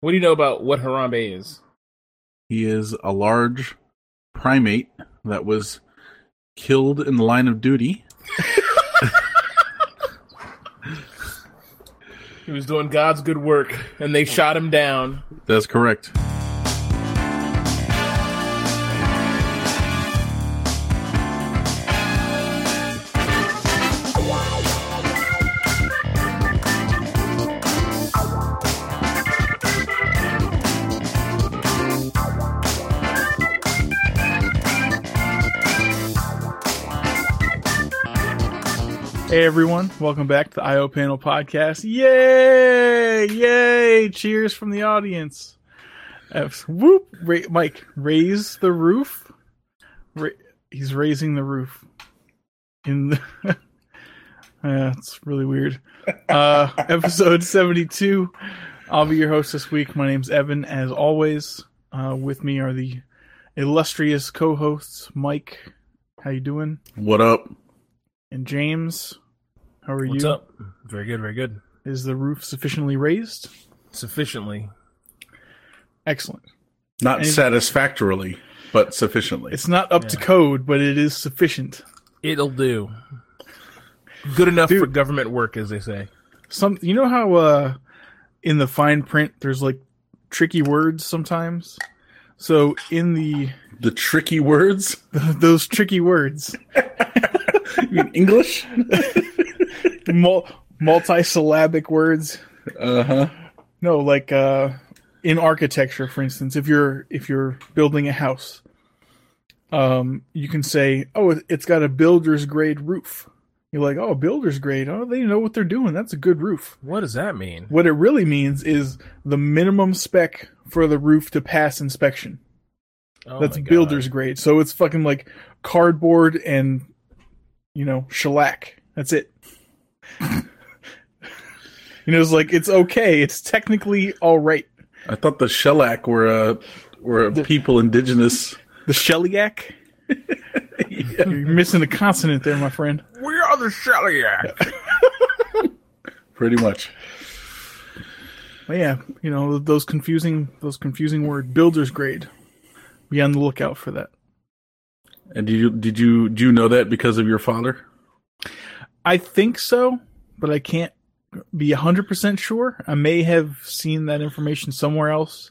What do you know about what Harambe is? He is a large primate that was killed in the line of duty. He was doing God's good work, and they shot him down. That's correct. Hey everyone, welcome back to the IO Panel Podcast. Yay! Yay! Cheers from the audience. F- whoop! Ra- Mike, raise the roof. Ra- he's raising the roof. In the yeah, it's really weird. Uh, episode seventy-two. I'll be your host this week. My name's Evan, as always. Uh, with me are the illustrious co-hosts, Mike. How you doing? What up? And James. How are What's you? up? Very good, very good. Is the roof sufficiently raised? Sufficiently. Excellent. Not Any- satisfactorily, but sufficiently. It's not up to code, but it is sufficient. It'll do. Good enough Dude. for government work, as they say. Some, you know how uh, in the fine print there's like tricky words sometimes. So in the the tricky words. those tricky words, You mean English? mul- multi-syllabic words. Uh huh. No, like uh, in architecture, for instance, if you're if you're building a house, um, you can say, "Oh, it- it's got a builder's grade roof." You're like, "Oh, builder's grade. Oh, they know what they're doing. That's a good roof." What does that mean? What it really means is the minimum spec for the roof to pass inspection. Oh That's builder's grade. So it's fucking like cardboard and you know shellac. That's it. You know, it's like it's okay. It's technically all right. I thought the shellac were uh, were a people indigenous. The shellac. You're missing a consonant there, my friend. We are the shellac. Pretty much. But yeah, you know those confusing those confusing word builder's grade. Be on the lookout for that. And did you did you do you know that because of your father? I think so, but I can't be 100% sure. I may have seen that information somewhere else.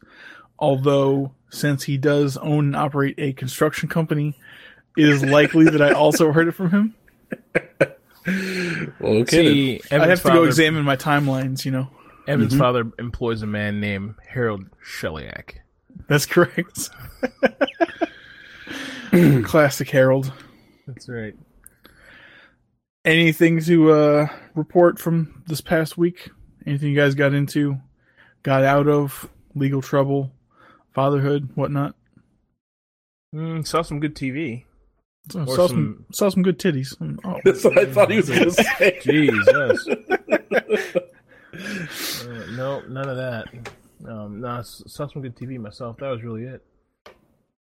Although, since he does own and operate a construction company, it is likely that I also heard it from him. Okay. See, I Evan's have to go examine my timelines, you know. Evan's mm-hmm. father employs a man named Harold Shellyak. That's correct. Classic Harold. That's right. Anything to uh, report from this past week? Anything you guys got into, got out of, legal trouble, fatherhood, whatnot? Mm, saw some good TV. Saw, saw some, some- saw some good titties. Oh, That's what I thought he was going to say. Jesus. uh, no, none of that. Um, no, I s- saw some good TV myself. That was really it.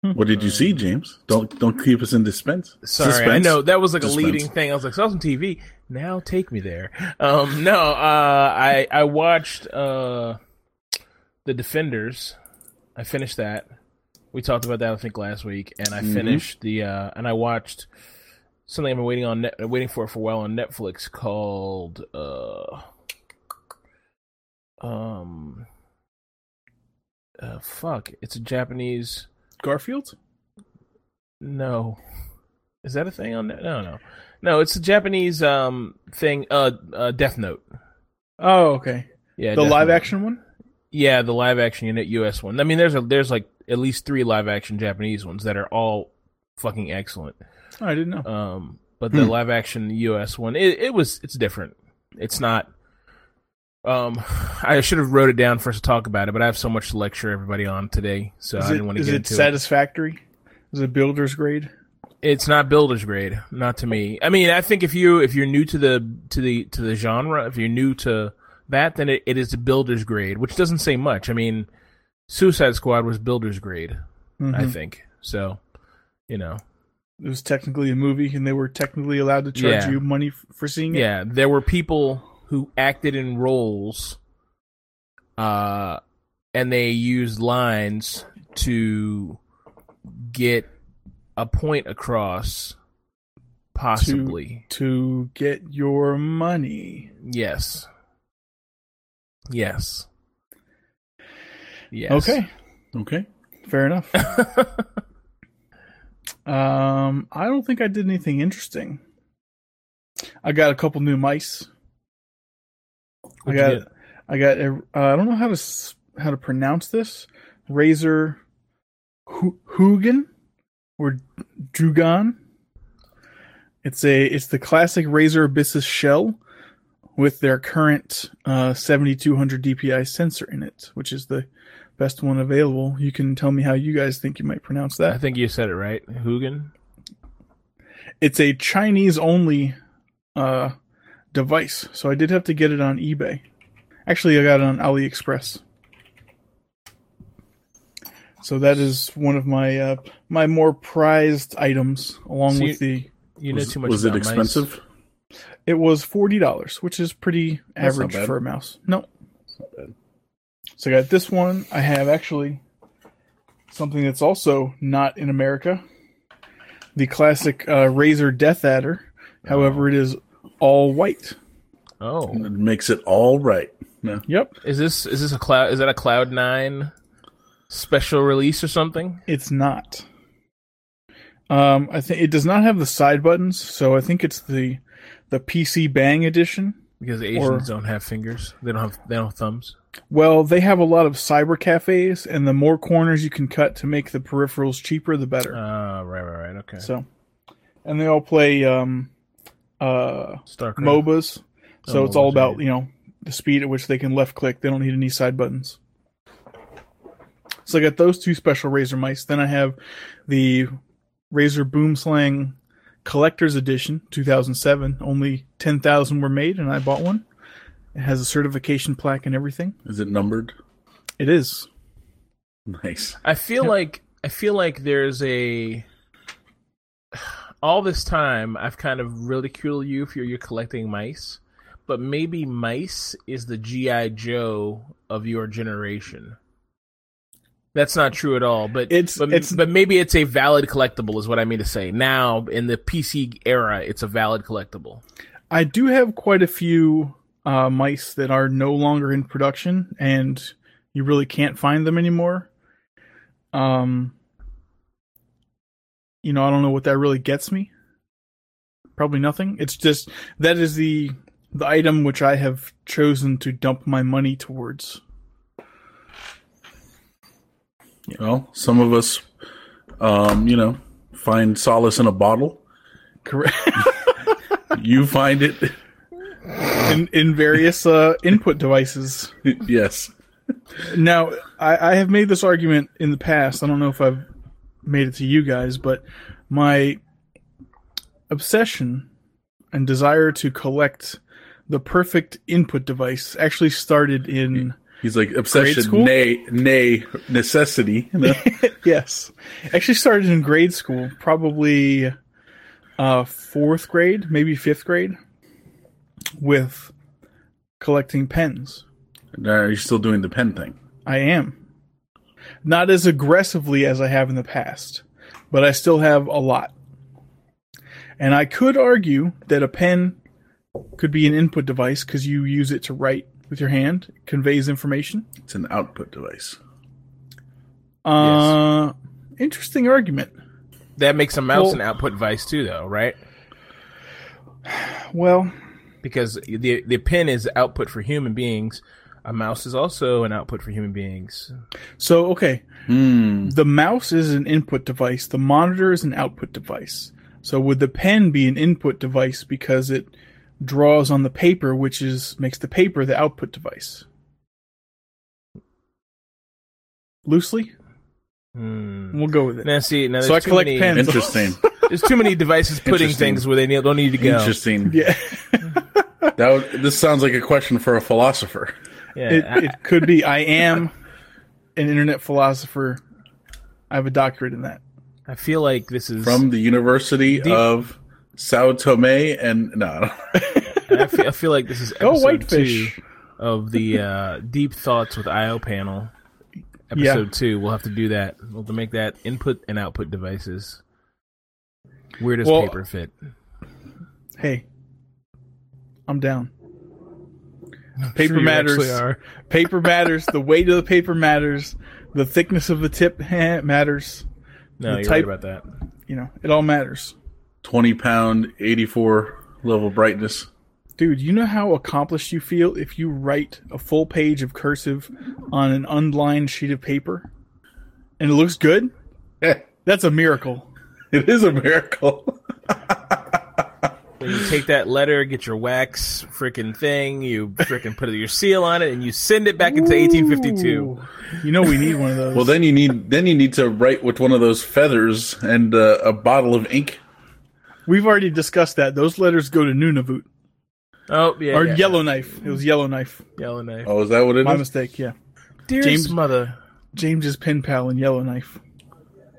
What did you see, James? Don't don't keep us in suspense. Sorry, I know that was like a leading thing. I was like, saw some TV. Now take me there. Um, no, uh, I I watched uh, the Defenders. I finished that. We talked about that I think last week, and I Mhm. finished the uh, and I watched something I've been waiting on net, waiting for for a while on Netflix called uh, um, uh, fuck. It's a Japanese. Garfield? No. Is that a thing on that? No, no. No, it's a Japanese um thing uh, uh Death Note. Oh, okay. Yeah. the live Note. action one? Yeah, the live action unit US one. I mean there's a there's like at least 3 live action Japanese ones that are all fucking excellent. Oh, I didn't know. Um but the Hmm. live action US one it, it was it's different. It's not um I should have wrote it down for us to talk about it, but I have so much to lecture everybody on today, so is I didn't want to get it into it. satisfactory? Is it builder's grade? It's not builder's grade, not to me. I mean, I think if you if you're new to the to the to the genre, if you're new to that, then it, it is a builder's grade, which doesn't say much. I mean, Suicide Squad was builder's grade, I Mhm. think. So, you know, It was technically a movie, and they were technically allowed to charge Yeah. you money for seeing it. yeah, there were people who acted in roles uh and they used lines to get a point across. Possibly, to get your money. yes, yes, yes. Okay, Okay. fair enough. um, I don't think I did anything interesting. I got a couple new mice. I What'd you got? I got. A, uh, I don't know how to how to pronounce this. Razer Hu- Hugan or Drugan. It's a it's the classic Razer Abyssus shell with their current uh, 7200 DPI sensor in it, which is the best one available. You can tell me how you guys think you might pronounce that. I think you said it right, Hugan. It's a Chinese only uh, device, so I did have to get it on eBay. Actually, I got it on AliExpress. So that is one of my uh, my more prized items, along So with the. You know Was, too much. was it about mice. expensive? It was forty dollars, which is pretty That's average for a mouse. No, bad. so I got this one. I have actually something that's also not in America. The classic uh, Razer DeathAdder. However, it is all white. Oh, It makes it all right. No. Yep, is this is this a cloud? Is that a Cloud Nine special release or something? it's not. Um, I think it does not have the side buttons, so I think it's the the PC Bang edition. Because Asians Or- don't have fingers. They don't have they don't have thumbs. Well, they have a lot of cyber cafes, and the more corners you can cut to make the peripherals cheaper, the better. Ah, right, right, right. Okay. So, and they all play um, uh, Starcraft. MOBAs. So Oh, it's all about you know the speed at which they can left click. They don't need any side buttons. So I got those two special Razer mice. Then I have the Razer Boomslang Collector's Edition 2007. Only 10,000 were made, and I bought one. It has a certification plaque and everything. Is it numbered? It is. Nice. I feel like I feel like there's a all this time I've kind of ridiculed you for you're collecting mice, but maybe mice is the GI Joe of your generation. That's not true at all, but It's- but, it's- but maybe it's a valid collectible is what I mean to say. Now in the PC era, it's a valid collectible. I do have quite a few uh, mice that are no longer in production, and you really can't find them anymore. Um, you know, I don't know what that really gets me. Probably nothing. It's just that is the the item which I have chosen to dump my money towards. Well, some of us, um, you know, find solace in a bottle. Correct. You find it. in in various uh, input devices. yes. Now, I, I have made this argument in the past. I don't know if I've made it to you guys, but my obsession and desire to collect the perfect input device actually started in He's like obsession, nay, nay, necessity. You know? yes, actually started in grade school, probably uh, fourth grade, maybe fifth grade, with collecting pens. Are you still doing the pen thing? I am. Not as aggressively as I have in the past, but I still have a lot. And I could argue that a pen could be an input device because you use it to write with your hand, it conveys information. It's an output device. Uh, Interesting argument. That makes a mouse Well- an output device too, though, right? Well, Because the the pin is output for human beings. A mouse is also an output for human beings. so okay, Hmm. the mouse is an input device, the monitor is an output device. So would the pen be an input device because it draws on the paper, which is makes the paper the output device? Loosely, Hmm. we'll go with it. Now see, now So there's I too collect many, pens. Interesting. There's too many devices putting things where they need, don't need to go. Interesting. Yeah, That would, this sounds like a question for a philosopher. Yeah, it, I- it could be. I am an internet philosopher. I have a doctorate in that. I feel like this is From the University Deep- of Sao Tome and no. I feel, I feel like this is Go episode whitefish. two of the uh, Deep Thoughts with IO panel. episode two. We'll have to do that. We'll have to make that input and output devices. Where does Well- paper fit? Hey, I'm down. Paper Sure matters. are. Paper matters. the weight of the paper matters. The thickness of the tip eh, matters. No, The you're type- right about that. You know, it all matters. 20 pound, 84 level brightness. Dude, you know how accomplished you feel if you write a full page of cursive on an unlined sheet of paper and it looks good? it That's a miracle. It is a miracle. Then you take that letter, get your wax freaking thing, you freaking put your seal on it, and you send it back into 1852. You know we need one of those. well, then you need then you need to write with one of those feathers and uh, a bottle of ink. We've already discussed that. Those letters go to Nunavut. Oh yeah, or yeah, Yellowknife. It was Yellowknife. Yellowknife. Oh, is that what it My is? mistake, yeah. Dearest James- mother. James's pen pal in Yellowknife.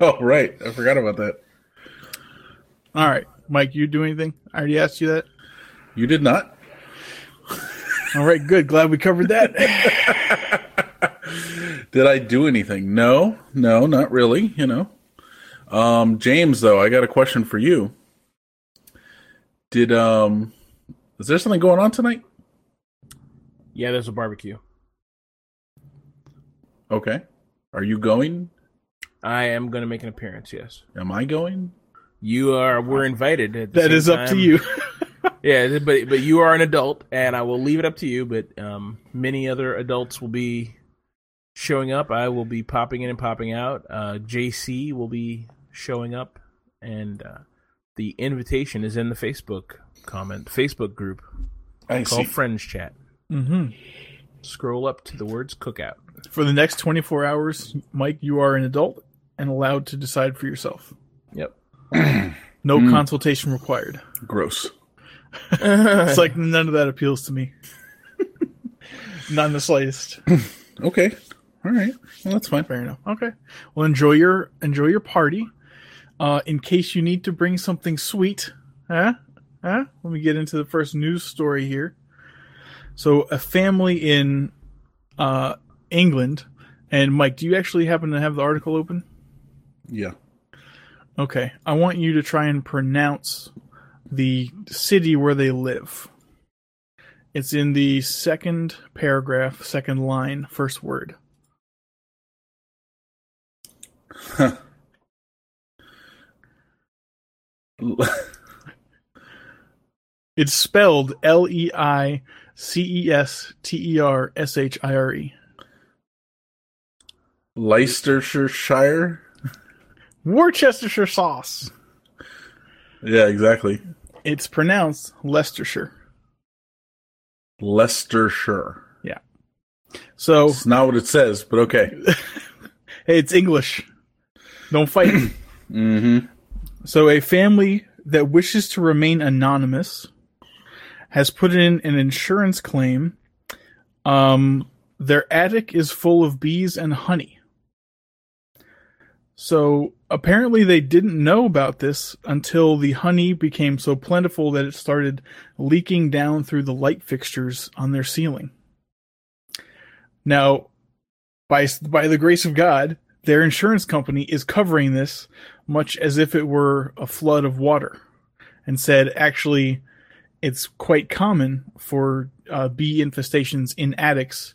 Oh, right. I forgot about that. All right. Mike, you do anything? I already asked you that. You did not. All right, good. Glad we covered that. Did I do anything? No, no, not really. You know, um, James. Though I got a question for you. Did um, is there something going on tonight? Yeah, there's a barbecue. Okay, are you going? I am going to make an appearance. Yes, Am I going? You are. We're invited. That is up to you. Yeah, but but you are an adult, and I will leave it up to you. But um, many other adults will be showing up. I will be popping in and popping out. Uh, JC will be showing up, and uh, the invitation is in the Facebook comment, Facebook group I called see. Friends Chat. hmm Scroll up to the words "cookout." For the next 24 hours, Mike, you are an adult and allowed to decide for yourself. Yep. No Hmm. consultation required. Gross. It's like none of that appeals to me. Not in the slightest. Okay. All right. Well, that's fine. Fair enough. Okay. Well, enjoy your enjoy your party. Uh, in case you need to bring something sweet, huh? Huh? Let me get into the first news story here. So, a family in uh, England, and Mike, do you actually happen to have the article open? Yeah. Okay. I want you to try and pronounce the city where they live. It's in the second paragraph, second line, first word. It's spelled L E I C E S T E R S H I R E. Leicestershire. Worcestershire sauce. Yeah, exactly. It's pronounced Leicestershire. Leicestershire. Yeah. So It's not what it says, but okay. hey, it's English. Don't fight. Mm-hmm. so a family that wishes to remain anonymous has put in an insurance claim. Um, their attic is full of bees and honey. So apparently they didn't know about this until the honey became so plentiful that it started leaking down through the light fixtures on their ceiling. Now, by by the grace of God, their insurance company is covering this much as if it were a flood of water, and said actually, it's quite common for uh, bee infestations in attics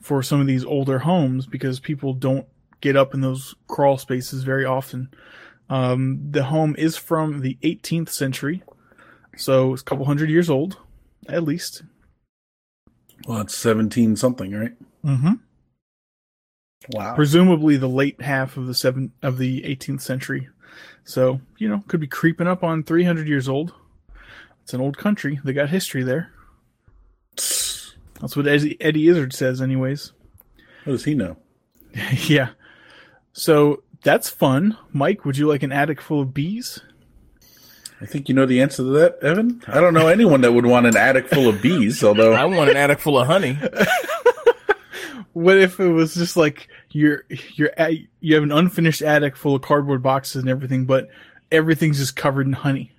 for some of these older homes because people don't get up in those crawl spaces very often. Um, the home is from the 18th century, so it's a couple hundred years old, at least. Well, it's seventeen something, right? Mm-hmm. Wow. presumably the late half of the seven of the 18th century. So you know, could be creeping up on 300 years old. It's an old country. They got history there. That's what Eddie, Eddie Izzard says, anyways. What does he know? yeah. So that's fun. Mike, would you like an attic full of bees? I think you know the answer to that, Evan. I don't know anyone that would want an attic full of bees, although I want an attic full of honey. What if it was just like you're you're at, you have an unfinished attic full of cardboard boxes and everything, but everything's just covered in honey?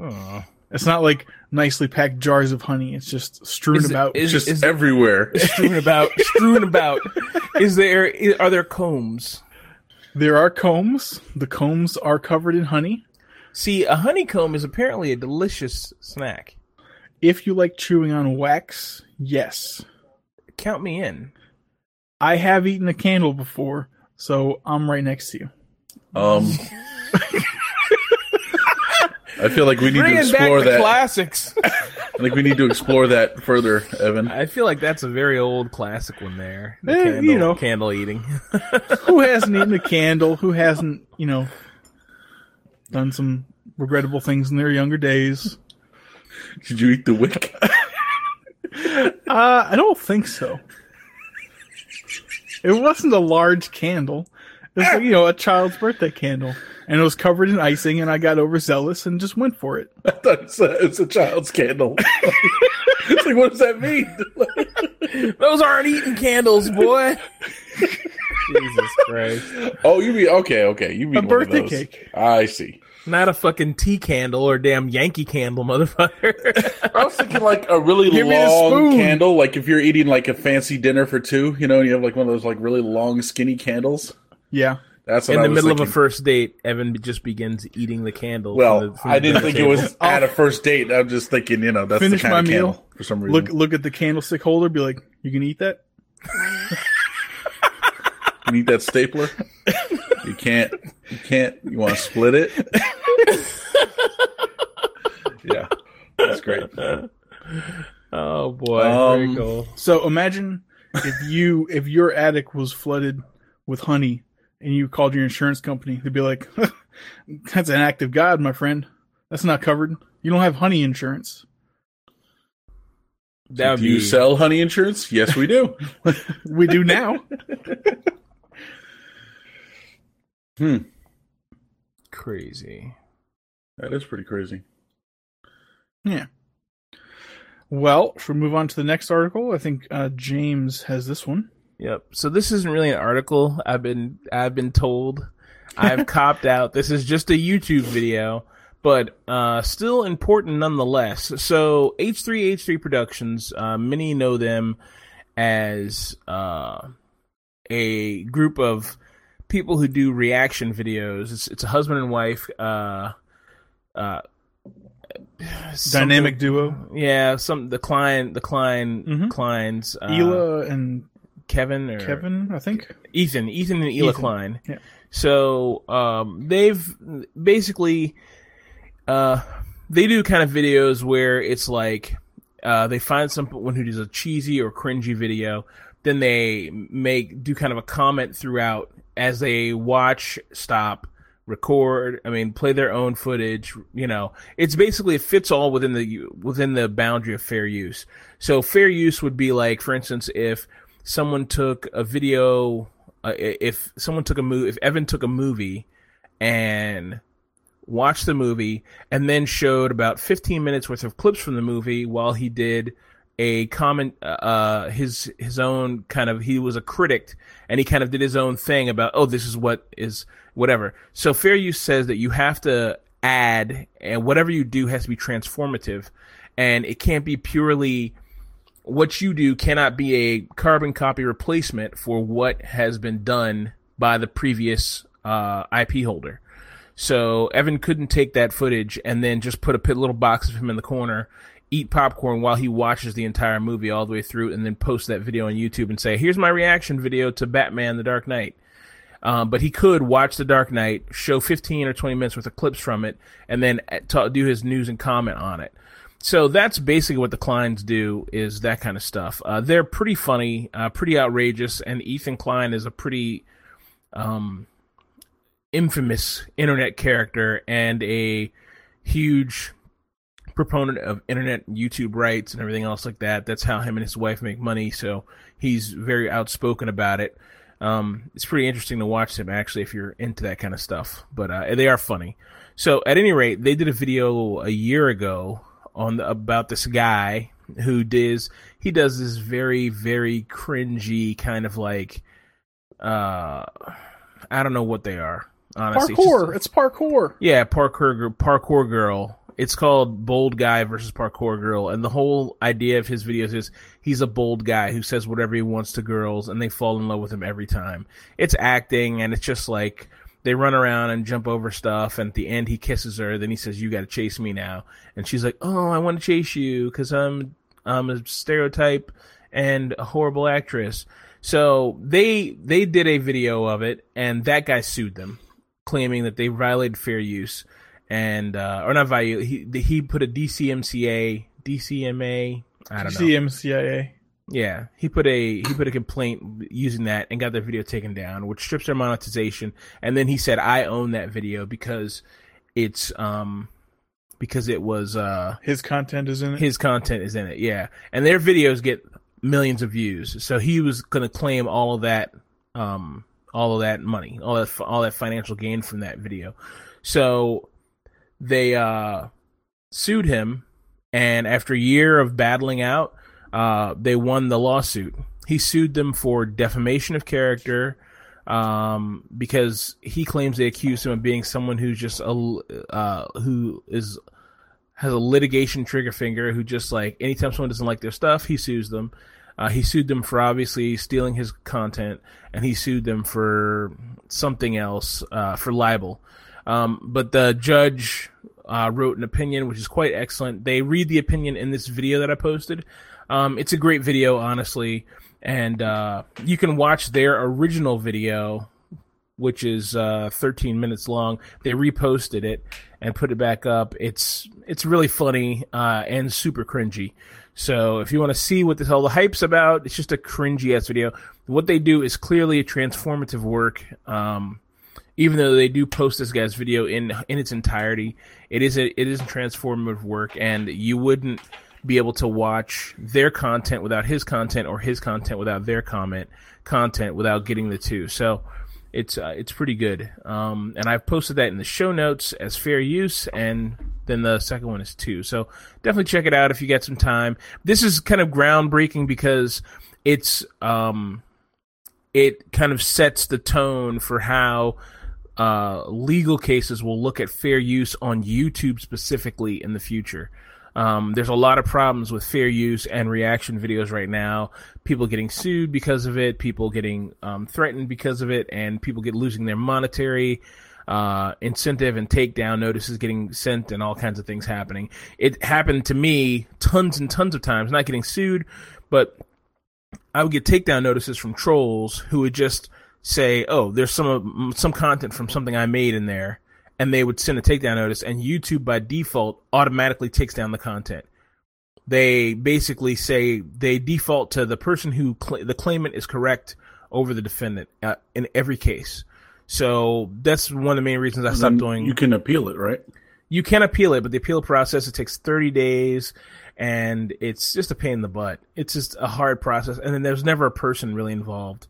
Oh, It's not like nicely packed jars of honey. It's just strewn Is about. it, is, Just everywhere. strewn about, strewn about. Is there? Are there combs? there are combs. The combs are covered in honey. See, a honeycomb is apparently a delicious snack. If you like chewing on wax, yes. Count me in. I have eaten a candle before, so I'm right next to you. Um, I feel like we need to Bringing back explore the that. classics. I think we need to explore that further, Evan. I feel like that's a very old classic one there. The Eh, candle, you know. candle eating. Who hasn't eaten a candle? Who hasn't, you know, done some regrettable things in their younger days? Did you eat the wick? Uh, I don't think so. It wasn't a large candle. It's like, you know, a child's birthday candle. And it was covered in icing, and I got overzealous and just went for it. I thought it's a, it's a child's candle. it's like, what does that mean? Those aren't eating candles, boy. Jesus Christ. oh, you mean okay, okay. You mean A one of birthday those. cake. I see. Not a fucking tea candle or damn Yankee candle, motherfucker. I was thinking like a really Give me a long candle, like if you're eating like a fancy dinner for two, you know, and you have like one of those like really long, skinny candles. Yeah. That's what In I the was middle of a first date, Evan just begins eating the candle. Well, from the- from I didn't dinner think it was at a first date. I'm just thinking, you know, that's Finish the kind my of meal. candle for some reason. Look look at the candlestick holder, be like, you can eat that? you need that stapler. you can't. You can't. You want to split it? yeah, that's great. Oh boy, Um, very cool. So imagine if you if your attic was flooded with honey and you called your insurance company, they'd be like, That's an act of God, my friend. That's not covered. You don't have honey insurance. That would Do you sell honey insurance? Yes, we do. We do now. hmm. crazy. That is pretty crazy. yeah. Well, should we move on to the next article? I think uh, James has this one. Yep. So this isn't really an article. I've been I've been told. I've copped out. This is just a YouTube video, but uh, still important nonetheless. So H3H3 Productions, uh, many know them as uh, a group of people who do reaction videos. It's, it's a husband and wife. Uh, uh, Dynamic duo. Yeah, some the Klein the Klein Mhm. Kleins. Uh, Hila and Kevin or Kevin, I think. Ethan, Ethan and Hila Ethan, Klein. yeah. So um, they've basically uh, they do kind of videos where it's like uh, they find someone who does a cheesy or cringy video, then they make do kind of a comment throughout as they watch, stop, record. I mean, play their own footage. You know, it's basically it fits all within the within the boundary of fair use. So fair use would be like, for instance, if someone took a video, uh, if someone took a movie, if Evan took a movie and watched the movie and then showed about 15 minutes worth of clips from the movie while he did a comment uh his his own kind of he was a critic and he kind of did his own thing about oh this is what is whatever. So fair use says that you have to add and whatever you do has to be transformative and it can't be purely what you do cannot be a carbon copy replacement for what has been done by the previous uh, IP holder. So Evan couldn't take that footage and then just put a little box of him in the corner, eat popcorn while he watches the entire movie all the way through, and then post that video on YouTube and say, "Here's my reaction video to Batman: The Dark Knight." Um, but he could watch The Dark Knight, show 15 or 20 minutes worth of clips from it, and then uh, ta- do his news and comment on it. So that's basically what the Kleins do is that kind of stuff. Uh, they're pretty funny, uh, pretty outrageous, and Ethan Klein is a pretty um, infamous internet character and a huge proponent of internet YouTube rights and everything else like that. That's how him and his wife make money. So he's very outspoken about it. Um, it's pretty interesting to watch them actually if you're into that kind of stuff. But uh, they are funny. So at any rate, they did a video a year ago on the, about this guy who does he does this very very cringy kind of like uh I don't know what they are honestly. It's just- Parkour. It's parkour. yeah, parkour parkour girl It's called Bold Guy versus Parkour Girl, and the whole idea of his videos is he's a bold guy who says whatever he wants to girls, and they fall in love with him every time. It's acting, and it's just like they run around and jump over stuff, and at the end he kisses her. Then he says, "You got to chase me now," and she's like, "Oh, I want to chase you because I'm I'm a stereotype and a horrible actress." So they they did a video of it, and that guy sued them, claiming that they violated fair use, and uh, or not value. He he put a DCMCA DCMA. I don't know. CMCIA. Yeah, he put a he put a complaint using that and got their video taken down, which strips their monetization. And then he said, "I own that video because it's um because it was uh His content is in it. his content is in it." Yeah, and their videos get millions of views, so he was gonna claim all of that um all of that money, all that all that financial gain from that video. So they uh sued him, and after a year of battling out uh, they won the lawsuit. He sued them for defamation of character um, because he claims they accused him of being someone who's just a uh, who is has a litigation trigger finger. Who just like anytime someone doesn't like their stuff, he sues them. Uh, he sued them for obviously stealing his content, and he sued them for something else uh, for libel. Um, but the judge uh, wrote an opinion, which is quite excellent. They read the opinion in this video that I posted. Um, it's a great video, honestly, and uh, you can watch their original video, which is uh, 13 minutes long. They reposted it and put it back up. It's it's really funny uh, and super cringy. So if you want to see what this all the hype's about, it's just a cringy ass video. What they do is clearly a transformative work. Um, even though they do post this guy's video in in its entirety, it is a it is transformative work, and you wouldn't be able to watch their content without his content or his content without their comment content without getting the two. So it's uh, it's pretty good. Um, and I've posted that in the show notes as fair use, and then the second one is two. So definitely check it out if you get some time. This is kind of groundbreaking because it's um, it kind of sets the tone for how uh, legal cases will look at fair use on YouTube specifically in the future. Um, there's a lot of problems with fair use and reaction videos right now. People getting sued because of it, people getting um, threatened because of it, and people get losing their monetary uh, incentive and takedown notices getting sent and all kinds of things happening. It happened to me tons and tons of times, not getting sued, but I would get takedown notices from trolls who would just say, "Oh, there's some some content from something I made in there." And they would send a takedown notice, and YouTube by default automatically takes down the content. They basically say they default to the person who cl- the claimant is correct over the defendant uh, in every case. So that's one of the main reasons I And stopped doing. You can appeal it, right? You can appeal it, but the appeal process it takes 30 days, and it's just a pain in the butt. It's just a hard process, and then there's never a person really involved.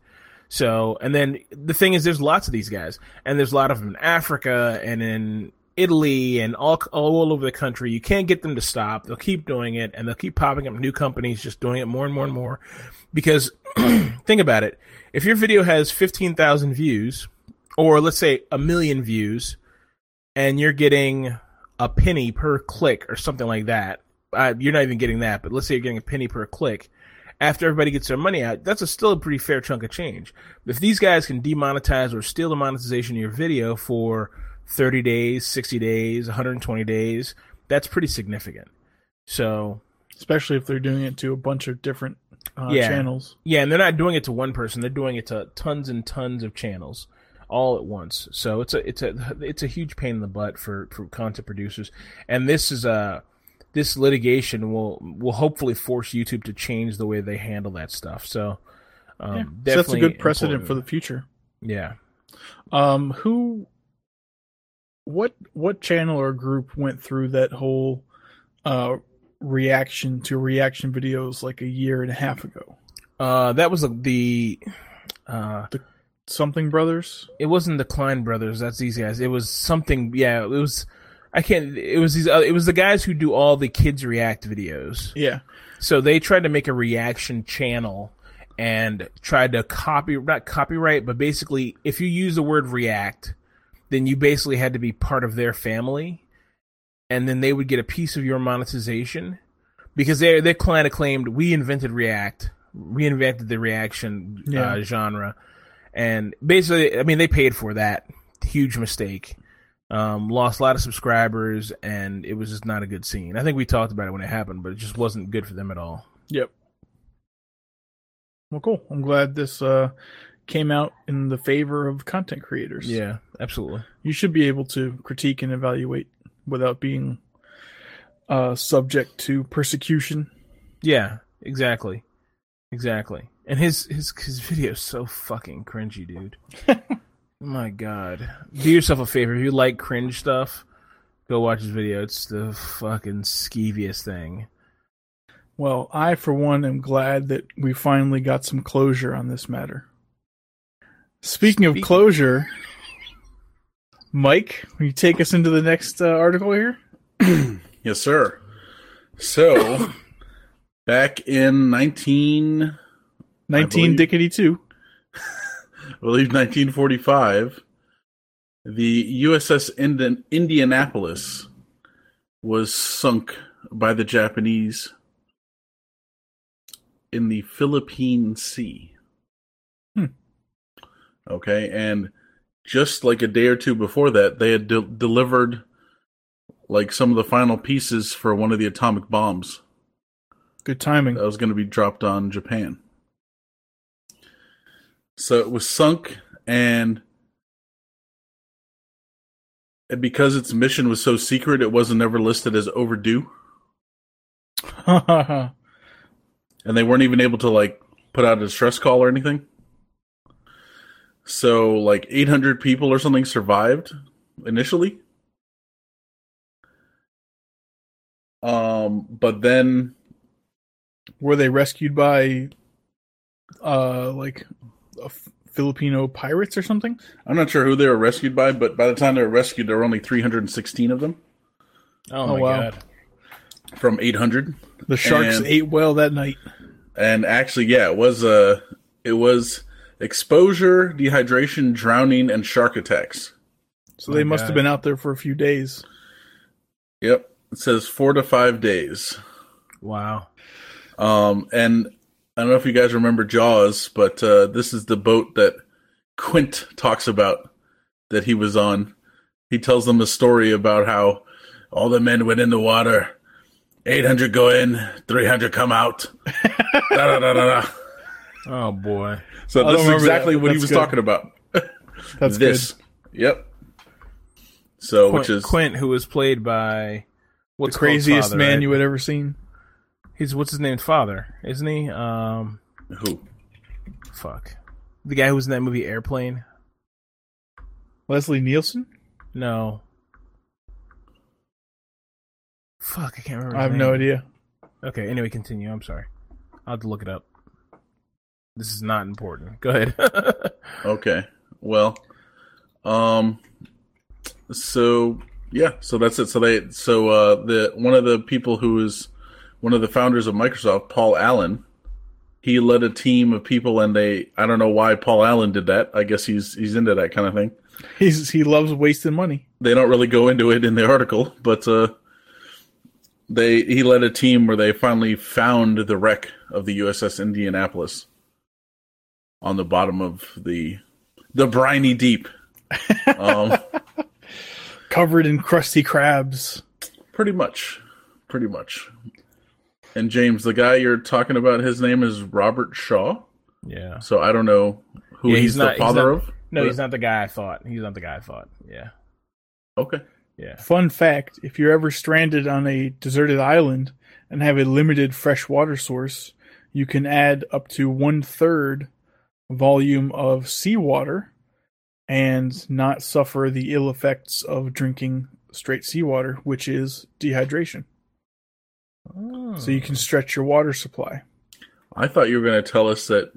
So, and then the thing is, there's lots of these guys, and there's a lot of them in Africa and in Italy and all all over the country. You can't get them to stop. They'll keep doing it, and they'll keep popping up new companies just doing it more and more and more. Because think about it: if your video has fifteen thousand views, or let's say a million views, and you're getting a penny per click or something like that, uh, you're not even getting that. But let's say you're getting a penny per click after everybody gets their money out, that's a still a pretty fair chunk of change. If these guys can demonetize or steal the monetization of your video for 30 days, 60 days, 120 days, that's pretty significant. So, especially if they're doing it to a bunch of different uh, Yeah. channels. yeah, and they're not doing it to one person; they're doing it to tons and tons of channels all at once. So it's a it's a it's a huge pain in the butt for for content producers. And this is a this litigation will will hopefully force YouTube to change the way they handle that stuff. So, um, Yeah. So that's a good precedent important. for the future. yeah. Um, who, what, what channel or group went through that whole uh, reaction to reaction videos like a year and a half ago? Uh, that was the uh, Something Brothers. it wasn't the Klein brothers. That's these guys. It was something. Yeah, it was. I can't. It was these. Uh, it was the guys who do all the kids react videos. Yeah, So they tried to make a reaction channel and tried to copy, not copyright, but basically, if you use the word react, then you basically had to be part of their family. and then they would get a piece of your monetization because their their client claimed we invented React, reinvented the reaction Yeah. uh, genre, and basically, I mean, they paid for that huge mistake. Um, lost a lot of subscribers, and it was just not a good scene. I think we talked about it when it happened, but it just wasn't good for them at all. Yep. Well, cool. I'm glad this uh, came out in the favor of content creators. Yeah, absolutely. You should be able to critique and evaluate without being uh, subject to persecution. Yeah, exactly, exactly. And his his his video is so fucking cringy, dude. My God, do yourself a favor if you like cringe stuff, go watch his video. It's the fucking skeeviest thing. Well, I, for one, am glad that we finally got some closure on this matter. Speaking of closure, Mike, will you take us into the next uh, article here? Yes, sir. So, back in 19, 19 Dickety 2. Believe 1945, the USS Indi- Indianapolis was sunk by the Japanese in the Philippine Sea. Hmm. Okay, and just like a day or two before that, they had de- delivered like some of the final pieces for one of the atomic bombs Good timing. that was going to be dropped on Japan. So it was sunk, and and because its mission was so secret, it wasn't ever listed as overdue, and they weren't even able to like put out a distress call or anything. So like 800 people or something survived initially. Um, but then Were they rescued by, uh, like, Filipino pirates or something? I'm not sure who they were rescued by, but by the time they were rescued, there were only 316 of them Oh, Oh, my wow. god. from 800. The sharks And- ate well that night. And actually, yeah, it was uh, it was exposure, dehydration, drowning, and shark attacks. So My they must God. have been out there for a few days. Yep, it says four to five days. Wow. Um, and I don't know if you guys remember Jaws, but uh, this is the boat that Quint talks about that he was on. He tells them a story about how all the men went in the water. 800 go in, 300 come out. da, da, da, da, da. Oh boy. So I this is exactly that, but what he was good. talking about. That's this. Yep. So, Quint, which is Quint, who was played by good. what's The craziest father, man right? you had ever seen. He's what's his name? Father, isn't he? Um, who? fuck. The guy who was in that movie Airplane. Leslie Nielsen? No. Fuck, I can't remember. I his have no idea. Okay, anyway, continue. I'm sorry. I'll have to look it up. This is not important. Go ahead. Okay. Well, um, so yeah, so that's it. So they, so uh, the one of the people who is one of the founders of Microsoft, Paul Allen, he led a team of people, and they, I don't know why Paul Allen did that. I guess he's he's into that kind of thing. He's he loves wasting money. they don't really go into it in the article, but uh, they he led a team where they finally found the wreck of the USS Indianapolis on the bottom of the the briny deep. um, Covered in crusty crabs. pretty much, pretty much. And James, the guy you're talking about, his name is Robert Shaw. yeah. So I don't know who Yeah, he's, he's not- the he's father not- of. No, but- he's not the guy I thought. He's not the guy I thought. Yeah. Okay. Yeah. Fun fact if you're ever stranded on a deserted island and have a limited fresh water source, you can add up to one third volume of seawater and not suffer the ill effects of drinking straight seawater, which is dehydration. So you can stretch your water supply. I thought you were going to tell us that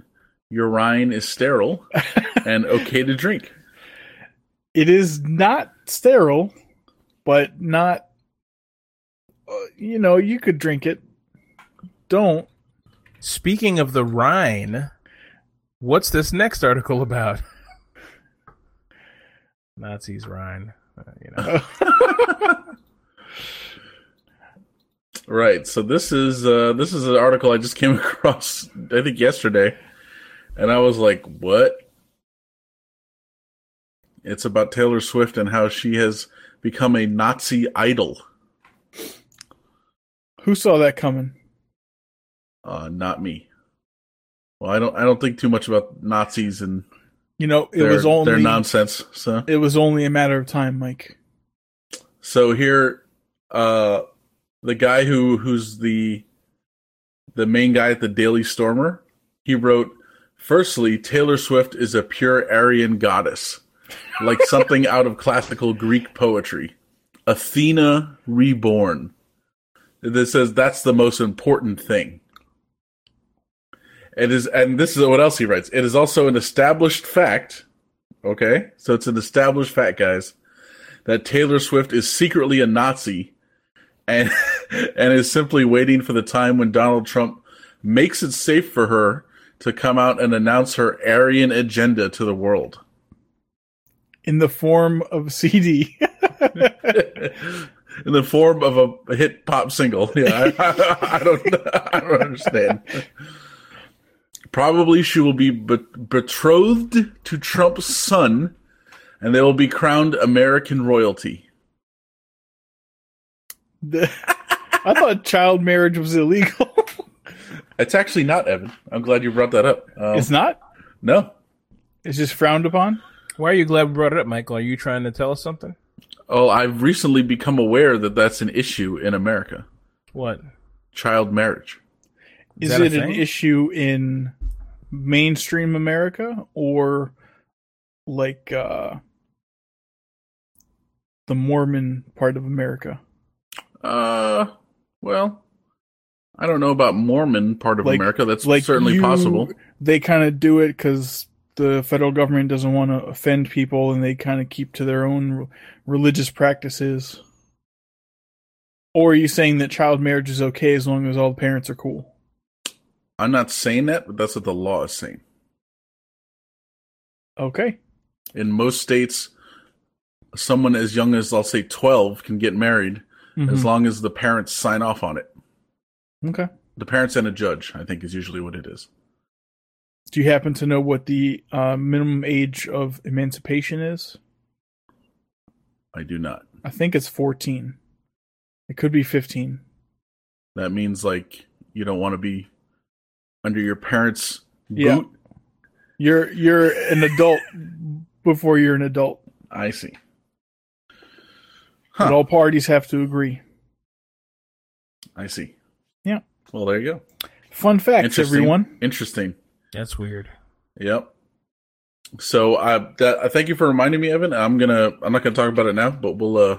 urine is sterile and okay to drink. It is not sterile, but not, uh, you know, you could drink it. Don't. Speaking of the Rhine, what's this next article about? Nazis Rhine. Uh, you know. Right. So this is uh, this is an article I just came across I think yesterday, and I was like, "What?" It's about Taylor Swift and how she has become a Nazi idol. Who saw that coming? Uh, not me. Well, I don't. I don't think too much about Nazis and You know, it their, was only their nonsense. So, it was only a matter of time, Mike. so here, uh, the guy who who's the the main guy at the Daily Stormer, he wrote, "Firstly, Taylor Swift is a pure Aryan goddess, like something out of classical Greek poetry, Athena reborn." This says that's the most important thing. It is, and this is what else he writes. It is also an established fact. Okay, so it's an established fact, guys, that Taylor Swift is secretly a Nazi, and and is simply waiting for the time when Donald Trump makes it safe for her to come out and announce her Aryan agenda to the world. In the form of CD. In the form of a hit pop single. Yeah, I, I don't, I don't understand. Probably she will be be- betrothed to Trump's son, and they will be crowned American royalty. The- I thought child marriage was illegal. It's actually not Evan. I'm glad you brought that up. Um, it's not. no, It's just frowned upon. Why are you glad we brought it up, Michael? Are you trying to tell us something? oh, I've recently become aware that that's an issue in America: What? child marriage. Is, that a it an issue in mainstream America or like uh the Mormon part of America? Uh, well, I don't know about Mormon part of Like- America. That's like certainly you- possible. They kind of do it because the federal government doesn't want to offend people, and they kind of keep to their own re- religious practices. Or are you saying that child marriage is okay as long as all the parents are cool? I'm not saying that, but that's what the law is saying. Okay. In most states, someone as young as I'll say 12 can get married as Mhm. long as the parents sign off on it. Okay. The parents and a judge, I think, is usually what it is. Do you happen to know what the uh, minimum age of emancipation is? I do not. I think it's 14. It could be 15. That means like you don't want to be under your parents' Yeah. boot. You're you're an adult before you're an adult. I see. But all parties have to agree. I see. Yeah. Well, there you go. Fun facts, Interesting. everyone. Interesting. That's weird. Yep. So uh, that, I thank you for reminding me, Evan. I'm gonna. I'm not gonna talk about it now, but we'll. Uh,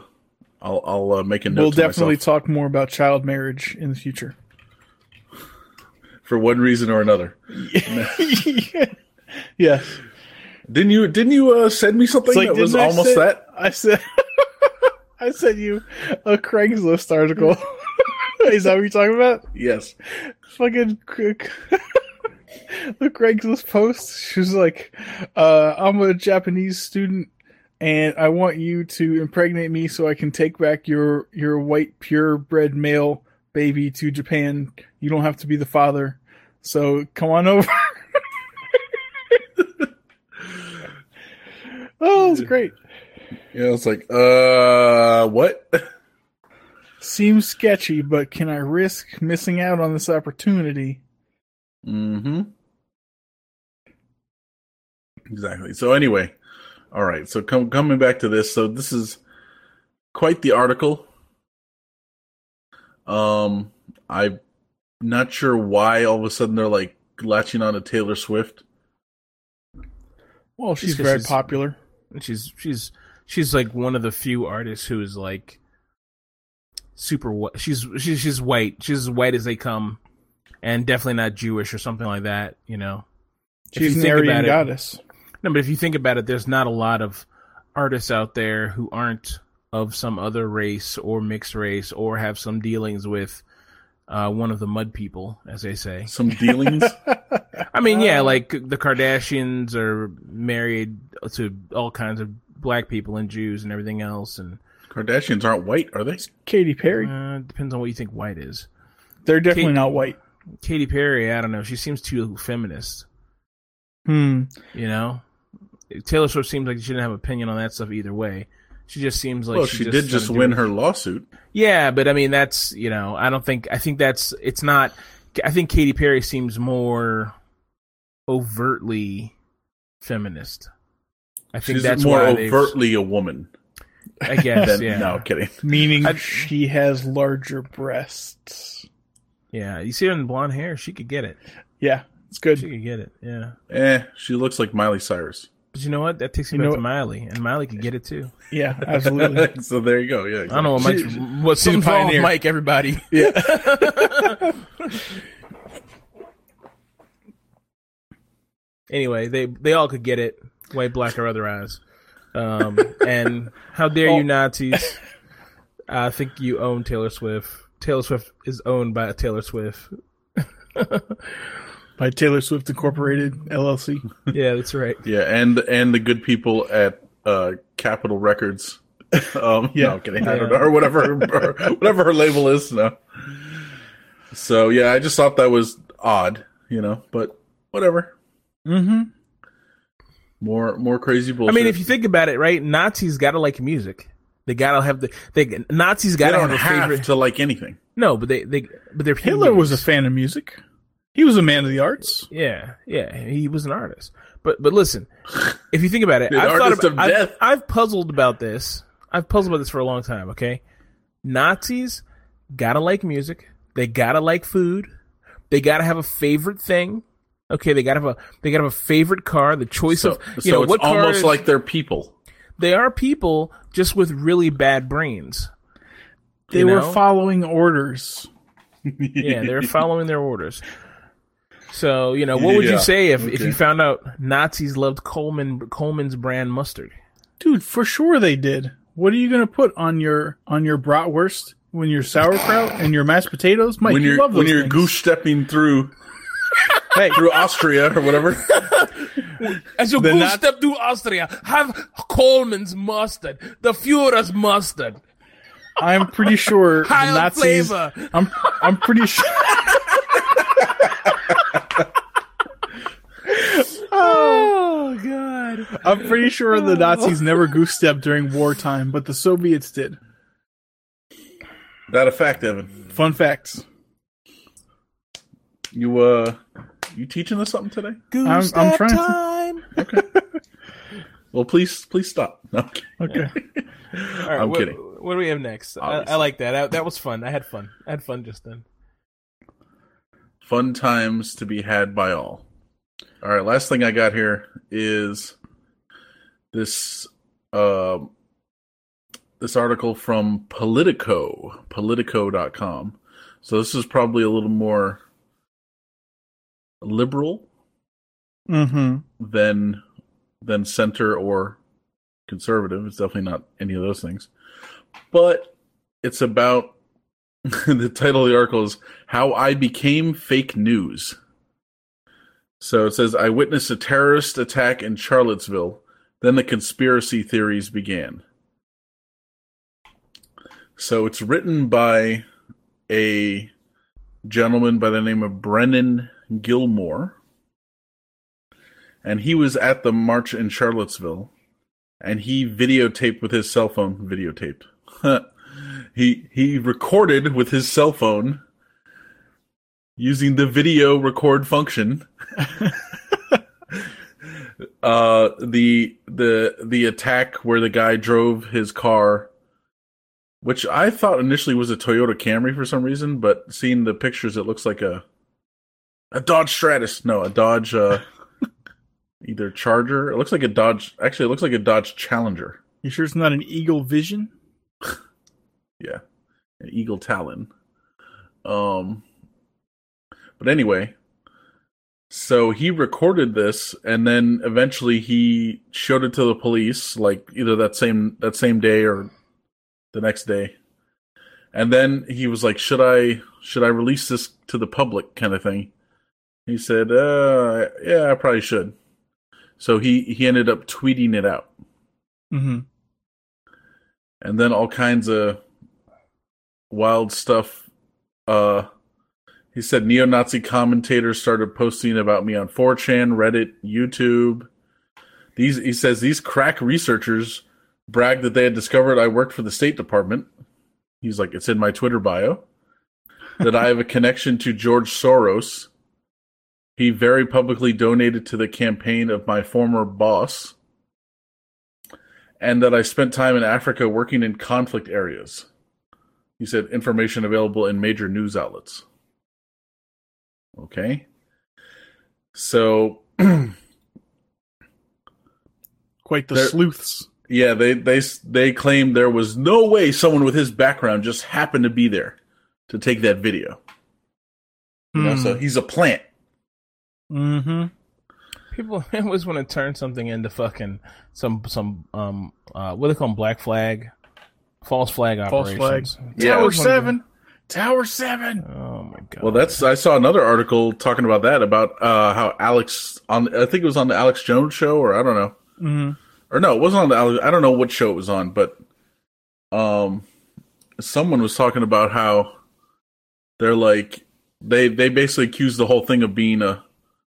I'll. I'll uh, make a note. We'll to definitely myself talk more about child marriage in the future. for one reason or another. yes. Didn't you? Didn't you uh, send me something like, that was almost say- that? I said I sent you a Craigslist article. Is that what you're talking about? Yes. fucking the Craigslist post. She was like, uh, "I'm a Japanese student, and I want you to impregnate me so I can take back your your white purebred male baby to Japan. You don't have to be the father, so come on over." oh, it's great. Yeah. It's like, uh, what? Seems sketchy, but can I risk missing out on this opportunity? mm-hmm. Exactly. So anyway, all right. So com- coming back to this, so this is quite the article. Um, I'm not sure why all of a sudden they're like latching on to Taylor Swift. Well, she's very she's- popular. And she's she's she's like one of the few artists who is like super whi- she's she's she's white. She's as white as they come. And definitely not jewish or something like that you know? She's you an Aryan about it- goddess. no but if you think about it there's not a lot of artists out there who aren't of some other race or mixed race or have some dealings with uh, one of the mud people as they say. Some dealings. I mean, Uh, yeah, like the Kardashians are married to all kinds of black people and Jews and everything else, and Kardashians aren't white, are they? Katy Perry. Uh, depends on what you think white is. They're definitely Kate- not white. Katy Perry, I don't know. She seems too feminist. Hmm. You know, Taylor Swift seems like she didn't have opinion on that stuff either way. She just seems like well, she, she, just did just win her lawsuit. Yeah, but I mean that's you know I don't think I think that's it's not. I think Katy Perry seems more overtly feminist. I think She's that's more overtly a woman. I guess Than, yeah. No, kidding. Meaning I- she has larger breasts. Yeah, you see her in blonde hair, she could get it. Yeah, it's good. She could get it. Yeah, Eh, she looks like Miley Cyrus. but you know what? That takes me You back to? Miley, and Miley could get it too. Yeah, absolutely. so there you go. Yeah, I don't know what Mike's, She- what's she's a something's wrong with pioneer. Mike. Everybody. yeah. anyway, they they all could get it, white, black, or otherwise. Um, and how dare Oh. you Nazis? I think you own Taylor Swift. Taylor Swift is owned by Taylor Swift. By Taylor Swift Incorporated LLC. Yeah, that's right. Yeah, and and the good people at uh, Capitol Records. Um, Yeah. no, I'm kidding. I don't know, or whatever, her, whatever her label is. No. So yeah, I just thought that was odd, you know, but whatever. Mm-hmm. More more crazy bullshit. I mean, if you think about it, right? Nazis gotta like music. They gotta have the they Nazis gotta don't have a have favorite. to like anything. No, but they they but they're Hitler was a fan of music. He was a man of the arts. Yeah, yeah, he was an artist. But but listen, if you think about it, I've thought artist about, of I've, death. I've puzzled about this. I've puzzled about this for a long time. Okay, Nazis gotta like music. They gotta like food. They gotta have a favorite thing. Okay, they gotta have a they gotta have a favorite car. The choice So, of you so know it's what almost is- like they're people. they are people just with really bad brains. They You were know? following orders. Yeah, they're following their orders. So you know, what would Yeah, you say if, if you found out Nazis loved Colman Colman's brand mustard? Dude, for sure they did. What are you gonna put on your on your bratwurst when your sauerkraut and your mashed potatoes? Mike, when you you're love those when you're goose stepping through Hey, through Austria or whatever. As you The go step to Austria, have Colman's mustard, the Führer's mustard, I'm pretty sure the Nazis. flavor. I'm I'm pretty sure. Oh God! I'm pretty sure the Nazis never goose stepped during wartime, but the Soviets did. that a fact, Evan? Fun facts. You uh, you teaching us something today? Goose I'm- I'm step trying to- time. Well, please, please stop. No, I'm kidding. Okay. All right, I'm what, kidding. What do we have next? I, I like that. I, that was fun. I had fun. I had fun just then. Fun times to be had by all. All right, last thing I got here is this uh, this article from Politico, politico.com. So this is probably a little more liberal Mm-hmm. than than center or conservative. It's definitely not any of those things. But it's about the title of the article is How I Became Fake News. So it says I witnessed a terrorist attack in Charlottesville, then the conspiracy theories began. So it's written by a gentleman by the name of Brennan Gilmore and he was at the march in Charlottesville, and he videotaped with his cell phone. Videotaped. he he recorded with his cell phone using the video record function. uh, the the the attack where the guy drove his car, which I thought initially was a Toyota Camry for some reason, but seeing the pictures, it looks like a a Dodge Stratus. No, a Dodge. Uh, either Charger. It looks like a Dodge. Actually, it looks like a Dodge Challenger. You sure it's not an Eagle Vision? Yeah, an Eagle Talon. Um, but anyway, so he recorded this, and then eventually he showed it to the police, like either that same that same day or the next day. And then he was like, "Should I should I release this to the public?" kind of thing. He said, "Uh, yeah, I probably should." So he he ended up tweeting it out. Mm-hmm. and then all kinds of wild stuff. Uh, he said neo-Nazi commentators started posting about me on 4chan, Reddit, YouTube. These he says these crack researchers bragged that they had discovered I worked for the State Department. He's like, it's in my Twitter bio. that I have a connection to George Soros. He very publicly donated to the campaign of my former boss. And that I spent time in Africa working in conflict areas. He said information available in major news outlets. Okay. So Quite the sleuths. yeah, they they they claimed there was no way someone with his background just happened to be there to take that video. You know, so hmm. he's a plant. Mm-hmm. People always want to turn something into fucking some some um uh what do they call them black flag, false flag False flag. operations. Yeah. Tower Always wanna do- seven. Tower seven. Oh my god. Well, that's I saw another article talking about that about uh how Alex on I think it was on the Alex Jones show or I don't know Mm-hmm. or no it wasn't on the Alex, I don't know what show it was on but um someone was talking about how they're like they they basically accused the whole thing of being a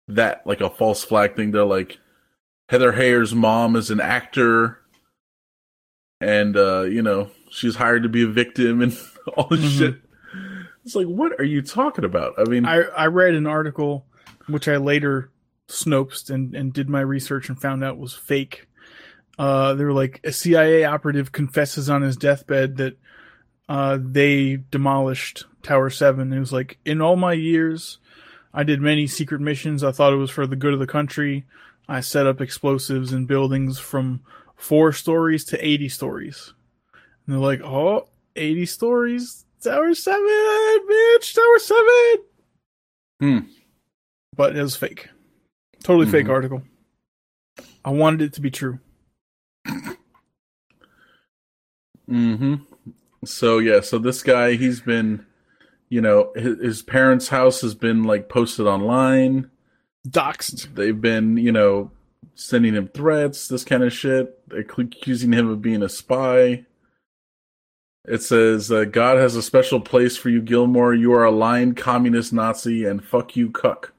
that like a false flag thing they're like Heather Heyer's mom is an actor and uh you know she's hired to be a victim and all this Mhm. shit it's like what are you talking about I mean I, I read an article which I later snoped and, and did my research and found out was fake. Uh, they were like a CIA operative confesses on his deathbed that uh, they demolished Tower Seven. It was like in all my years, I did many secret missions. I thought it was for the good of the country. I set up explosives in buildings from four stories to 80 stories. And they're like, oh, 80 stories? Tower 7, bitch, Tower 7. Hmm. But it was fake. Totally fake Mhm. article. I wanted it to be true. Mm-hmm. So yeah, so this guy, he's been, you know, his, his parents' house has been like posted online. Doxed. They've been, you know, sending him threats, this kind of shit, They're accusing him of being a spy. It says, uh, "God has a special place for you, Gilmore. You are a lying communist Nazi, and fuck you, cuck."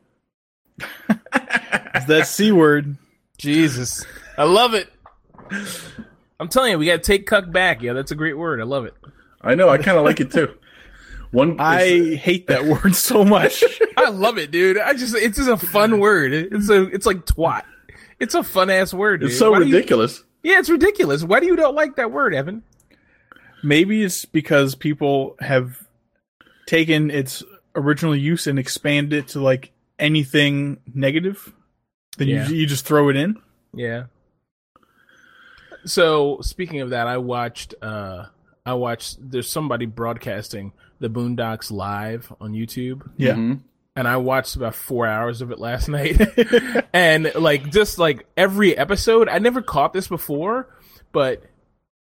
That C word. Jesus. I love it. I'm telling you, we gotta take cuck back. Yeah, that's a great word. I love it. I know, I kind of like it too. One, I hate that word so much. I love it, dude. I just it's just a fun word. It's a it's like twat. It's a fun ass word. it's so Why do you- ridiculous. yeah, it's ridiculous. Why do you don't like that word, Evan? Maybe it's because people have taken its original use and expanded it to like anything negative. Then Yeah. you you just throw it in. Yeah. So speaking of that, I watched uh I watched there's somebody broadcasting the Boondocks live on YouTube. Yeah. Mhm. and I watched about four hours of it last night. and like just like every episode, I never caught this before, but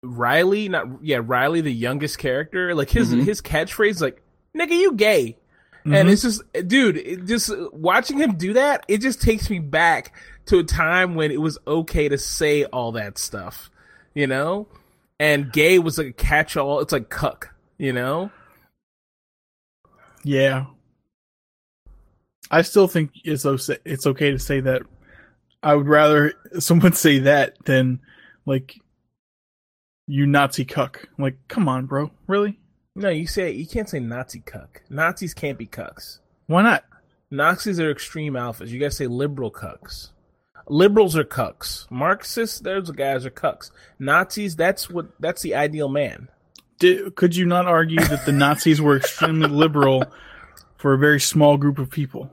Riley, not yeah, Riley, the youngest character, like his Mhm. his catchphrase, like "nigga, you gay," and it's just, dude, it just watching him do that, it just takes me back to a time when it was okay to say all that stuff, you know, and gay was like a catch-all. It's like cuck, you know. Yeah. I still think it's it's okay to say that. I would rather someone say that than like you Nazi cuck. Like, come on, bro. Really? No, you say you can't say Nazi cuck. Nazis can't be cucks. Why not? Nazis are extreme alphas. You gotta say liberal cucks. Liberals are cucks. Marxists, those guys are cucks. Nazis, that's what that's the ideal man. Did, could you not argue that the Nazis were extremely liberal for a very small group of people?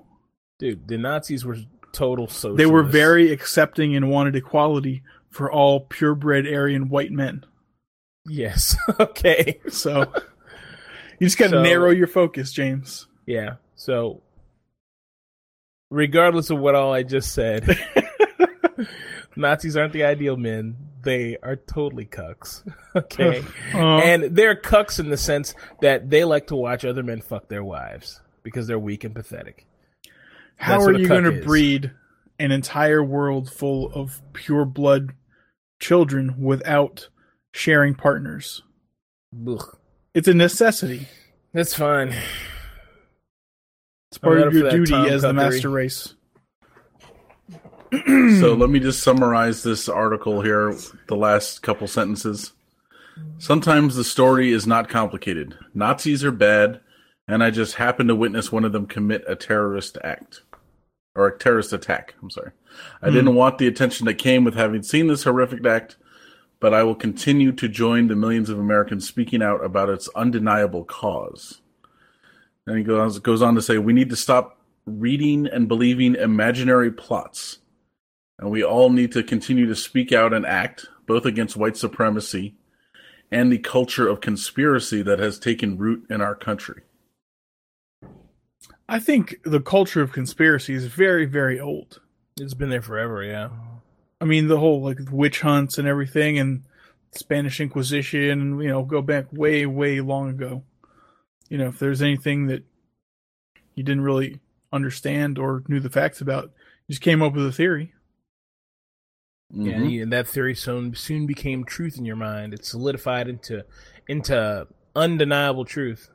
Dude, the Nazis were total socialists. They were very accepting and wanted equality for all purebred Aryan white men. Yes. okay. So you just got to So- narrow your focus, James. Yeah. So regardless of what all I just said, Nazis aren't the ideal men. They are totally cucks. okay. Uh, and they're cucks in the sense that they like to watch other men fuck their wives because they're weak and pathetic. How That's are you going to breed an entire world full of pure blood children without sharing partners. Ugh. It's a necessity. That's fine. It's part of your up for that duty as the master race. So let me just summarize this article here, the last couple sentences. Sometimes the story is not complicated. Nazis are bad, and I just happened to witness one of them commit a terrorist act. Or a terrorist attack, I'm sorry. I hmm. didn't want the attention that came with having seen this horrific act, but I will continue to join the millions of Americans speaking out about its undeniable cause. And he goes, goes on to say, we need to stop reading and believing imaginary plots and we all need to continue to speak out and act both against white supremacy and the culture of conspiracy that has taken root in our country. I think the culture of conspiracy is very, very old. It's been there forever, yeah. I mean, the whole like witch hunts and everything, and Spanish Inquisition. You know, go back way, way long ago. You know, if there's anything that you didn't really understand or knew the facts about, you just came up with a theory. Yeah, Mhm. and that theory soon soon became truth in your mind. It solidified into into undeniable truth.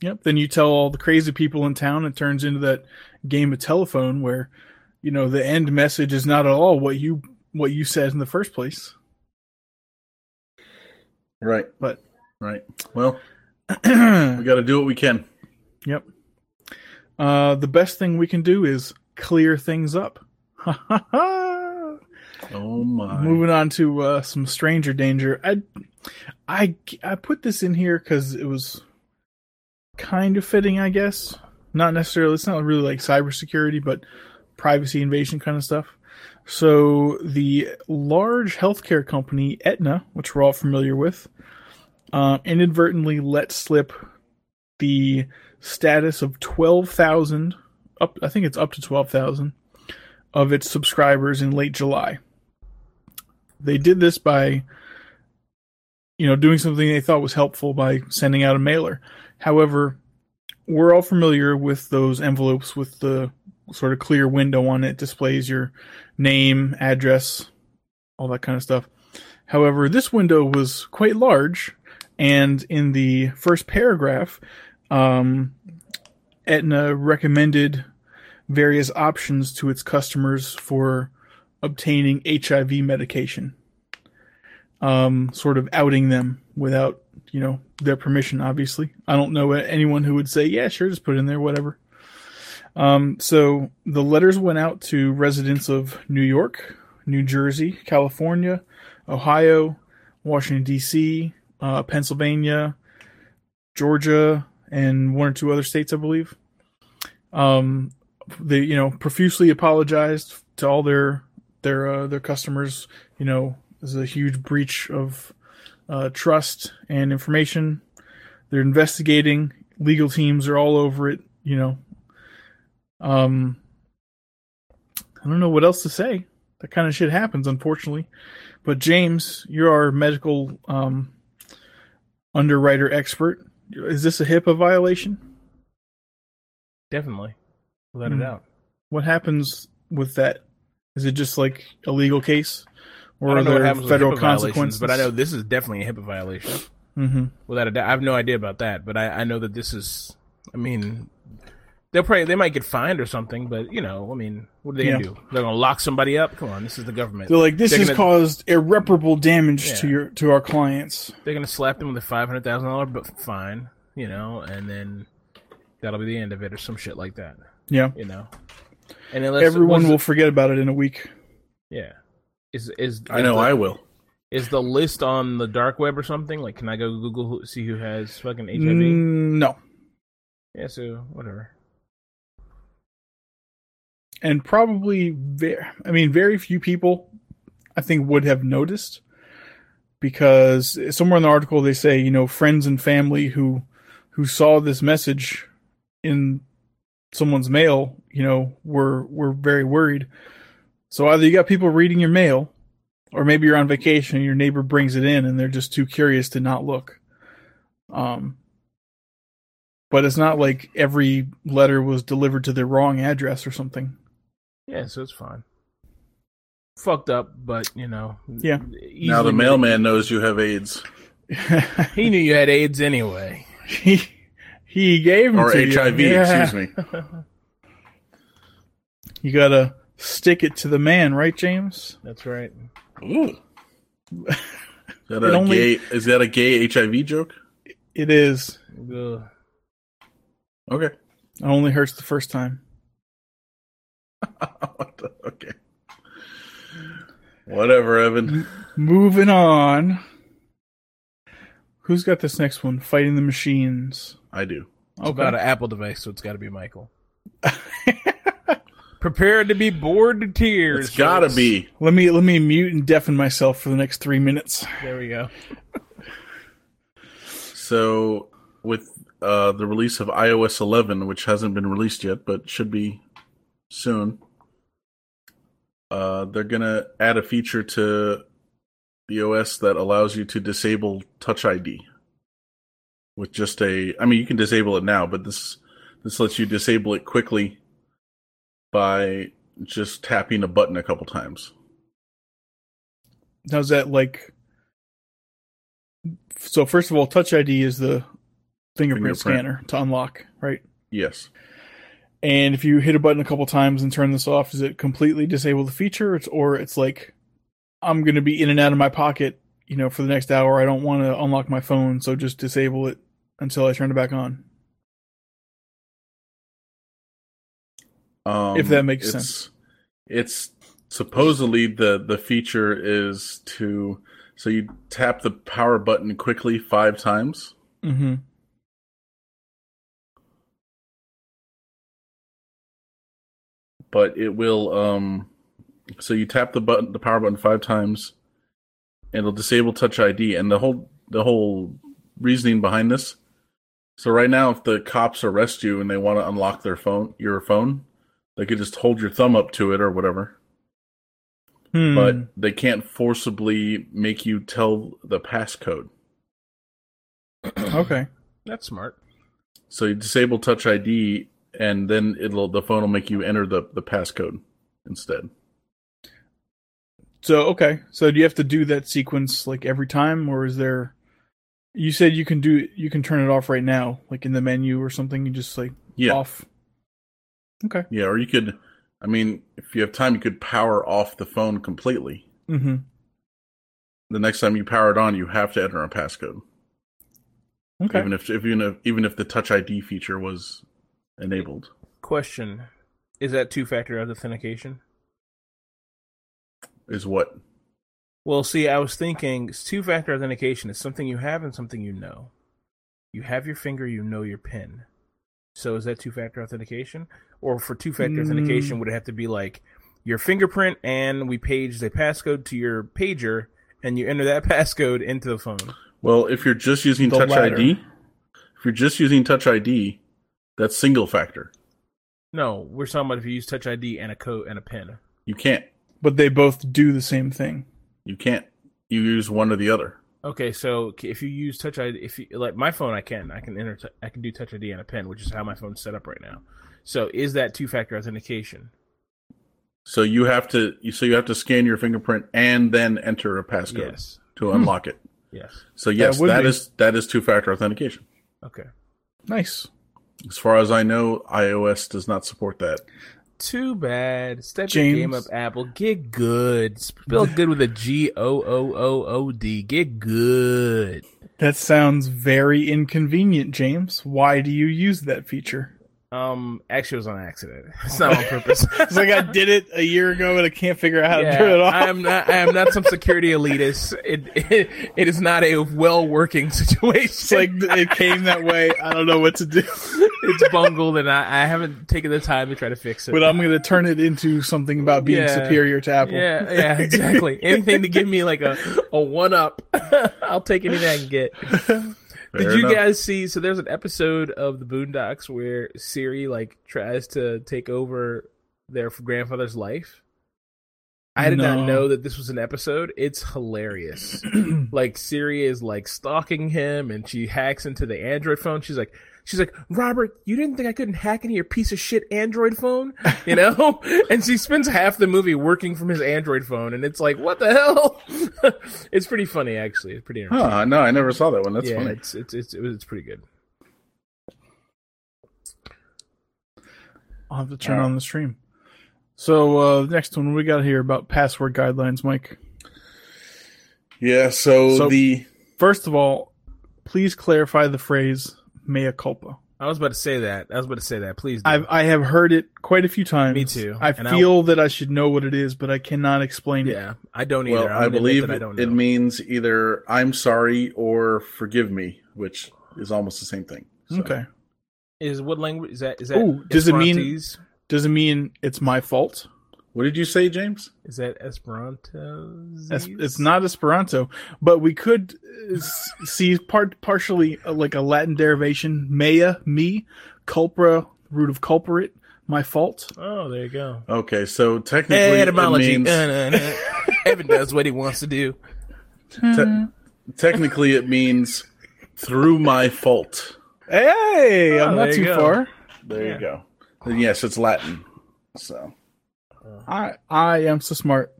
Yep. Then you tell all the crazy people in town, it turns into that game of telephone where, you know, the end message is not at all what you what you said in the first place. Right. But Right. Well, we got to do what we can. Yep. Uh, the best thing we can do is clear things up. Ha ha ha. Oh my. Moving on to uh, some stranger danger. I, I, I put this in here because it was kind of fitting, I guess. Not necessarily. It's not really like cybersecurity, but privacy invasion kind of stuff. So the large healthcare company Aetna, which we're all familiar with, uh, inadvertently let slip the status of twelve thousand up. I think it's up to twelve thousand of its subscribers in late July they did this by you know doing something they thought was helpful by sending out a mailer. However we're all familiar with those envelopes with the sort of clear window on it displays your name address all that kind of stuff. However this window was quite large and in the first paragraph um, Aetna recommended various options to its customers for obtaining HIV medication. Um, sort of outing them without, you know, their permission, obviously. I don't know anyone who would say, yeah, sure, just put it in there, whatever. Um, so the letters went out to residents of New York, New Jersey, California, Ohio, Washington, D.C., uh, Pennsylvania, Georgia, and one or two other states, I believe. Um, they, you know, profusely apologized to all their their uh, their customers. You know, is a huge breach of uh, trust and information. They're investigating. Legal teams are all over it. You know, um, I don't know what else to say. That kind of shit happens, unfortunately. But James, you're our medical um, underwriter expert. Is this a HIPAA violation? Definitely, without Hmm. a doubt. What happens with that? Is it just like a legal case, or I are don't know what there federal consequences? but I know this is definitely a HIPAA violation. hmm Without a doubt, I have no idea about that, but I, I know that this is. I mean, they'll probably they might get fined or something, but you know, I mean, what are they gonna do? They're gonna lock somebody up? Come on, this is the government. They're like, this They're has gonna- caused irreparable damage to your to our clients. They're gonna slap them with a five hundred thousand dollar fine, you know, and then that'll be the end of it, or some shit like that, Yeah, you know. And unless everyone was- will forget about it in a week. yeah. Is is I know the, I will. is the list on the dark web or something? Like, can I go Google who, see who has fucking HIV? Mm, no, Yeah, so whatever. and probably very. I mean, very few people, I think, would have noticed because somewhere in the article they say, you know, friends and family who who saw this message in someone's mail, you know, were were very worried. So either you got people reading your mail, or maybe you're on vacation and your neighbor brings it in and they're just too curious to not look. Um, but it's not like every letter was delivered to the wrong address or something. Yeah, so it's fine. fucked up, but you know. Yeah. now the made- mailman knows you have AIDS He knew you had AIDS anyway. he he gave him or to you. HIV. Yeah. Excuse me. You gotta stick it to the man, right, James? That's right. Ooh. Is that a only- gay? Is that a gay HIV joke? It is. Ugh. Okay. It only hurts the first time. okay. Whatever, Evan. Moving on. Who's got this next one? Fighting the machines. I do. It's about an Apple device, so it's got to be Michael. Prepared to be bored to tears. It's gotta folks. be. Let me let me mute and deafen myself for the next three minutes. There we go. So, with uh, the release of iOS 11, which hasn't been released yet, but should be soon, uh, they're gonna add a feature to the OS that allows you to disable Touch ID with just a. I mean, you can disable it now, but this this lets you disable it quickly by just tapping a button a couple times. How's that like? So first of all, Touch ID is the fingerprint, Fingerprint. scanner to unlock, right? Yes. And if you hit a button a couple times and turn this off, does it completely disable the feature? It's, or it's like, I'm going to be in and out of my pocket, you know, for the next hour. I don't want to unlock my phone, so just disable it until I turn it back on. Um, If that makes it's- sense. It's supposedly the the feature is to so you tap the power button quickly five times. Mm-hmm. but it will um so you tap the button the power button five times and it'll disable touch id and the whole the whole reasoning behind this so right now if the cops arrest you and they want to unlock their phone your phone they could just hold your thumb up to it or whatever Hmm. but they can't forcibly make you tell the passcode okay. That's smart. so you disable touch id and then it'll the phone will make you enter the the passcode instead So okay. So do you have to do that sequence like every time, or is there? You said you can do you can turn it off right now, like in the menu or something. You just like yeah off. Okay. Yeah, or you could, I mean, if you have time, you could power off the phone completely. Mm-hmm. The next time you power it on, you have to enter a passcode, Okay. even if even if even if the Touch ID feature was enabled. Question: Is that two-factor authentication? Is what? Well, see, I was thinking two-factor authentication is something you have and something you know. You have your finger, you know your PIN. So is that two-factor authentication? Or for two-factor Mm. authentication, would it have to be like your fingerprint and we page a passcode to your pager and you enter that passcode into the phone? Well, if you're just using The Touch latter. ID, if you're just using Touch ID, that's single factor. No, we're talking about if you use Touch ID and a code and a PIN. You can't. But they both do the same thing. You can't. You use one or the other. Okay, so if you use Touch ID, if you like my phone, I can I can enter I can do Touch ID and a pen, which is how my phone's set up right now. So is that two factor authentication? So you have to. So you have to scan your fingerprint and then enter a passcode Yes, to unlock it. yes. So yes, that be. is that is two factor authentication. Okay. Nice. As far as I know, iOS does not support that. Too bad. Step your game up, Apple. Get good. Spell good with a G O O O O D. Get good. That sounds very inconvenient, James. Why do you use that feature? Um, actually, it was on accident. It's not on purpose. It's like I did it a year ago and I can't figure out how to Yeah, turn it off. I am not. I am not some security elitist. It, it it is not a well working situation. It's like it came that way. I don't know what to do. it's bungled, and I, I haven't taken the time to try to fix it. But I'm going to turn it into something about being Yeah. superior to Apple. yeah, yeah, exactly. Anything to give me like a a one up, I'll take anything I can get. Did you enough. guys see? So there's an episode of the Boondocks where Siri like tries to take over their grandfather's life. I did No. not know that this was an episode. It's hilarious. like Siri is like stalking him, and she hacks into the Android phone. She's like, she's like, Robert, you didn't think I couldn't hack into your piece of shit Android phone, you know? and she spends half the movie working from his Android phone, and it's like, what the hell? it's pretty funny, actually. It's pretty. entertaining. Huh, no, I never saw that one. That's yeah, funny. it's it's it's it was- it's pretty good. I'll have to turn Alright. on the stream. So uh next one we got here about password guidelines, Mike. Yeah, so, So- the First of all, please clarify the phrase mea culpa. I was about to say that. I was about to say that. Please. Do. I've I have heard it quite a few times. Me too. I And feel that I should know what it is, but I cannot explain it. yeah, I don't either. well, I'm I gonna admit believe that I it, don't it means either I'm sorry or forgive me, which is almost the same thing. So- Okay. is what language is that? Is that? Ooh, does it mean- Does it mean it's my fault? What did you say, James? Is that Esperanto? Es- It's not Esperanto, but we could uh, s- see part partially uh, like a Latin derivation. Mea, me, culpa, root of culprit, my fault. Oh, there you go. Okay, so technically Etymology. it means Uh. Evan does what he wants to do. te- technically it means through my fault. Hey, Oh, I'm there not you too go. far. There Yeah. you go. And yes, it's Latin. So I I am so smart.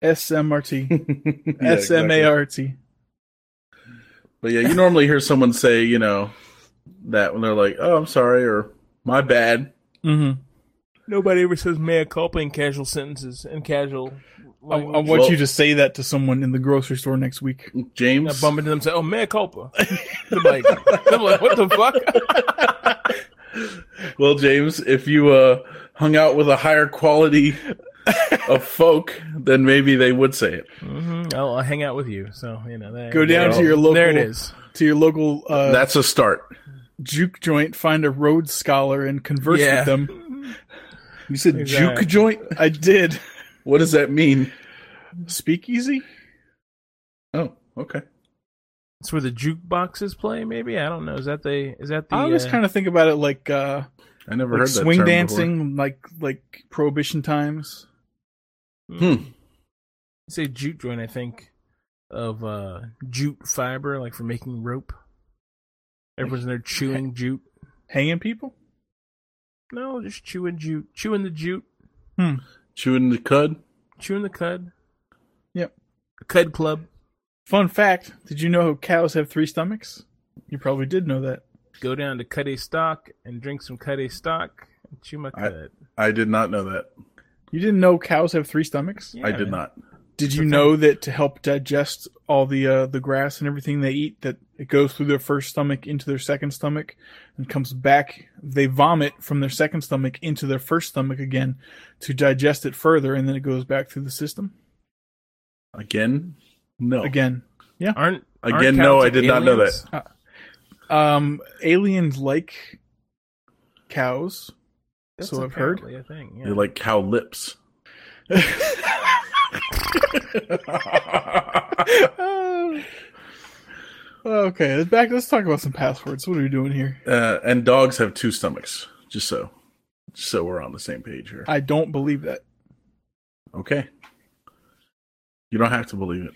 S M R T. Yeah, S M A R T. But yeah, you normally hear someone say, you know, that when they're like, "Oh, I'm sorry" or "My bad." Mm-hmm. Nobody ever says mea culpa in casual sentences and casual. I, I want Well- you to say that to someone in the grocery store next week. James. I James, bump into them and say, "Oh, mea culpa." I'm like, I'm like, what the fuck? well, James, if you uh, hung out with a higher quality of folk, then maybe they would say it. hmm I'll, I'll hang out with you. So you know, there, Go down to your local There it is. to your local uh, That's a start. juke joint, find a Rhodes scholar, and converse Yeah. with them. You said Exactly. juke joint. I did. What does that mean? Speakeasy. Oh, okay. It's where the jukeboxes play. Maybe I don't know. Is that the? Is that the? I always uh, kind of think about it like uh, I never like heard that swing term dancing, like like prohibition times. Hmm. say jute joint. I think of uh jute fiber, like for making rope. Everyone's in there chewing jute. Hanging people. No, just chewing jute, chewing the jute, before. Chewing the cud. chewing the cud. Yep. The cud club. Fun fact: Did you know cows have three stomachs? You probably did know that. Go down to Cuddy Stock and drink some Cuddy Stock and chew my I- cud. I did not know that. You didn't know cows have three stomachs? Yeah, I did man. not. Did you know that to help digest all the uh, the grass and everything they eat, that it goes through their first stomach into their second stomach and comes back? They vomit from their second stomach into their first stomach again to digest it further, and then it goes back through the system Again? No. again. Aren't aren't Again, no, I did not know aliens? Um, aliens like cows. That's So I've heard. a thing. Yeah. They're like cow lips. okay, let's back. Let's talk about some passwords. What are we doing here? Uh, and dogs have two stomachs. Just so, just so we're on the same page here. I don't believe that. Okay. You don't have to believe it.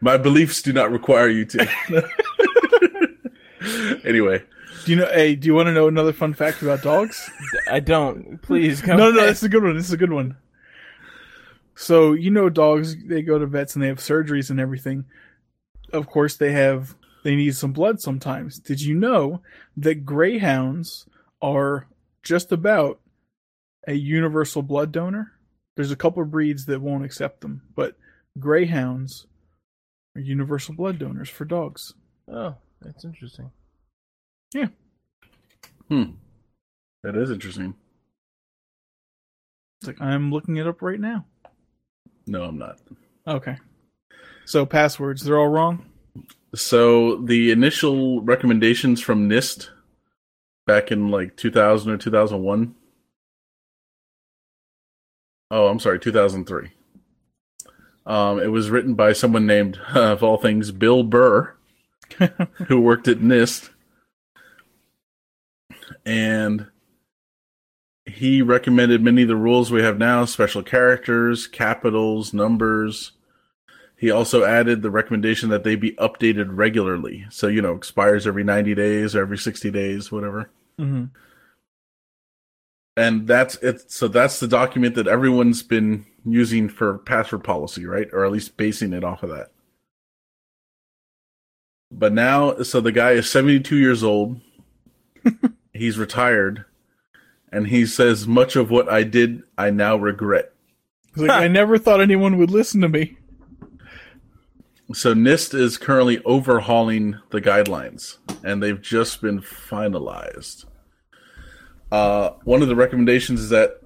My beliefs do not require you to. anyway, Do you know? Hey, do you want to know another fun fact about dogs? I don't. Please come. no, no, back. this is a good one. This is a good one. So you know, dogs they go to vets and they have surgeries and everything. Of course, they have they need some blood sometimes. Did you know that greyhounds are just about a universal blood donor? There's a couple of breeds that won't accept them, but greyhounds are universal blood donors for dogs. Oh, that's interesting. That is interesting. It's like I'm looking it up right now. No, I'm not. Okay. So passwords, they're all wrong. So the initial recommendations from NIST back in like 2000 or 2001. Oh, I'm sorry, 2003. Um, it was written by someone named, of all things, Bill Burr, who worked at NIST. And he recommended many of the rules we have now special characters, capitals, numbers, he also added the recommendation that they be updated regularly. So, you know, expires every 90 days or every 60 days, whatever. Mhm. And that's it. So that's the document that everyone's been using for password policy, right? Or at least basing it off of that. But now, so the guy is 72 years old. He's retired. And he says, much of what I did, I now regret. Like, I never thought anyone would listen to me. So NIST is currently overhauling the guidelines, and they've just been finalized. Uh, one of the recommendations is that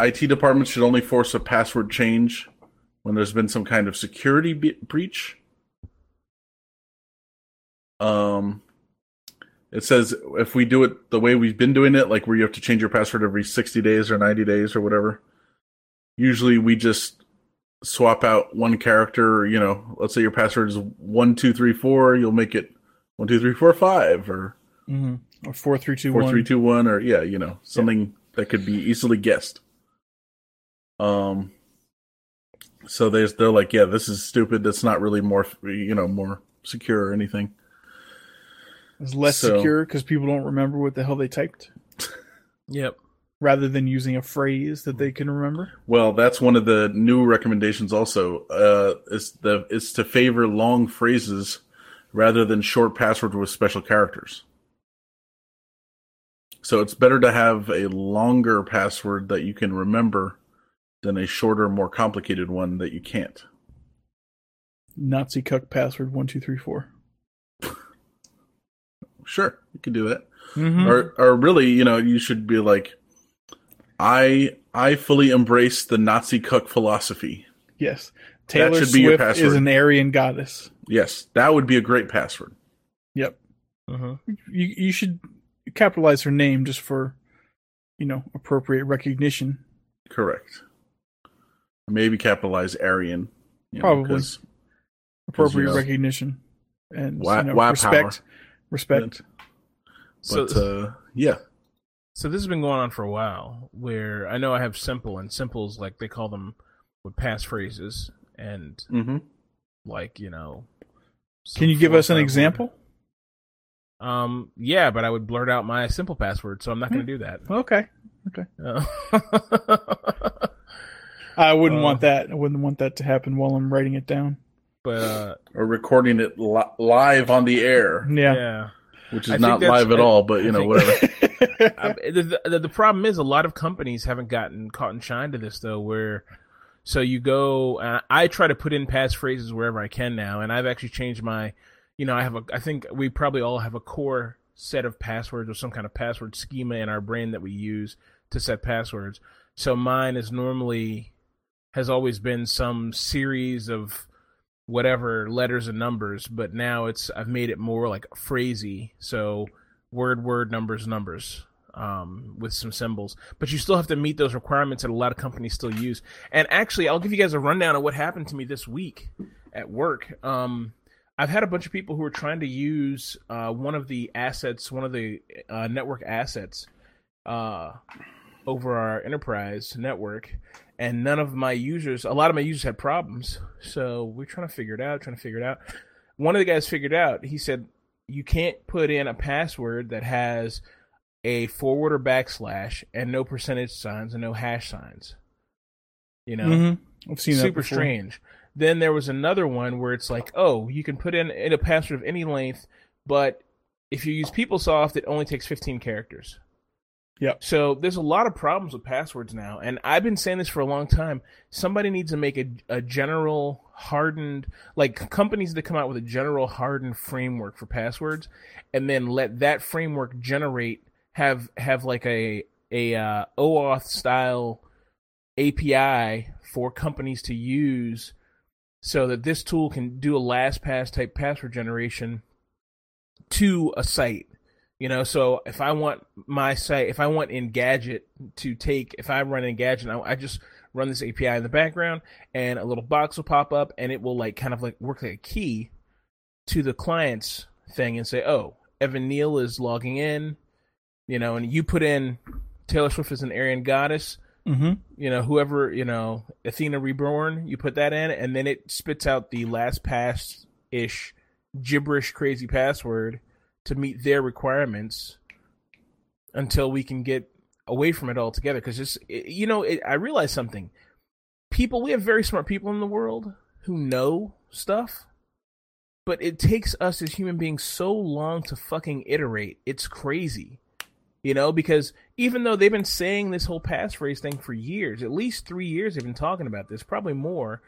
IT departments should only force a password change when there's been some kind of security be- breach. Um, it says if we do it the way we've been doing it, like where you have to change your password every 60 days or 90 days or whatever, usually we just swap out one character. You know, let's say your password is one two three four, you'll make it one two three four five or hmm Or four, three, two, four one. three two one, or yeah, you know, something that could be easily guessed. Um. So there's they're like, yeah, this is stupid. That's not really more, you know, more secure or anything. It's less So- secure because people don't remember what the hell they typed, Yep. rather than using a phrase that they can remember. Well, that's one of the new recommendations. Also, uh, is the is to favor long phrases rather than short passwords with special characters. So it's better to have a longer password that you can remember than a shorter, more complicated one that you can't. Nazi cuck password one two three four. Sure, you can do that. Mm-hmm. Or, or really, you know, you should be like, I I fully embrace the Nazi cuck philosophy. Yes, Taylor should be your Swift is an Aryan goddess. Yes, that would be a great password. Yep, Uh-huh. you you should capitalize her name just for, you know, appropriate recognition. Correct. Maybe capitalize Aryan. you know, Probably. 'cause- Appropriate know, recognition and why- you know, why respect. Respect. So, but uh, yeah, so this has been going on for a while. Where I know I have simple and simples like they call them with passphrases and hmm like you know. Can you give us an example? word- Um. Yeah, but I would blurt out my simple password, so I'm not going to do that. Okay. Uh, I wouldn't Uh, want that. I wouldn't want that to happen while I'm writing it down. But uh, or recording it li- live on the air, Yeah. yeah. which is think not live at I- all. But you I know, think- whatever. I, the, the, the problem is a lot of companies haven't gotten caught in shine to this though where so you go uh, i try to put in passphrases wherever i can now and i've actually changed my you know i have a i think we probably all have a core set of passwords or some kind of password schema in our brain that we use to set passwords so mine is normally has always been some series of whatever letters and numbers but now it's i've made it more like phrasey. So word word numbers numbers um, with some symbols. But you still have to meet those requirements that a lot of companies still use. And actually i'll give you guys a rundown of what happened to me this week at work. Um, i've had a bunch of people who are trying to use uh, one of the assets one of the uh, network assets uh, over our enterprise network and none of my users a lot of my users had problems. So we're trying to figure it out trying to figure it out. One of the guys figured out. He said you can't put in a password that has a forward or backslash and no percentage signs and no hash signs. You know? Mhm. I've seen super strange. Then there was another one where it's like oh you can put in, in a password of any length but if you use peoplesoft it only takes 15 characters Yep. so there's a lot of problems with passwords now, and I've been saying this for a long time. Somebody needs to make a, a general hardened, like companies that come out with a general hardened framework for passwords, and then let that framework generate have have like a a uh, OAuth style API for companies to use, so that this tool can do a LastPass type password generation to a site. You know, so if I want my site, if I want Engadget to take, if I run Engadget, I, I just run this API in the background, and a little box will pop up, and it will like kind of like work like a key to the client's thing and say, "Oh, Evan Neal is logging in," you know, and you put in Taylor Swift as an Aryan goddess. Mm-hmm. You know, whoever you know, Athena Reborn, you put that in, and then it spits out the LastPass ish gibberish crazy password to meet their requirements until we can get away from it altogether. Because it's you know, it, I realize something. People, we have very smart people in the world who know stuff, but it takes us as human beings so long to fucking iterate. It's crazy. You know, because even though they've been saying this whole passphrase thing for years, at least three years they've been talking about this, probably more.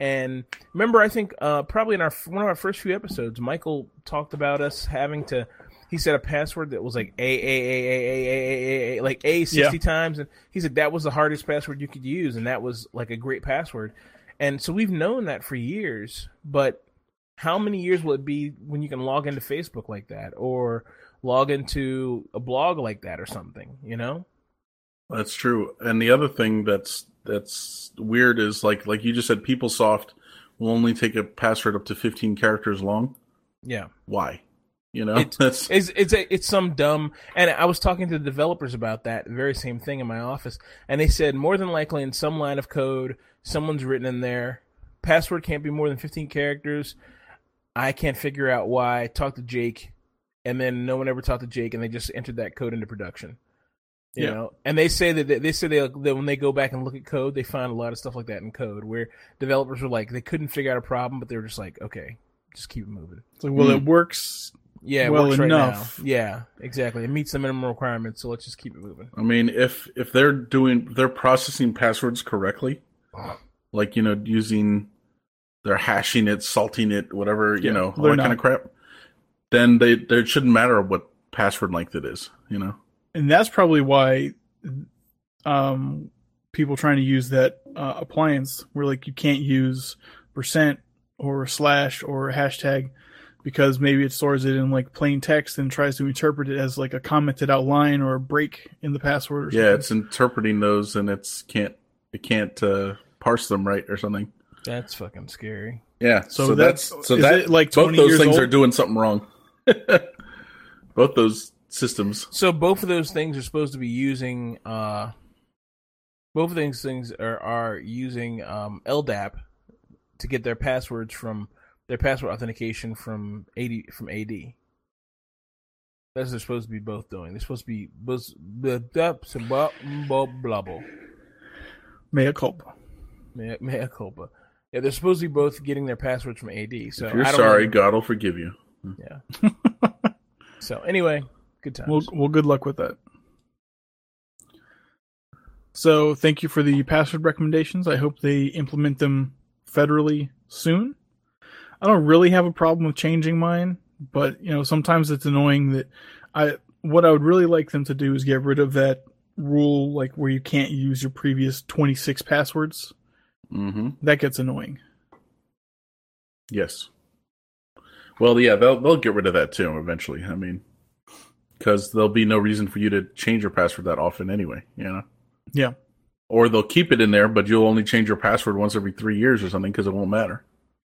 And remember, I think uh, probably in our one of our first few episodes, Michael talked about us having to. He said a password that was like a a a a a a a, a like a sixty Yeah. times, and he said that was the hardest password you could use, and that was like a great password. And so we've known that for years, but how many years will it be when you can log into Facebook like that, or log into a blog like that, or something? You know? That's true. And the other thing that's that's weird is like like you just said, PeopleSoft will only take a password up to 15 characters long. Yeah. Why? You know, It's- that's It's it's a, it's some dumb. And I was talking to the developers about that very same thing in my office, and they said more than likely in some line of code, someone's written in there, password can't be more than fifteen characters. I can't figure out why. Talk to Jake, and then no one ever talked to Jake, and they just entered that code into production. You Yeah. know, and they say that they say they, that when they go back and look at code, they find a lot of stuff like that in code where developers were like they couldn't figure out a problem, but they were just like, okay, just keep it moving. It's like, well, Hmm. it works. Yeah, it well works right enough. now. Yeah, exactly. It meets the minimum requirements, so let's just keep it moving. I mean, if if they're doing they're processing passwords correctly, like you know, using they're hashing it, salting it, whatever, you know, all they're that kind of crap, then they there shouldn't matter what password length it is, you know. And that's probably why um people trying to use that uh, appliance where like you can't use percent or slash or hashtag because maybe it stores it in like plain text and tries to interpret it as like a commented out line or a break in the password or Yeah, something. it's interpreting those and it's can't it can't uh, parse them right or something. That's fucking scary. Yeah, So so, that's- that's so that like both those years things old? are doing something wrong. both those systems. So both of those things are supposed to be using. uh Both of these things are are using um, LDAP to get their passwords from their password authentication from AD from AD. That's what they're supposed to be both doing. They're supposed to be both blah blah blah blah blah. blah. mea culpa. Mea, mea culpa. Yeah, they're supposed to be both getting their passwords from AD. So if you're I don't sorry, know. God will forgive you. Yeah. so anyway, good times. Well, well, good luck with that. So, thank you for the password recommendations. I hope they implement them federally soon. I don't really have a problem with changing mine, but you know, sometimes it's annoying that I what I would really like them to do is get rid of that rule like where you can't use your previous 26 passwords. hmm That gets annoying. Yes. Well, yeah, they'll they'll get rid of that too eventually. I mean, because there'll be no reason for you to change your password that often anyway. You know. Yeah. Or they'll keep it in there, but you'll only change your password once every three years or something because it won't matter.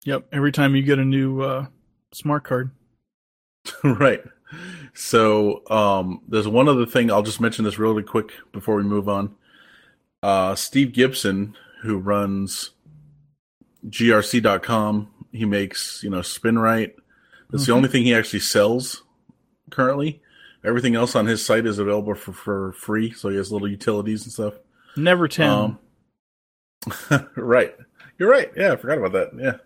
Yep, every time you get a new uh smart card. right. So um, there's one other thing. I'll just mention this really quick before we move on. Uh, Steve Gibson, who runs grc.com, he makes you know SpinRite. That's the Mhm. only thing he actually sells currently. Everything else on his site is available for, for free. So he has little utilities and stuff. Never10. Um, right. You're right. Yeah, I forgot about that. Yeah.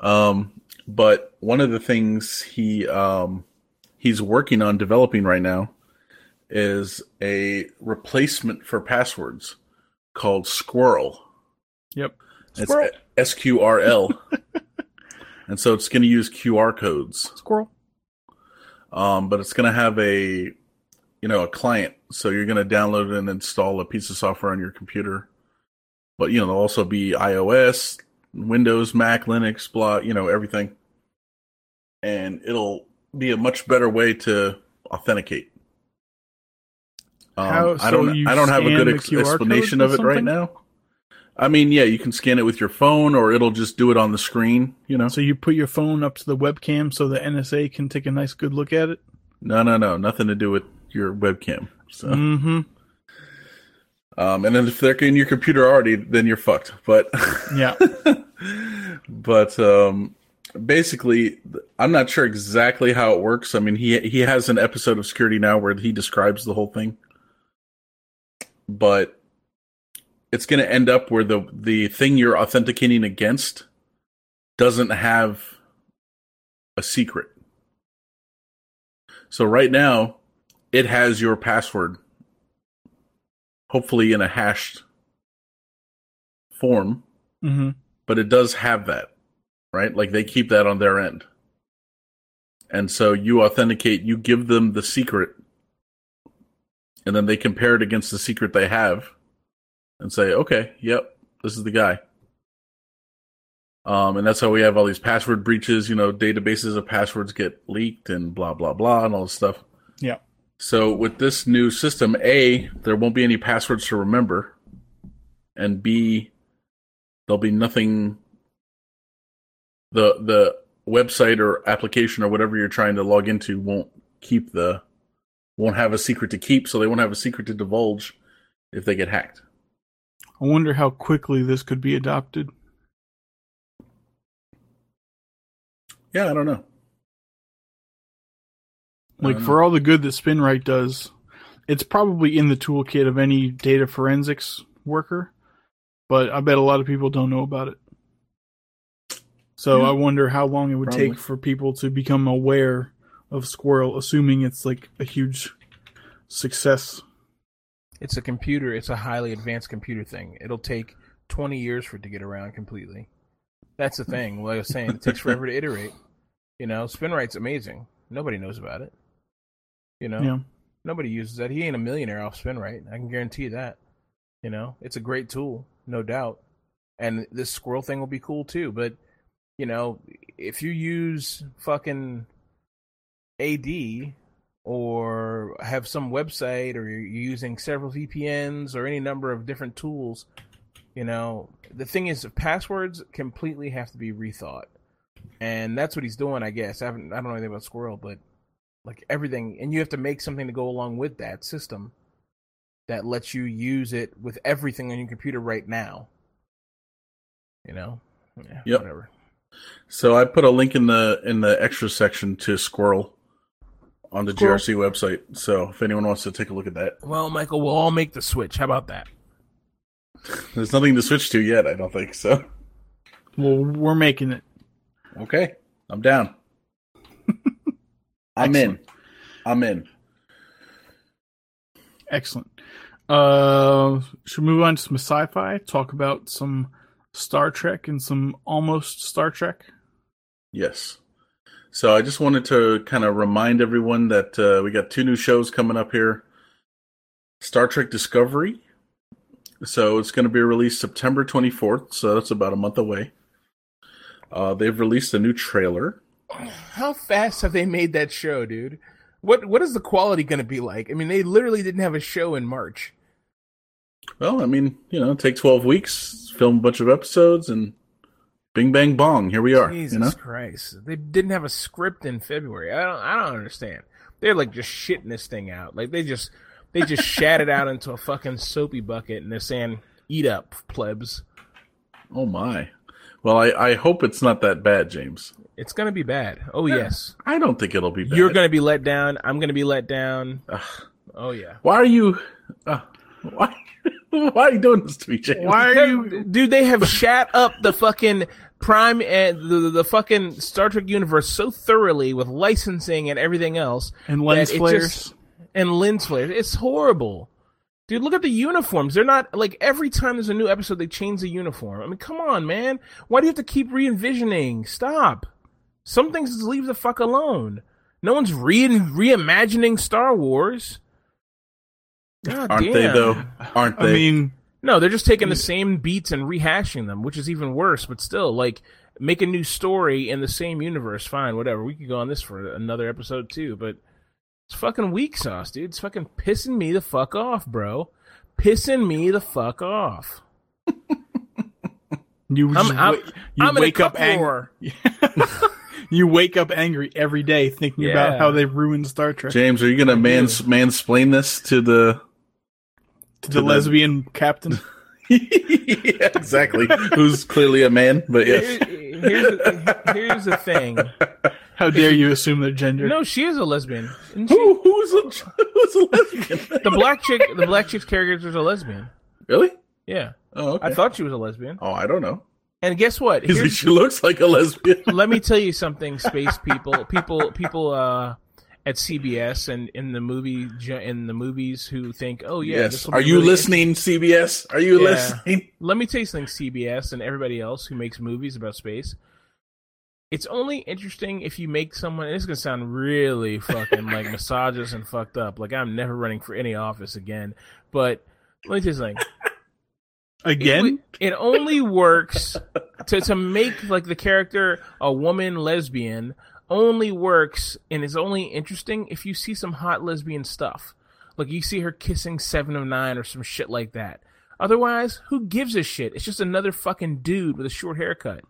Um, but one of the things he um, he's working on developing right now is a replacement for passwords called Squirrel. yep. It's Squirrel. S Q R L. and so it's going to use QR codes. Squirrel. Um, but it's going to have a, you know, a client. So you're going to download and install a piece of software on your computer. But you know, there'll also be iOS, Windows, Mac, Linux, blah, you know, everything. And it'll be a much better way to authenticate. Um, How- I don't. I don't have a good ex- explanation of it right now. I mean, yeah, you can scan it with your phone, or it'll just do it on the screen. You know, So you put your phone up to the webcam so the NSA can take a nice good look at it. no, no, no, nothing to do with your webcam. So. Mm-hmm. Um, and then if they're in your computer already, then you're fucked. But Yeah. but um, basically, I'm not sure exactly how it works. I mean, he he has an episode of Security Now where he describes the whole thing, but it's going to end up where the the thing you're authenticating against doesn't have a secret. So right now, it has your password, hopefully in a hashed form hmm but it does have that, right? Like they keep that on their end. And so you authenticate, you give them the secret, and then they compare it against the secret they have and say, okay, yep, this is the guy. Um, and that's how we have all these password breaches, you know, databases of passwords get leaked and blah, blah, blah, and all this stuff. Yeah. So with this new system, A, there won't be any passwords to remember, and B, there'll be nothing the the website or application or whatever you're trying to log into won't keep the won't have a secret to keep, so they won't have a secret to divulge if they get hacked. I wonder how quickly this could be adopted. Yeah, I don't know. Like Um, for all the good that SpinRite does, it's probably in the toolkit of any data forensics worker, but I bet a lot of people don't know about it. So Yeah. I wonder how long it would Probably. take for people to become aware of Squirrel, assuming it's like a huge success. It's a computer. It's a highly advanced computer thing. It'll take 20 years for it to get around completely. That's the thing. Like I was saying, it takes forever to iterate. You know, SpinRite's amazing. Nobody knows about it. You know, Yeah. nobody uses that. He ain't a millionaire off SpinRite. I can guarantee you that. You know, it's a great tool, no doubt. And this squirrel thing will be cool too. But you know, if you use fucking AD or have some website or you're using several VPNs or any number of different tools, you know, the thing is passwords completely have to be rethought. And that's what he's doing, I guess. I haven't I don't know anything about Squirrel, but like everything and you have to make something to go along with that system that lets you use it with everything on your computer right now. You know? Yeah, Yep. whatever. So I put a link in the in the extra section to Squirrel on the Squirrel. GRC website. So if anyone wants to take a look at that, Well, Michael, we'll all make the switch. How about that? there's nothing to switch to yet. I don't think so. Well, we're making it. Okay, I'm down. I'm in. I'm in. Excellent. Uh, should we move on to some sci-fi? Talk about some Star Trek and some almost Star Trek. Yes. So I just wanted to kind of remind everyone that uh, we got two new shows coming up here. Star Trek Discovery. So it's going to be released September 24th, so that's about a month away. Uh, they've released a new trailer. How fast have they made that show, dude? What what is the quality going to be like? I mean, they literally didn't have a show in March. Well, I mean, you know, take 12 weeks, film a bunch of episodes, and bing, bang, bong, here we are. Jesus you know? Christ, they didn't have a script in February. I don't I don't understand. They're like just shitting this thing out. Like they just they just shat it out into a fucking soapy bucket, and they're saying, "Eat up, plebs." Oh, my. Well, I, I hope it's not that bad, James. It's gonna be bad. Oh yes, I don't think it'll be bad. you're gonna be let down. I'm gonna be let down. Ugh. Oh yeah. Why are you. Uh, why, why are you doing this to me, James? Why are you? dude? They have shat up the fucking prime eh, and the, the fucking Star Trek universe so thoroughly with licensing and everything else, And lens flares. just- and lens flares. It's horrible, dude. Look at the uniforms. They're not like every time there's a new episode they change the uniform. I mean, come on, man. Why do you have to keep re envisioning? Stop. Some things just leave the fuck alone. No one's re reimagining Star Wars. God Aren't damn. they, though? Aren't they? I they? mean, No, they're just taking the mm. same beats and rehashing them, which is even worse. But still, like make a new story in the same universe. Fine, whatever. We could go on this for another episode too. But it's fucking weak sauce, dude. It's fucking pissing me the fuck off, bro. Pissing me the fuck off. you I'm, I'm, you I'm wake up angry. You wake up angry every day thinking about how they ruined Star Trek. James, are you going to mans- mansplain this to the To the lesbian captain. yeah, exactly. Who's clearly a man, but yes. Here- here's, the, here's the thing. How dare you assume their gender? No, she is a lesbian. Who, who's a who's a lesbian? The black chick, the black chick's character is a lesbian. really? Yeah, Oh, okay. I thought she was a lesbian. oh, I don't know. And guess what? Here's- she looks like a lesbian. let me tell you something, space people, people, people uh, at CBS and in the movie in the movies who think, oh yeah, yes. this will Are be you really listening, CBS? Are you Yeah. listening? let me tell you something, CBS and everybody else who makes movies about space. It's only interesting if you make someone. And this is gonna sound really fucking like misogynist and fucked up. Like I'm never running for any office again. But let me tell you something. Again? It, it only works to to make like the character a woman lesbian. Only works and is only interesting if you see some hot lesbian stuff. Like you see her kissing Seven of Nine or some shit like that. Otherwise, who gives a shit? It's just another fucking dude with a short haircut.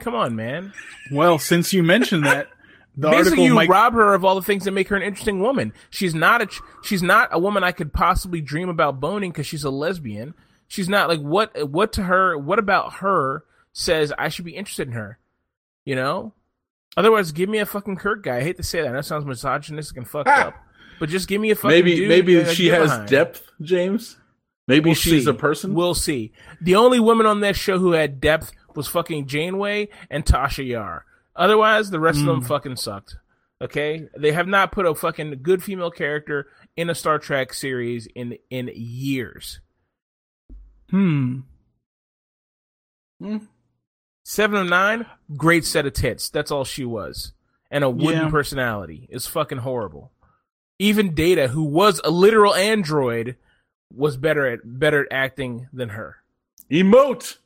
Come on, man. Well, since you mentioned that, the Basically, article you Mike rob her of all the things that make her an interesting woman. She's not a she's not a woman I could possibly dream about boning because she's a lesbian. She's not like what what to her what about her says I should be interested in her. You know. Otherwise, give me a fucking Kirk guy. I hate to say that. That sounds misogynistic and fucked Ah. up. But just give me a fucking Maybe dude maybe that she has behind. depth, James. Maybe We'll she's see. a person. We'll see. The only woman on that show who had depth was fucking Janeway and Tasha Yar. Otherwise, the rest of them fucking sucked. Okay, they have not put a fucking good female character in a Star Trek series in in years. Hmm. Hmm. Seven of Nine, great set of tits. That's all she was, and a wooden Yeah. personality. It's fucking horrible. Even Data, who was a literal android, was better at better at acting than her. Emote.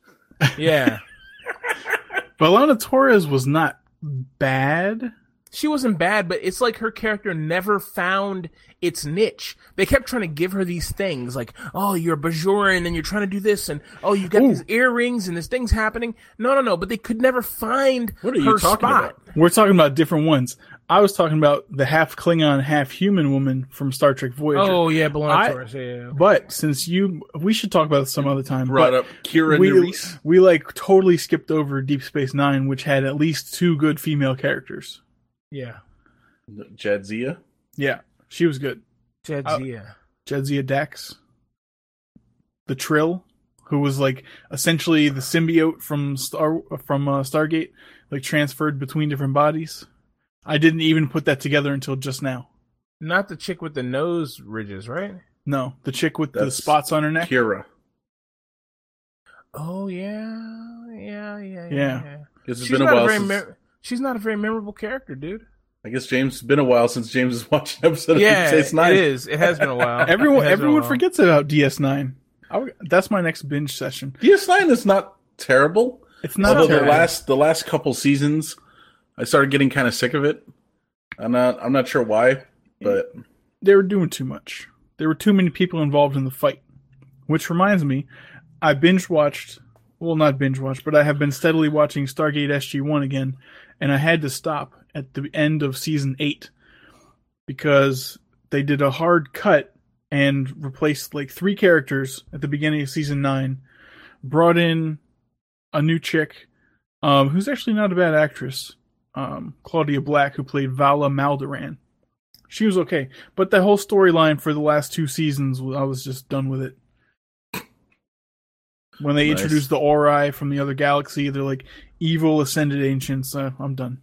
Yeah. But Lana Torres was not bad. She wasn't bad, but it's like her character never found its niche. They kept trying to give her these things, like, oh, you're a Bajoran and you're trying to do this, and oh, you got Ooh. these earrings and this thing's happening. No, no, no, but they could never find What are you her talking spot. about? We're talking about different ones. I was talking about the half Klingon, half human woman from Star Trek Voyager. Oh yeah, B'Elanna I- Yeah, yeah. But since you, we should talk about this some other time. Brought but up Kira we, Nerys. we like totally skipped over Deep Space Nine, which had at least two good female characters. Yeah. Jadzia. Yeah, she was good. Jadzia. Jadzia Dax, the Trill, who was like essentially the symbiote from Star from uh, Stargate, like transferred between different bodies. I didn't even put that together until just now. Not the chick with the nose ridges, right? No, the chick with the spots on her neck. Kira. Oh yeah, yeah, yeah, yeah. Yeah. yeah. It's She's been a not a while very since. mem- she's not a very memorable character, dude. I guess James. It's been a while since James has watched an episode of Yeah, Deep Space Nine. it is. It has been a while. Everyone, It a everyone while. forgets about DS9. I, that's my next binge session. DS9 is not terrible. It's not Although the last the last couple seasons, I started getting kind of sick of it. I'm not I'm not sure why, but they were doing too much. There were too many people involved in the fight. Which reminds me, I binge watched, well, not binge watched, but I have been steadily watching Stargate SG1 again, and I had to stop at the end of season 8 because they did a hard cut and replaced like three characters at the beginning of season 9, brought in a new chick um, who's actually not a bad actress, um, Claudia Black, who played Vala Maldoran she was okay. But the whole storyline for the last two seasons, I was just done with it. When they Nice. introduced the Ori from the other galaxy, they're like evil ascended ancients. Uh, I'm done.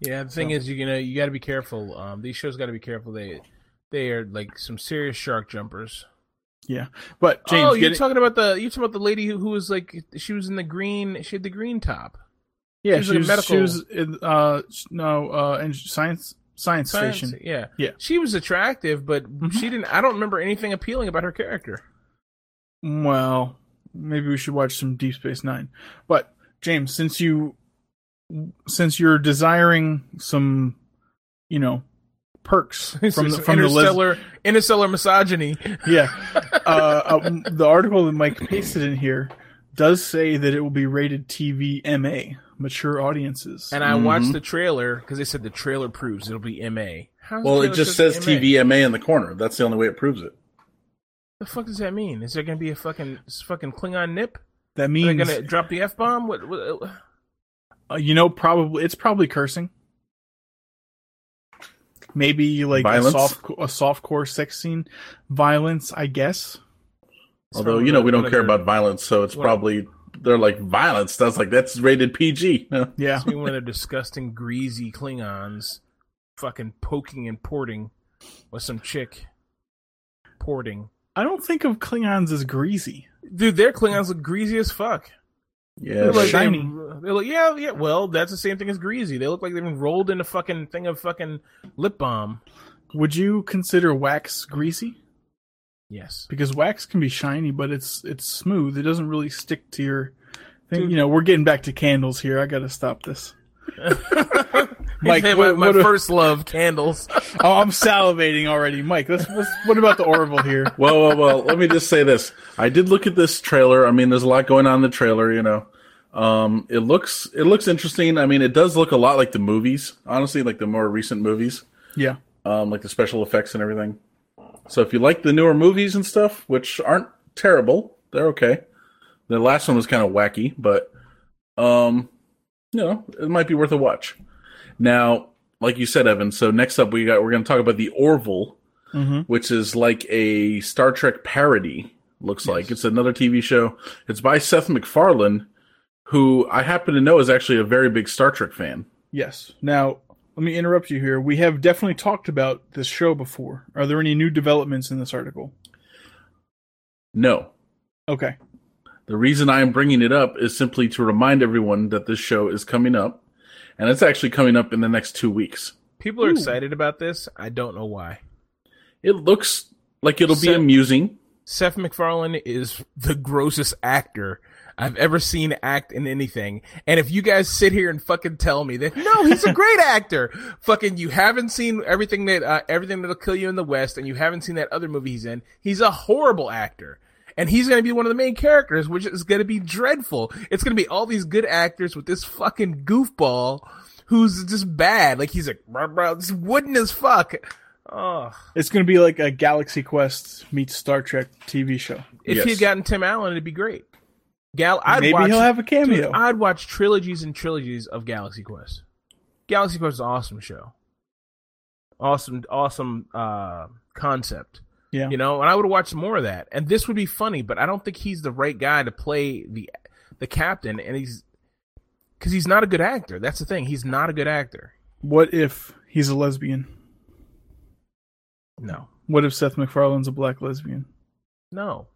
Yeah, the thing is, you know, you got to be careful. Um, these shows got to be careful. They they are like some serious shark jumpers. Yeah, but James, oh, you're getting- talking about the you talking about the lady who, who was like she was in the green. She had the green top. yeah, she was she like a was, she medical- was in, uh no uh and science science, Science- station. Yeah, Yeah. She was attractive, but Mhm. she didn't. I don't remember anything appealing about her character. Well, maybe we should watch some Deep Space Nine. But James, since you since you're desiring some, you know, perks from the, Some from the les- interstellar interstellar misogyny. yeah. Uh, uh, the article that Mike pasted in here does say that it will be rated TV MA, mature audiences. And I Mhm. watched the trailer because they said the trailer proves it'll be MA. How's well, it just says says MA? TVMA in the corner. That's the only way it proves it. The fuck does that mean? Is there gonna be a fucking fucking Klingon nip? That Are they means gonna drop the f bomb? What, what? uh, you know probably it's probably cursing. Maybe like a soft a soft core sex scene, violence, I guess. Although you know we don't care about violence, so it's What- probably they're like violence. That's like that's rated PG. No. Yeah, It's gonna one of the disgusting, greasy Klingons, fucking poking and porting with some chick porting. I don't think of Klingons as greasy. Dude, their Klingons look greasy as fuck. Yeah, They're Like, shiny. They, they look, yeah, yeah. Well, that's the same thing as greasy. They look like they've been rolled in a fucking thing of fucking lip balm. Would you consider wax greasy? Yes. Because wax can be shiny, but it's it's smooth. It doesn't really stick to your thing. Dude. You know, we're getting back to candles here. I got to stop this. Mike, my, my what- first love, candles. Oh, I'm salivating already, Mike. Let's, let's what about the Orville here? well, well, well. Let me just say this: I did look at this trailer. I mean, there's a lot going on in the trailer. You know, um, it looks it looks interesting. I mean, it does look a lot like the movies. Honestly, like the more recent movies, Yeah, um, like the special effects and everything. So if you like the newer movies and stuff, which aren't terrible, they're okay. The last one was kind of wacky, but um, you know, it might be worth a watch. Now, like you said, Evan. So next up, we got we're going to talk about the Orville hmm which is like a Star Trek parody. Looks like it's another TV show. It's by Seth MacFarlane, who I happen to know is actually a very big Star Trek fan. yes. Now, let me interrupt you here. We have definitely talked about this show before. Are there any new developments in this article? No, Okay. The reason I am bringing it up is simply to remind everyone that this show is coming up, and it's actually coming up in the next two weeks. People are Ooh. excited about this. I don't know why. It looks like it'll be amusing. Seth MacFarlane is the grossest actor I've ever seen act in anything. And if you guys sit here and fucking tell me that no, he's a great actor, fucking you haven't seen everything that uh, everything that'll kill you in the West, and you haven't seen that other movie he's in. He's a horrible actor. And he's going to be one of the main characters, which is going to be dreadful. It's going to be all these good actors with this fucking goofball who's just bad. Like he's like, bro, bro, this wooden as fuck. Oh, It's going to be like a Galaxy Quest meets Star Trek TV show. if Yes. he had gotten Tim Allen, it'd be great. Gal, I'd Maybe watch, he'll have a cameo. Dude, I'd watch trilogies and trilogies of Galaxy Quest. Galaxy Quest is an awesome show. Awesome, awesome uh, concept. Yeah. You know, and I would watch more of that. And this would be funny, but I don't think he's the right guy to play the the captain. And he's because he's not a good actor. That's the thing. He's not a good actor. What if he's a lesbian? No, What if Seth MacFarlane's a black lesbian? no.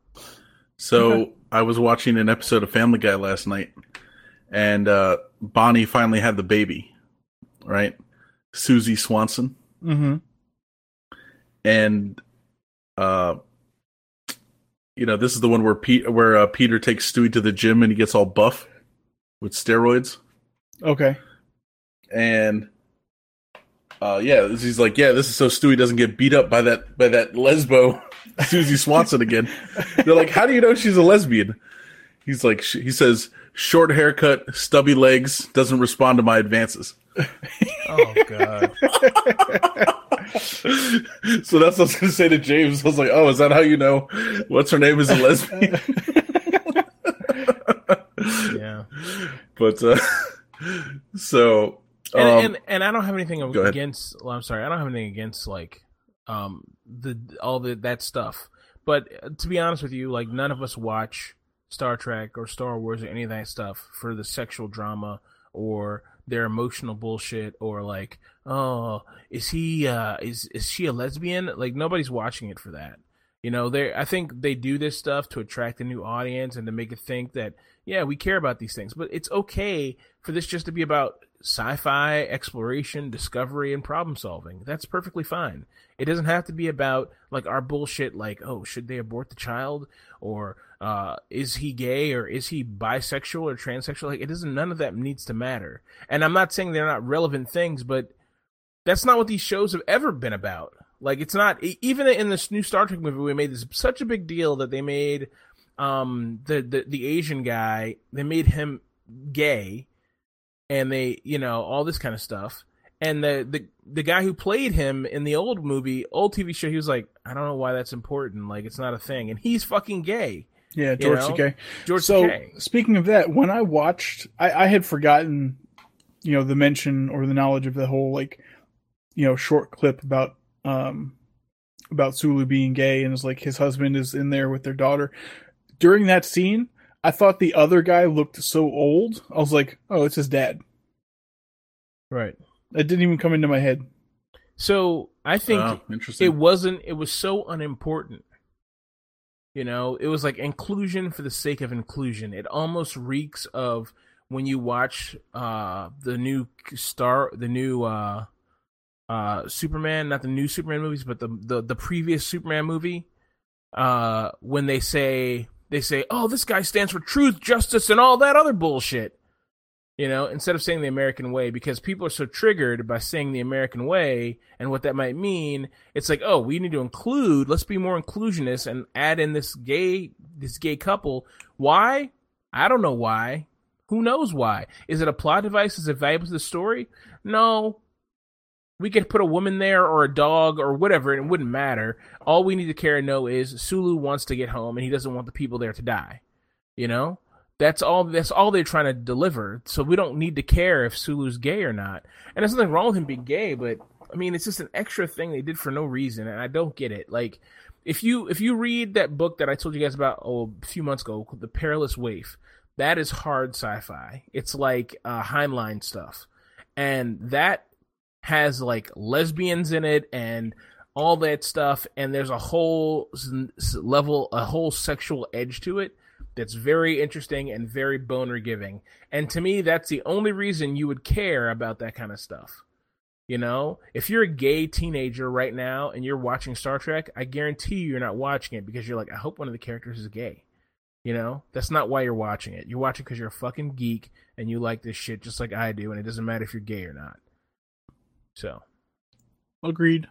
So Okay. I was watching an episode of Family Guy last night, and uh, Bonnie finally had the baby, right? Susie Swanson. Mm-hmm. and uh you know this is the one where Pete where uh, Peter takes Stewie to the gym and he gets all buff with steroids Okay. and uh yeah he's like yeah this is so Stewie doesn't get beat up by that by that lesbo Susie Swanson again they're like how do you know she's a lesbian he's like sh- he says short haircut stubby legs doesn't respond to my advances Oh god. so that's what I was gonna say to James. I was like, "Oh, is that how you know what's her name is a lesbian?" yeah. but uh, so and, um, and and I don't have anything against. Well, I'm sorry, I don't have anything against like um the all the that stuff. But uh, to be honest with you, like none of us watch Star Trek or Star Wars or any of that stuff for the sexual drama or their emotional bullshit or like oh is he uh is is she a lesbian? Like nobody's watching it for that. You know they i think they do this stuff to attract a new audience and to make it think that yeah we care about these things. But it's okay for this just to be about sci-fi exploration discovery and problem solving. That's perfectly fine. It doesn't have to be about like our bullshit like oh should they abort the child? or uh, is he gay or is he bisexual or transsexual like it doesn't none of that needs to matter and i'm not saying they're not relevant things but that's not what these shows have ever been about like it's not even in this new star trek movie we made this such a big deal that they made um the the, the asian guy they made him gay and they you know all this kind of stuff And the, the the guy who played him in the old movie, old TV show, he was like, I don't know why that's important. Like, it's not a thing. And he's fucking gay. Yeah, George know? Takei. George So Takei. speaking of that, when I watched, I, I had forgotten, you know, the mention or the knowledge of the whole like, you know, short clip about um about Sulu being gay and it's like his husband is in there with their daughter. During that scene, I thought the other guy looked so old. I was like, oh, it's his dad. Right. That didn't even come into my head. So I think Oh, it wasn't it was so unimportant you know it was like inclusion for the sake of inclusion. It almost reeks of when you watch uh the new star the new uh uh superman not the new superman movies but the the, the previous superman movie uh when they say they say oh this guy stands for truth justice and all that other bullshit you know, instead of saying the American way, because people are so triggered by saying the American way and what that might mean, it's like, oh, we need to include, let's be more inclusionist and add in this gay, this gay couple. Why? I don't know why. Who knows why? Is it a plot device? Is it valuable to the story? No. We could put a woman there or a dog or whatever, and it wouldn't matter. All we need to care and know is Sulu wants to get home and he doesn't want the people there to die. You know? That's all. That's all they're trying to deliver. So we don't need to care if Sulu's gay or not. And there's nothing wrong with him being gay, but I mean, it's just an extra thing they did for no reason, and I don't get it. Like, if you if you read that book that I told you guys about oh, a few months ago, The Perilous Waif, that is hard sci-fi. It's like uh, Heinlein stuff, and that has like lesbians in it and all that stuff, and there's a whole level, a whole sexual edge to it that's very interesting and very boner giving. And to me, that's the only reason you would care about that kind of stuff. You know, if you're a gay teenager right now and you're watching Star Trek, I guarantee you you're not watching it because you're like, I hope one of the characters is gay. You know, that's not why you're watching it. You're watching because you're a fucking geek and you like this shit just like I do, and it doesn't matter if you're gay or not. So, Agreed.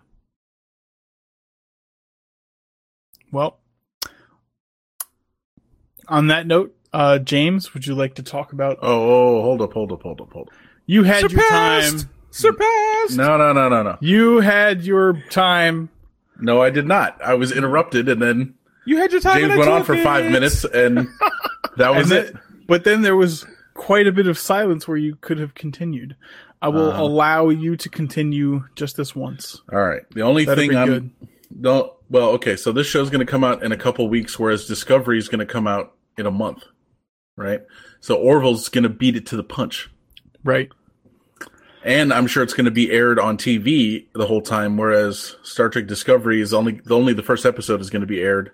Well, on that note, uh, James, would you like to talk about? oh, oh, hold up, hold up, hold up, hold up. You had your time. surpassed. No, no, no, no, no. You had your time. No, I did not. I was interrupted, and then You had your time. James went on took for five minutes, and that was And it. then- but then there was quite a bit of silence where you could have continued. I will Uh-huh. allow you to continue just this once. All right. The only That'd thing I'm good. don't well, okay. So this show's going to come out in a couple weeks, whereas Discovery is going to come out in a month, right? So Orville's going to beat it to the punch, Right. and I'm sure it's going to be aired on TV the whole time, whereas Star Trek Discovery is only the only the first episode is going to be aired,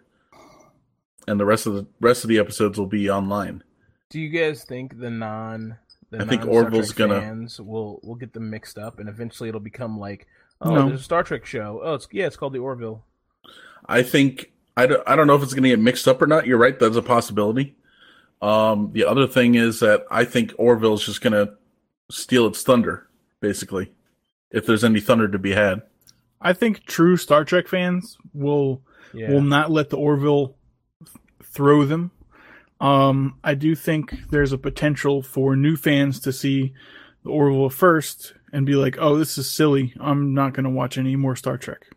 and the rest of the rest of the episodes will be online. Do you guys think the non the I think Orville's gonna- fans will will get them mixed up and eventually it'll become like oh No. there's a Star Trek show oh it's yeah it's called the Orville I think I don't, I don't know if it's going to get mixed up or not. You're right, that's a possibility. Um, the other thing is that I think Orville's just going to steal its thunder, basically, if there's any thunder to be had. I think true Star Trek fans will yeah will not let the Orville th- throw them. Um, I do think there's a potential for new fans to see the Orville first and be like, "Oh, this is silly. I'm not going to watch any more Star Trek."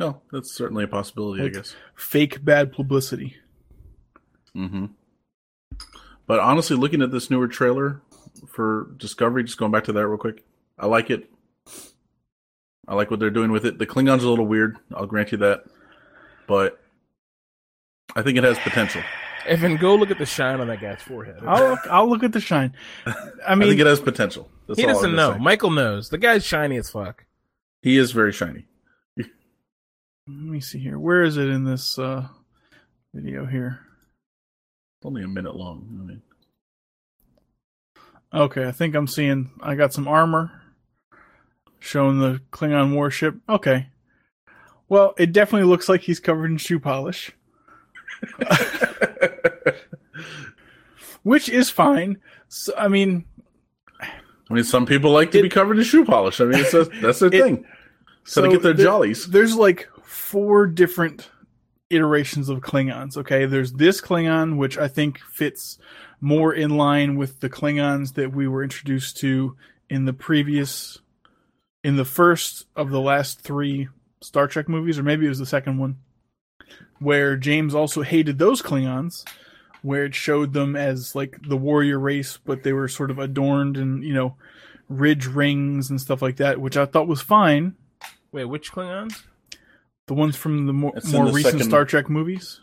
Oh, that's certainly a possibility, Like- I guess. Fake bad publicity. Mm hmm But honestly, looking at this newer trailer for Discovery, just going back to that real quick, I like it. I like what they're doing with it. The Klingons are a little weird. I'll grant you that, but I think it has potential. Evan go look at the shine on that guy's forehead I'll look, I'll look at the shine. I I, mean, think it has potential. That's he doesn't know say. Michael knows the guy's shiny as fuck He is very shiny. Let me see here. Where is it in this uh, video here? It's only a minute long. I mean, Okay, I think I'm seeing. I got some armor showing the Klingon warship. Okay. Well, it definitely looks like he's covered in shoe polish, which is fine. So, I mean, I mean, some people like to It- be covered in shoe polish. I mean, it's a, that's their It- thing. So, to so get their there- jollies. There's like four different iterations of Klingons. Okay, there's this Klingon, which I think fits more in line with the Klingons that we were introduced to in the previous, in the first of the last three Star Trek movies, or maybe it was the second one, where James also hated those Klingons, where it showed them as like the warrior race, but they were sort of adorned and you know ridge rings and stuff like that, which I thought was fine. Wait, which Klingons? The ones from the more, It's more the recent second- Star Trek movies.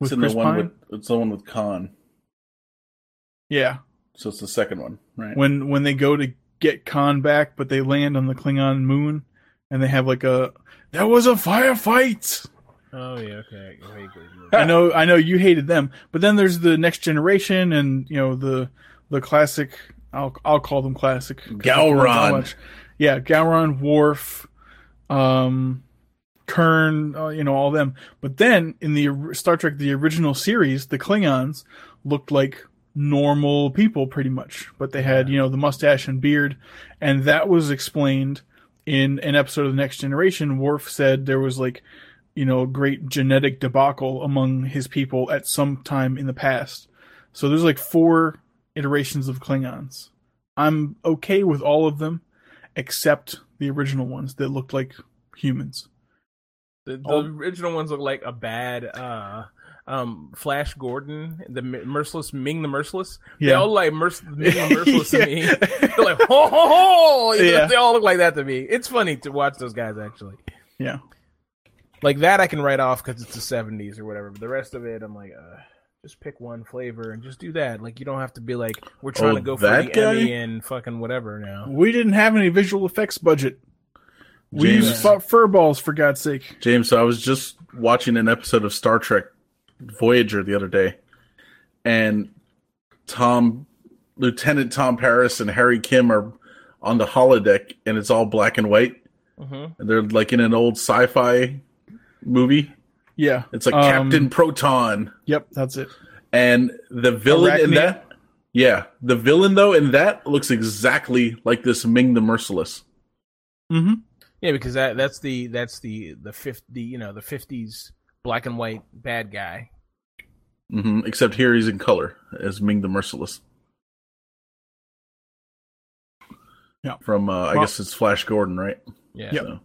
With It's Chris the one Pine. with it's the one with Khan. yeah, So it's the second one, right? when when they go to get Khan back, but they land on the Klingon moon, and they have like a that was a firefight. Oh yeah, okay. I know, I know you hated them, but then there's the next generation, and you know the the classic. I'll I'll call them classic. that's the ones Gowron. Yeah, Gowron, Worf, um, Kern, uh, you know all them. But then in the Star Trek, the original series, the Klingons looked like normal people pretty much, but they had you know the mustache and beard, and that was explained in an episode of the Next Generation. Worf said there was like you know, a great genetic debacle among his people at some time in the past. So there's like four iterations of Klingons. I'm okay with all of them except the original ones that looked like humans. The, the Oh. original ones look like a bad uh um Flash Gordon, the merciless Ming the merciless. Yeah. They all look like Merc- Ming the merciless Yeah. to me. They're like ho ho ho. Yeah. They all look like that to me. It's funny to watch those guys actually. Yeah. Like that I can write off because it's the seventies or whatever. But the rest of it, I'm like, uh, just pick one flavor and just do that. Like you don't have to be like we're trying Oh, to go for the guy? Emmy and fucking whatever now. We didn't have any visual effects budget. We James- used fu- fur balls for God's sake. James, so I was just watching an episode of Star Trek Voyager the other day, and Tom, Lieutenant Tom Paris and Harry Kim are on the holodeck, and it's all black and white. hmm And they're like in an old sci-fi movie. Yeah. It's like Um, Captain Proton, Yep, that's it. and the villain in that. Yeah, the villain though in that looks exactly like this Ming the Merciless. Mm-hmm. Yeah, because that that's the that's the the fifth the you know the fifties black and white bad guy. Mm-hmm. Except here he's in color as Ming the Merciless. Yeah. From uh, I Well- guess it's Flash Gordon, right? Yeah. Yep. So,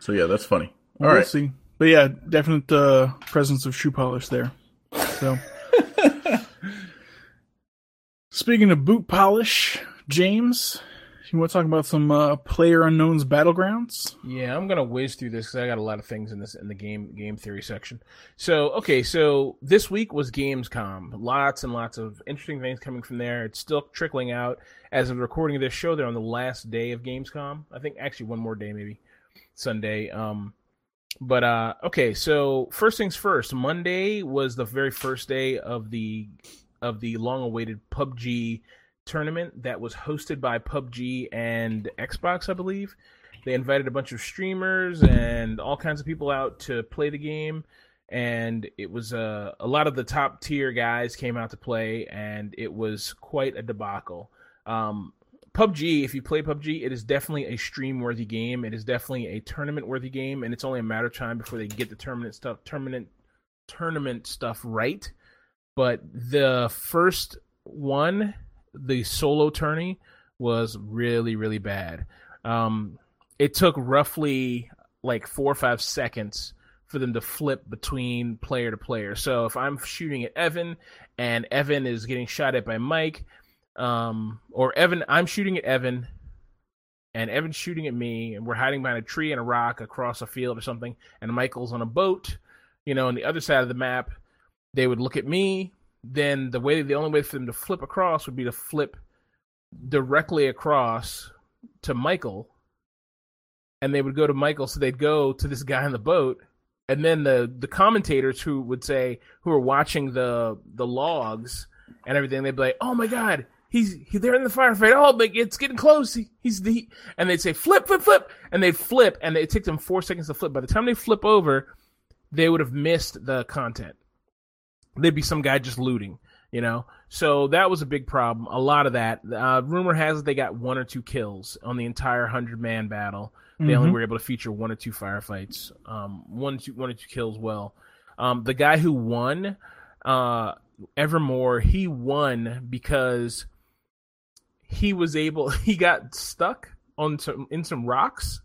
so yeah, that's funny. All we'll right. see. But yeah, definite uh, presence of shoe polish there. So, speaking of boot polish, James, you want to talk about some uh, PlayerUnknown's Battlegrounds? Yeah, I'm gonna whiz through this because I got a lot of things in this in the game game theory section. So okay, so this week was Gamescom. Lots and lots of interesting things coming from there. It's still trickling out as of recording of this show. They're on the last day of Gamescom. I think actually one more day, maybe Sunday. Um, but uh, okay, so first things first. Monday was the very first day of the of the long-awaited PUBG tournament that was hosted by PUBG and Xbox, I believe. They invited a bunch of streamers and all kinds of people out to play the game, and it was uh, a lot of the top tier guys came out to play, and it was quite a debacle. Um, PUBG, if you play PUBG, it is definitely a stream worthy game. It is definitely a tournament worthy game, and it's only a matter of time before they get the tournament stuff, tournament, tournament stuff right. But the first one, the solo tourney, was really really bad. Um, it took roughly like four or five seconds for them to flip between player to player. So if I'm shooting at Evan and Evan is getting shot at by Mike, um, or Evan, I'm shooting at Evan and Evan's shooting at me, and we're hiding behind a tree and a rock across a field or something, and Michael's on a boat, you know, on the other side of the map. They would look at me. Then the way, the only way for them to flip across would be to flip directly across to Michael, and they would go to Michael, so they'd go to this guy on the boat, and then the the commentators who would say who are watching the the logs and everything, they'd be like, "Oh my god, he's he, they're in the firefight. Oh, but it's getting close. He, he's the," and they'd say, "Flip, flip, flip," and they'd flip, and it takes them four seconds to flip. By the time they flip over, they would have missed the content. There'd be some guy just looting, you know. So that was a big problem. A lot of that. Uh, rumor has it they got one or two kills on the entire hundred man battle. They only Mhm. were able to feature one or two firefights, um, one or two, one or two kills. Well, um, the guy who won, uh, Evermore, he won because he was able. He got stuck on some in some rocks.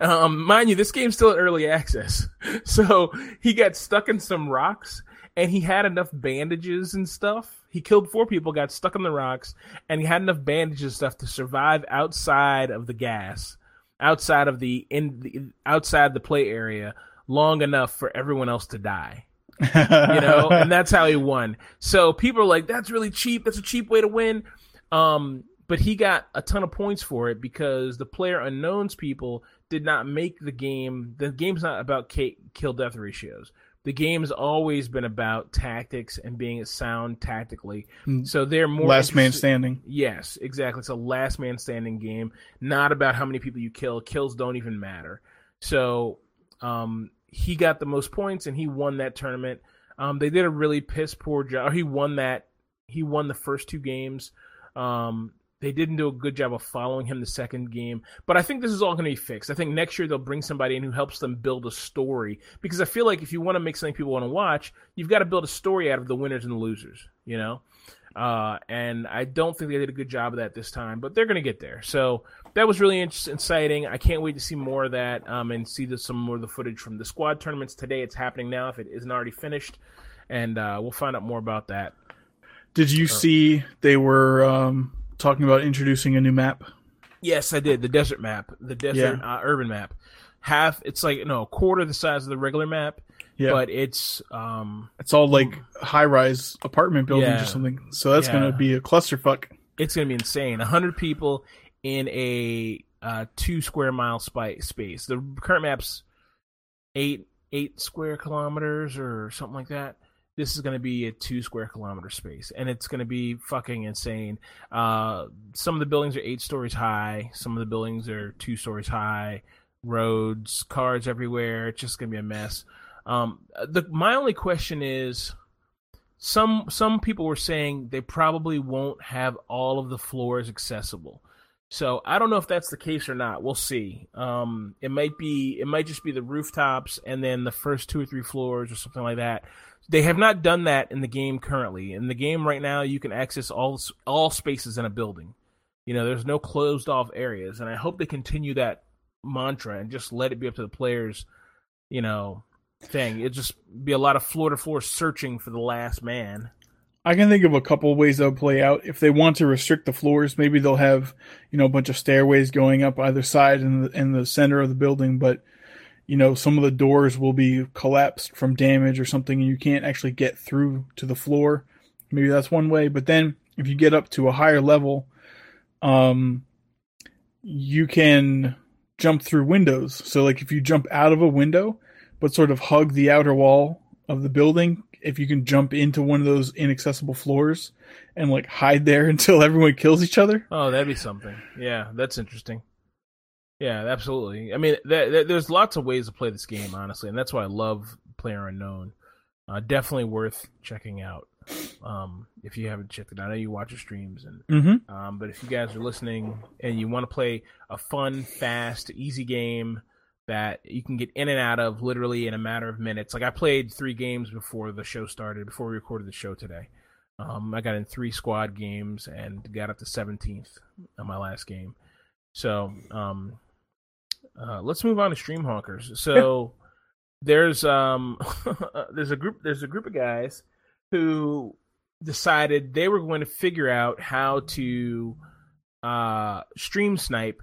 Um, mind you, this game's still at early access, so he got stuck in some rocks, and he had enough bandages and stuff. He killed four people, got stuck in the rocks, and he had enough bandages and stuff to survive outside of the gas, outside of the in the, outside the play area, long enough for everyone else to die you know, and that's how he won. So people are like, "That's really cheap. That's a cheap way to win." Um, but he got a ton of points for it because the player unknowns people did not make the game. The game's not about K- kill death ratios. The game's always been about tactics and being sound tactically. Mm. So they're more Last man standing. Yes, exactly. It's a last man standing game, not about how many people you kill. Kills don't even matter. So um, he got the most points and he won that tournament. Um, they did a really piss poor job. He won that. He won the first two games. Um, they didn't do a good job of following him the second game, but I think this is all going to be fixed. I think next year they'll bring somebody in who helps them build a story because I feel like if you want to make something people want to watch, you've got to build a story out of the winners and the losers. You know, uh, and I don't think they did a good job of that this time, but they're going to get there. So that was really interesting, exciting. I can't wait to see more of that um, and see the, some more of the footage from the squad tournaments today. It's happening now if it isn't already finished, and uh, we'll find out more about that. Did you see they were um, talking about introducing a new map? Yes, I did the desert map, the desert uh, urban map. Half, it's like no a quarter the size of the regular map, Yeah, but it's um, it's all like high rise apartment buildings Yeah. or something. So that's Yeah. gonna be a clusterfuck. it's going to be insane. hundred people in a uh, two square mile space. The current map's eight eight square kilometers or something like that. This is going to be a two square kilometer space, and it's going to be fucking insane. Uh, some of the buildings are eight stories high. Some of the buildings are two stories high. Roads, cars everywhere. It's just going to be a mess. Um, the my only question is, some some people were saying they probably won't have all of the floors accessible. So I don't know if that's the case or not. We'll see. Um, it might be it might just be the rooftops and then the first two or three floors or something like that. They have not done that in the game currently. In the game right now, you can access all all spaces in a building. You know, there's no closed off areas, and I hope they continue that mantra and just let it be up to the players. You know, thing. It'd just be a lot of floor to floor searching for the last man. I can think of a couple ways that would play out. If they want to restrict the floors, maybe they'll have you know a bunch of stairways going up either side in the in the center of the building, but you know some of the doors will be collapsed from damage or something, and you can't actually get through to the floor. Maybe that's one way. But then if you get up to a higher level, um, you can jump through windows. So like if you jump out of a window, but sort of hug the outer wall of the building, if you can jump into one of those inaccessible floors and like hide there until everyone kills each other. Oh, that'd be something. Yeah, that's interesting. Yeah, absolutely. I mean, th- th- there's lots of ways to play this game, honestly, and that's why I love PlayerUnknown. Uh, definitely worth checking out um, if you haven't checked it out. I know you watch your streams, and Mm-hmm. um, but if you guys are listening and you want to play a fun, fast, easy game that you can get in and out of literally in a matter of minutes, like I played three games before the show started, before we recorded the show today. Um, I got in three squad games and got up to 17th on my last game. So um, uh, let's move on to Stream Honkers. So there's um there's a group there's a group of guys who decided they were going to figure out how to uh, stream snipe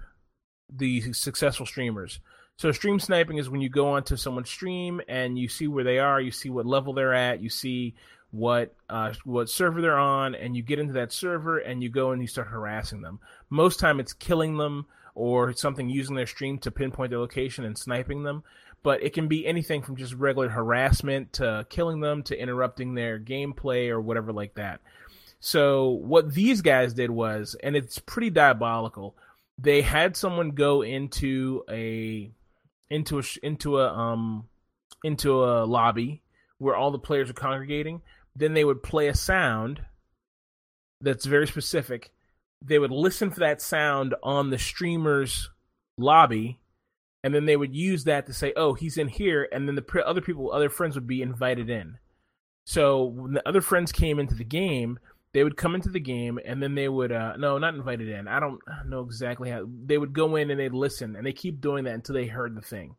the successful streamers. So stream sniping is when you go onto someone's stream and you see where they are, you see what level they're at, you see what uh, what server they're on, and you get into that server and you go and you start harassing them. Most time it's killing them or something using their stream to pinpoint their location and sniping them. But it can be anything from just regular harassment to killing them to interrupting their gameplay or whatever like that. So what these guys did was, and it's pretty diabolical. They had someone go into a into a into a um into a lobby where all the players are congregating. Then they would play a sound that's very specific. They would listen for that sound on the streamer's lobby, and then they would use that to say, "Oh, he's in here," and then the other people, other friends would be invited in. So when the other friends came into the game, they would come into the game, and then they would uh, no, not invited in. I don't know exactly how they would go in and they'd listen, and they keep doing that until they heard the thing.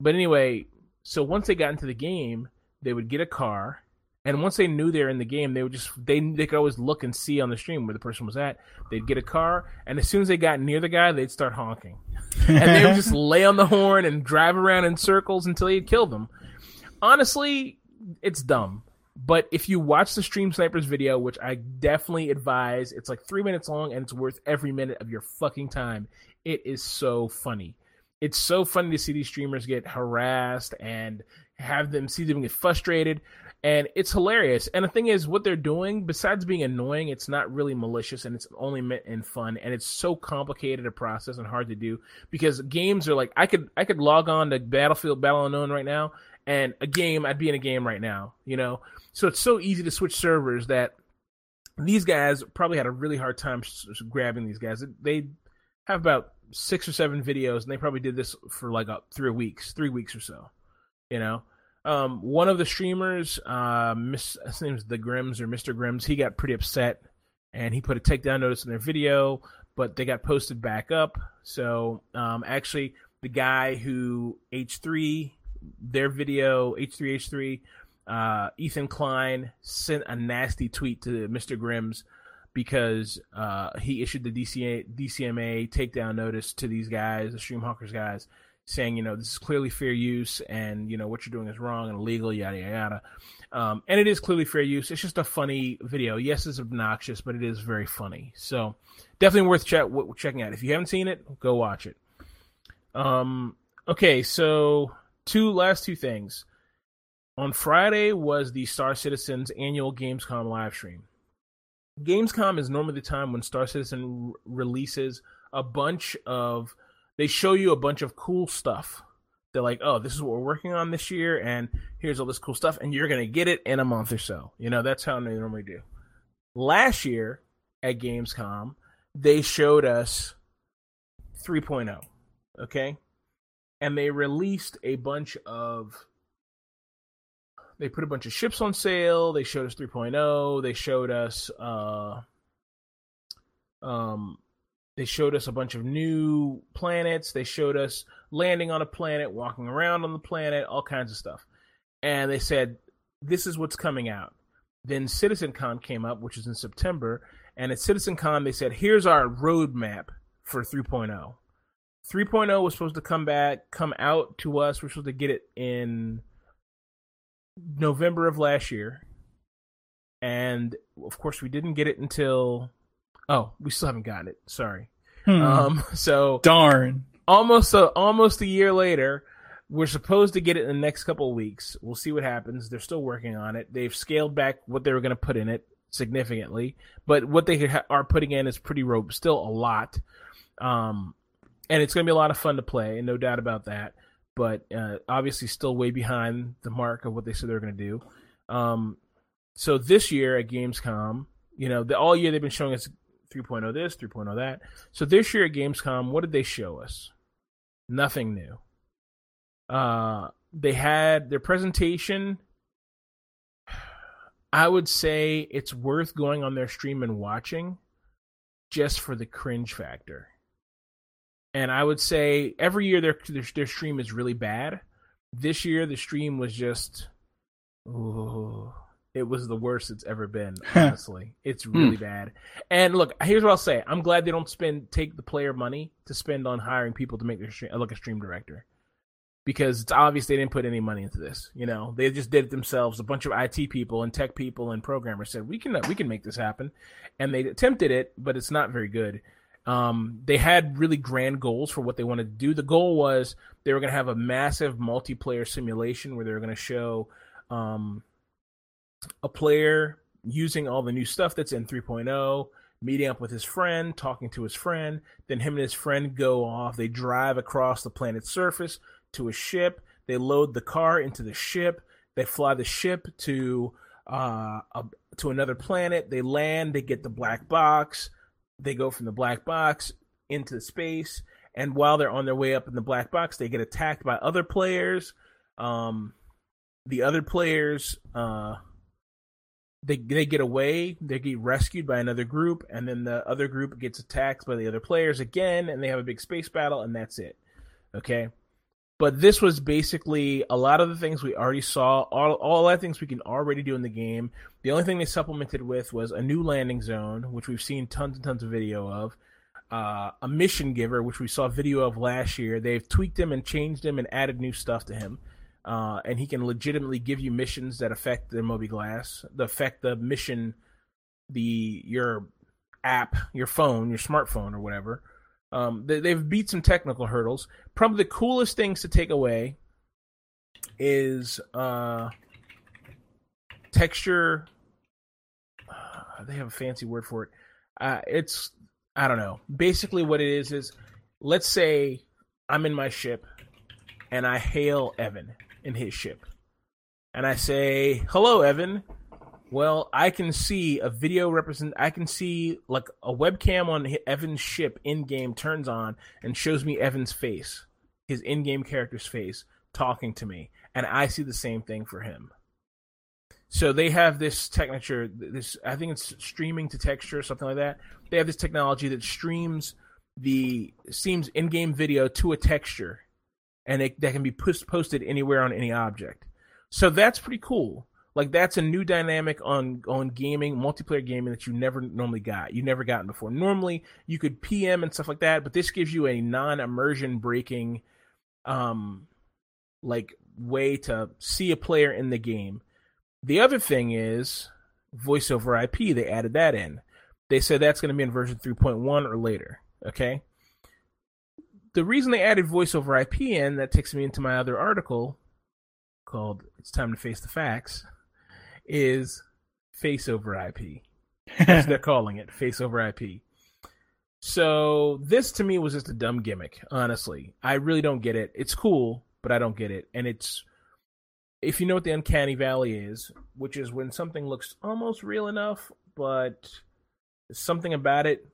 But anyway, so once they got into the game, they would get a car, and once they knew they were in the game, they would just they they could always look and see on the stream where the person was at. They'd get a car, and as soon as they got near the guy, they'd start honking, and they would just lay on the horn and drive around in circles until he'd kill them. Honestly, it's dumb. But if you watch the Stream Snipers video, which I definitely advise, it's like three minutes long and it's worth every minute of your fucking time. It is so funny. It's so funny to see these streamers get harassed and have them see them get frustrated and it's hilarious. And the thing is, what they're doing, besides being annoying, it's not really malicious and it's only meant in fun. And it's so complicated a process and hard to do because games are like I could I could log on to Battlefield Battle Unknown right now, and a game I'd be in a game right now. You know, so it's so easy to switch servers that these guys probably had a really hard time grabbing these guys. They have about six or seven videos, and they probably did this for like a, three weeks, three weeks or so. You know um, one of the streamers, uh, Miss, his name's the Grimmmz or Mr. Grimmmz, he got pretty upset and he put a takedown notice in their video, but they got posted back up. So um, actually, the guy who H3 their video H3H3, uh, Ethan Klein sent a nasty tweet to Mr. Grimmmz because uh, he issued the DCA, DCMA takedown notice to these guys, the Stream Streamhawkers guys, saying, you know, this is clearly fair use and, you know, what you're doing is wrong and illegal, yada, yada, yada. Um, and it is clearly fair use. It's just a funny video. Yes, it's obnoxious, but it is very funny. So definitely worth check, checking out. If you haven't seen it, go watch it. Um, okay, so two last two things. On Friday was the Star Citizen's annual Gamescom live stream. Gamescom is normally the time when Star Citizen r- releases a bunch of they show you a bunch of cool stuff. They're like, oh, this is what we're working on this year, and here's all this cool stuff, and you're gonna get it in a month or so. You know, that's how they normally do. Last year at Gamescom, they showed us 3.0, okay, and they released a bunch of. They put a bunch of ships on sale. They showed us 3.0. They showed us uh, um, they showed us a bunch of new planets. They showed us landing on a planet, walking around on the planet, all kinds of stuff. And they said, this is what's coming out. Then CitizenCon came up, which is in September. And at CitizenCon, they said, here's our roadmap for 3.0. 3.0 was supposed to come back, come out to us. We're supposed to get it in November of last year. And of course, we didn't get it until Oh, we still haven't gotten it. Sorry. Hmm. Um, so darn. Almost a almost a year later, we're supposed to get it in the next couple of weeks. We'll see what happens. They're still working on it. They've scaled back what they were going to put in it significantly, but what they ha- are putting in is pretty rope. Still a lot. Um, and it's going to be a lot of fun to play, and no doubt about that. But uh, obviously, still way behind the mark of what they said they were going to do. Um, so this year at Gamescom, you know, the, all year they've been showing us 3.0 this, 3.0 that. So this year at Gamescom, what did they show us? Nothing new. Uh, they had their presentation. I would say it's worth going on their stream and watching just for the cringe factor. And I would say every year their their, their stream is really bad. This year the stream was just ooh, it was the worst it's ever been. Honestly, it's really hmm. bad. And look, here's what I'll say: I'm glad they don't spend take the player money to spend on hiring people to make their stream, like a stream director, because it's obvious they didn't put any money into this. You know, they just did it themselves. A bunch of IT people and tech people and programmers said we can we can make this happen, and they attempted it, but it's not very good. Um, they had really grand goals for what they wanted to do. The goal was they were going to have a massive multiplayer simulation where they were going to show. Um, a player using all the new stuff that's in 3.0 meeting up with his friend talking to his friend then him and his friend go off. They drive across the planet's surface to a ship. They load the car into the ship. They fly the ship to uh, a, to another planet. They land. They get the black box. They go from the black box into space. And while they're on their way up in the black box, they get attacked by other players. Um, the other players, uh, they they get away, they get rescued by another group, and then the other group gets attacked by the other players again, and they have a big space battle, and that's it. Okay. But this was basically a lot of the things we already saw, all all the things we can already do in the game. The only thing they supplemented with was a new landing zone, which we've seen tons and tons of video of. Uh, a mission giver, which we saw video of last year. They've tweaked him and changed him and added new stuff to him. Uh, and he can legitimately give you missions that affect the mobiGlas, that affect the mission, the your app, your phone, your smartphone, or whatever. Um, they, have beat some technical hurdles. Probably the coolest things to take away is uh, texture. Uh, they have a fancy word for it. Uh, it's I don't know. Basically, what it is is, let's say I'm in my ship, and I hail Evan in his ship, and I say, "Hello, Evan. Well, I can see a video represent. I can see like a webcam on Evan's ship in game turns on and shows me Evan's face, his in-game character's face, talking to me, and I see the same thing for him. So they have this technature. This I think it's streaming to texture or something like that. They have this technology that streams the seems in-game video to a texture, and it, that can be post- posted anywhere on any object. So that's pretty cool. Like that's a new dynamic on on gaming, multiplayer gaming that you never normally got. You never gotten before. Normally you could PM and stuff like that, but this gives you a non-immersion breaking um like way to see a player in the game. The other thing is voice over IP. They added that in. They said that's going to be in version 3.1 or later. Okay. The reason they added voice over IP in that takes me into my other article called "It's Time to Face the Facts." is face over IP. That's they're calling it face over IP. So this to me was just a dumb gimmick. Honestly, I really don't get it. It's cool, but I don't get it. And it's if you know what the uncanny valley is, which is when something looks almost real enough, but something about it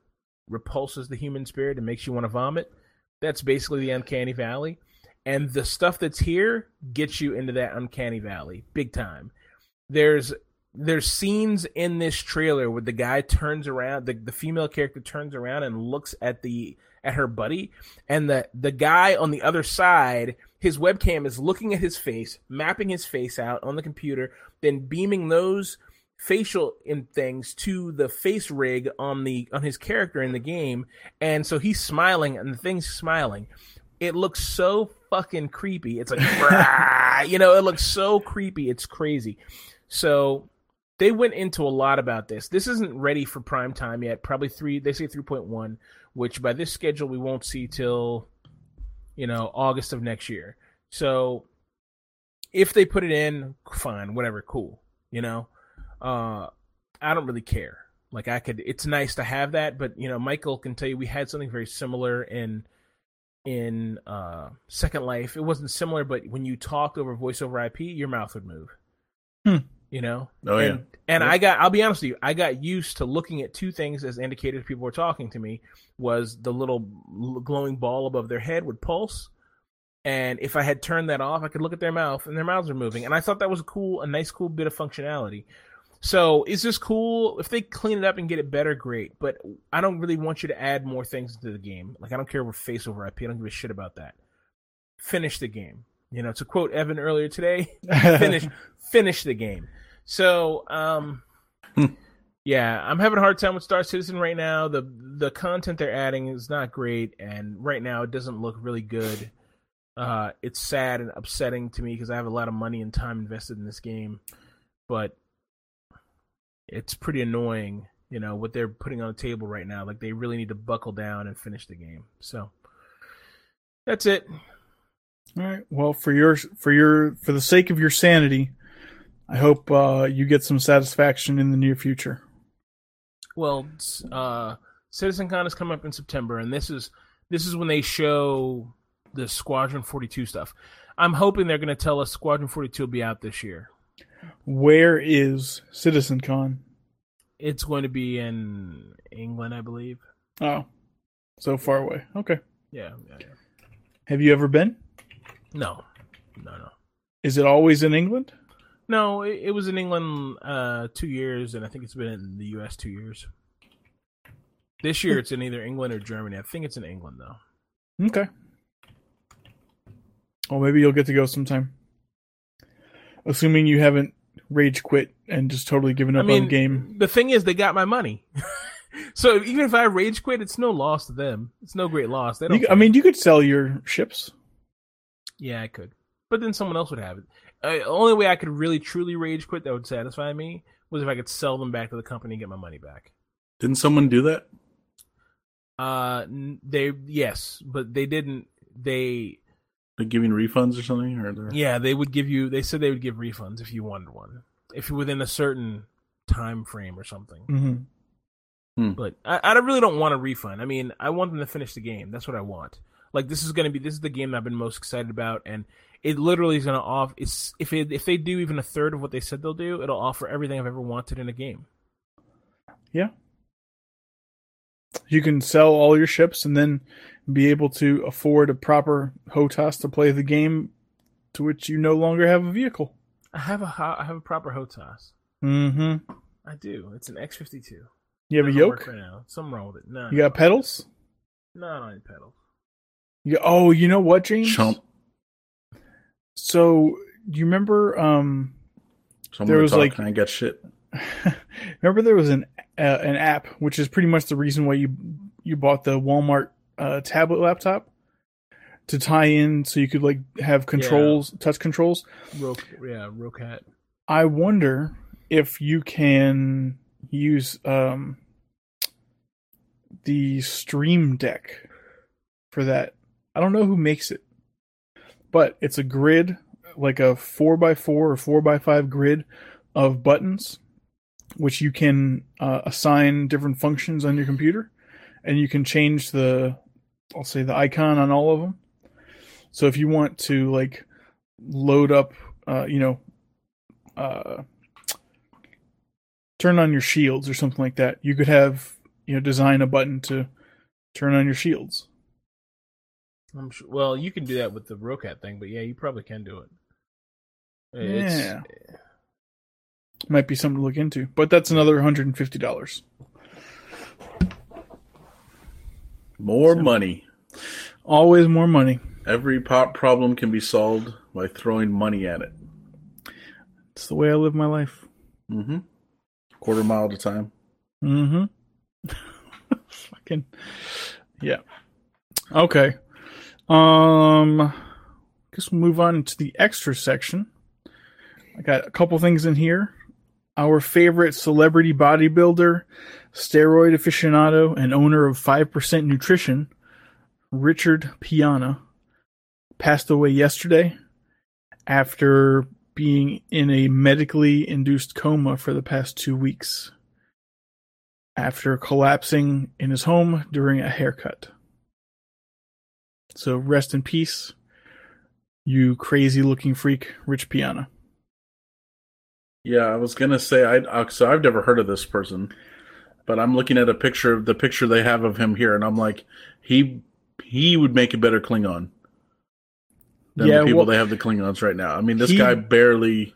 repulses the human spirit and makes you want to vomit. That's basically the uncanny valley. And the stuff that's here gets you into that uncanny valley big time there's there's scenes in this trailer where the guy turns around the, the female character turns around and looks at the at her buddy and the the guy on the other side his webcam is looking at his face mapping his face out on the computer then beaming those facial in things to the face rig on the on his character in the game and so he's smiling and the thing's smiling it looks so fucking creepy it's like you know it looks so creepy it's crazy so they went into a lot about this. This isn't ready for prime time yet. Probably three. They say three point one, which by this schedule we won't see till you know August of next year. So if they put it in, fine, whatever, cool. You know, uh, I don't really care. Like I could, it's nice to have that, but you know, Michael can tell you we had something very similar in in uh Second Life. It wasn't similar, but when you talked over voice over IP, your mouth would move. Hmm you know oh and, yeah and i got i'll be honest with you i got used to looking at two things as indicators people were talking to me was the little glowing ball above their head would pulse and if i had turned that off i could look at their mouth and their mouths are moving and i thought that was a cool a nice cool bit of functionality so is this cool? If they clean it up and get it better great. But i don't really want you to add more things to the game. Like i don't care if face over ip i don't give a shit about that. Finish the game. You know to quote evan earlier today finish finish the game. So, um, yeah, I'm having a hard time with Star Citizen right now. The the content they're adding is not great, and right now it doesn't look really good. Uh, it's sad and upsetting to me because I have a lot of money and time invested in this game, but it's pretty annoying, you know, what they're putting on the table right now. Like they really need to buckle down and finish the game. So that's it. All right. Well, for your for your for the sake of your sanity, I hope uh, you get some satisfaction in the near future. Well, uh, CitizenCon is coming up in September, and this is this is when they show the Squadron Forty Two stuff. I'm hoping they're going to tell us Squadron Forty Two will be out this year. Where is CitizenCon? It's going to be in England, I believe. Oh, so far away. Okay. Yeah, yeah, yeah. Have you ever been? No, no, no. Is it always in England? No, it, it was in England uh, two years, and I think it's been in the U.S. two years. This year, it's in either England or Germany. I think it's in England though. Okay. Well, maybe you'll get to go sometime. Assuming you haven't rage quit and just totally given up I mean, on the game. the thing is, they got my money. so even if I rage quit, it's no loss to them. It's no great loss. They don't. You, I mean, you could sell your ships. yeah, I could, but then someone else would have it. Uh, only way I could really truly rage quit that would satisfy me was if I could sell them back to the company and get my money back. Didn't someone do that? Uh, they yes, but they didn't. They Like giving refunds or something? Or they're- yeah, they would give you. They said they would give refunds if you wanted one, if you're within a certain time frame or something. hmm But I, I really don't want a refund. I mean, I want them to finish the game. That's what I want. Like this is gonna be this is the game I've been most excited about, and it literally is gonna off. It's if it, if they do even a third of what they said they'll do, it'll offer everything I've ever wanted in a game. Yeah, you can sell all your ships and then be able to afford a proper HOTAS to play the game to which you no longer have a vehicle. I have a ho- I have a proper Hotas. Mm-hmm. I do. It's an X fifty two. You have a yoke? right now. Something wrong with it. No, You got pedals? no, I don't need pedals. You, oh, you know what, James? Chump. So, do you remember um Someone There there was, talk, like- I got shit. remember there was an uh, an app which is pretty much the reason why you you bought the Walmart uh, tablet laptop to tie in so you could like have controls touch controls. Ro- yeah, Roccat. i wonder if you can use um the stream deck for that. I don't know who makes it but it's a grid like a 4x4 or 4x5 grid of buttons which you can uh, assign different functions on your computer and you can change the i'll say the icon on all of them so if you want to like load up uh, you know uh, turn on your shields or something like that you could have you know design a button to turn on your shields I'm sure. Well, you can do that with the Roccat thing, but yeah, you probably can do it. It's, Yeah. might be something to look into but that's another $150 More money. always more money Every pop problem can be solved by throwing money at it. it's the way i live my life Mm-hmm. Quarter mile at a time. Mm-hmm. Fucking yeah. Okay. Um guess we'll move on to the extra section. I got a couple things in here. Our favorite celebrity bodybuilder, steroid aficionado, and owner of 5% Nutrition, Richard Piana, passed away yesterday after being in a medically induced coma for the past two weeks after collapsing in his home during a haircut. So rest in peace, you crazy looking freak, Rich Piana. Yeah, I was gonna say I uh, so I've never heard of this person, but I'm looking at a picture of the picture they have of him here, and I'm like, he he would make a better Klingon than Yeah, the people well, they have the Klingons right now. I mean, this he- guy barely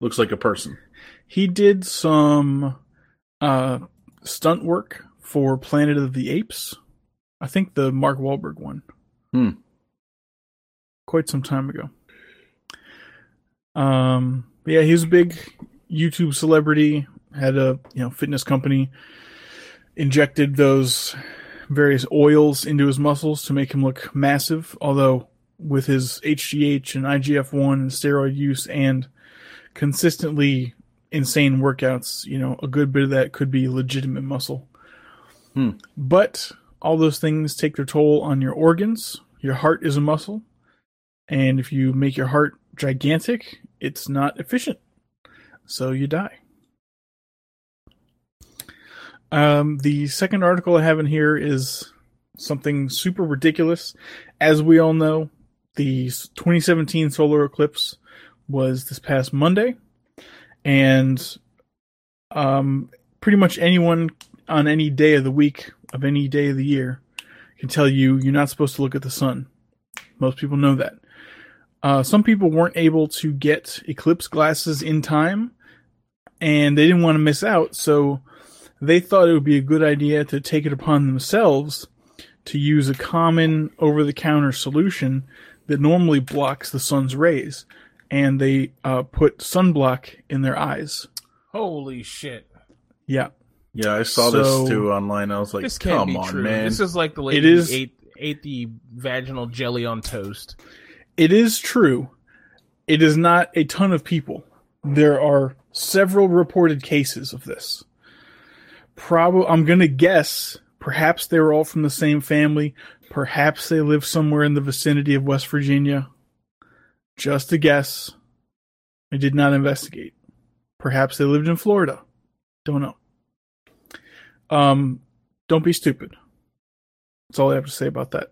looks like a person. He did some uh, stunt work for Planet of the Apes. I think the Mark Wahlberg one. Hmm. Quite some time ago. Um, but yeah, he was a big YouTube celebrity. Had a you know fitness company. Injected those various oils into his muscles to make him look massive. Although with his HGH and IGF one and steroid use and consistently insane workouts, you know, a good bit of that could be legitimate muscle. Hmm. But all those things take their toll on your organs. Your heart is a muscle. And if you make your heart gigantic, it's not efficient. So you die. Um, the second article I have in here is something super ridiculous. As we all know, the 2017 solar eclipse was this past Monday, and um, pretty much anyone on any day of the week of any day of the year can tell you you're not supposed to look at the sun. Most people know that. Uh, some people weren't able to get eclipse glasses in time, and they didn't want to miss out, so they thought it would be a good idea to take it upon themselves to use a common over the counter solution that normally blocks the sun's rays. And they uh, put sunblock in their eyes. Holy shit! Yeah. Yeah, I saw So- this too online. I was like, This can't come be on, true. man. This is like the lady It is- ate ate the vaginal jelly on toast. It is true. It is not a ton of people. There are several reported cases of this. Probably, I'm going to guess, perhaps they were all from the same family. Perhaps they live somewhere in the vicinity of West Virginia. Just a guess. I did not investigate. Perhaps they lived in Florida. Don't know. Um, don't be stupid. That's all I have to say about that.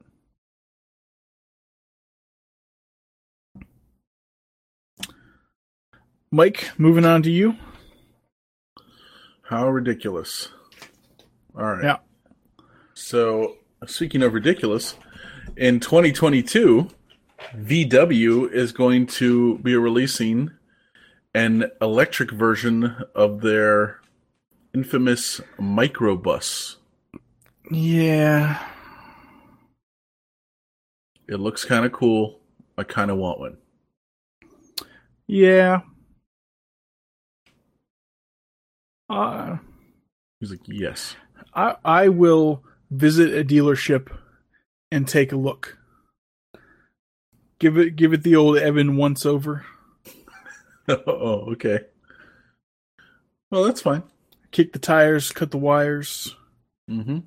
Mike, moving on to you. How ridiculous. All right. Yeah. So, speaking of ridiculous, in 2022, VW is going to be releasing an electric version of their infamous microbus. Yeah. It looks kind of cool. I kind of want one. Yeah. Uh, He's like, yes. I I will visit a dealership and take a look. Give it give it the old Evan once over. oh, okay. Well, that's fine. Kick the tires, cut the wires. Mm-hmm.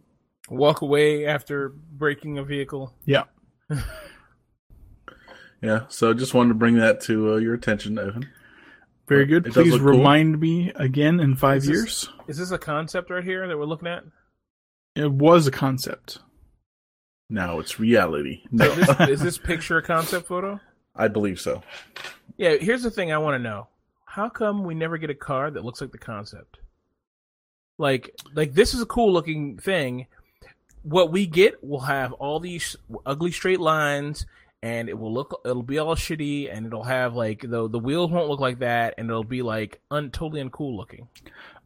Walk away after breaking a vehicle. Yeah. Yeah. So, just wanted to bring that to uh, your attention, Evan. Very good. does Please look cool. remind me again in five Is this- years. Is this a concept right here that we're looking at? It was a concept. Now it's reality. Is this, is this picture a concept photo? I believe so. Yeah, here's the thing I want to know. How come we never get a car that looks like the concept? Like like this is a cool looking thing. What we get will have all these ugly straight lines and it will look it'll be all shitty and it'll have like the the wheels won't look like that and it'll be like un, totally uncool looking.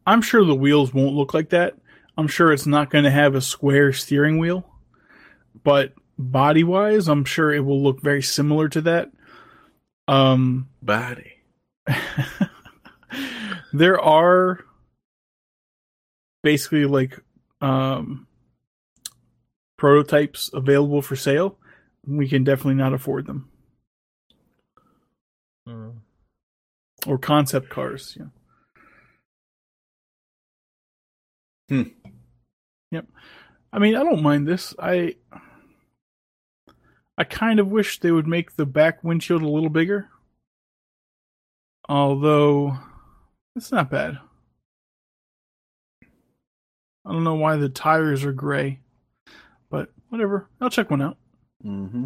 I'm sure the wheels won't look like that. I'm sure it's not going to have a square steering wheel, but body wise, I'm sure it will look very similar to that. Um, Body. there are basically like um, prototypes available for sale. We can definitely not afford them or concept cars. Yeah. Hmm. Yep. I mean, I don't mind this. I I kind of wish they would make the back windshield a little bigger. Although it's not bad. I don't know why the tires are gray, but whatever. I'll check one out. Mm-hmm.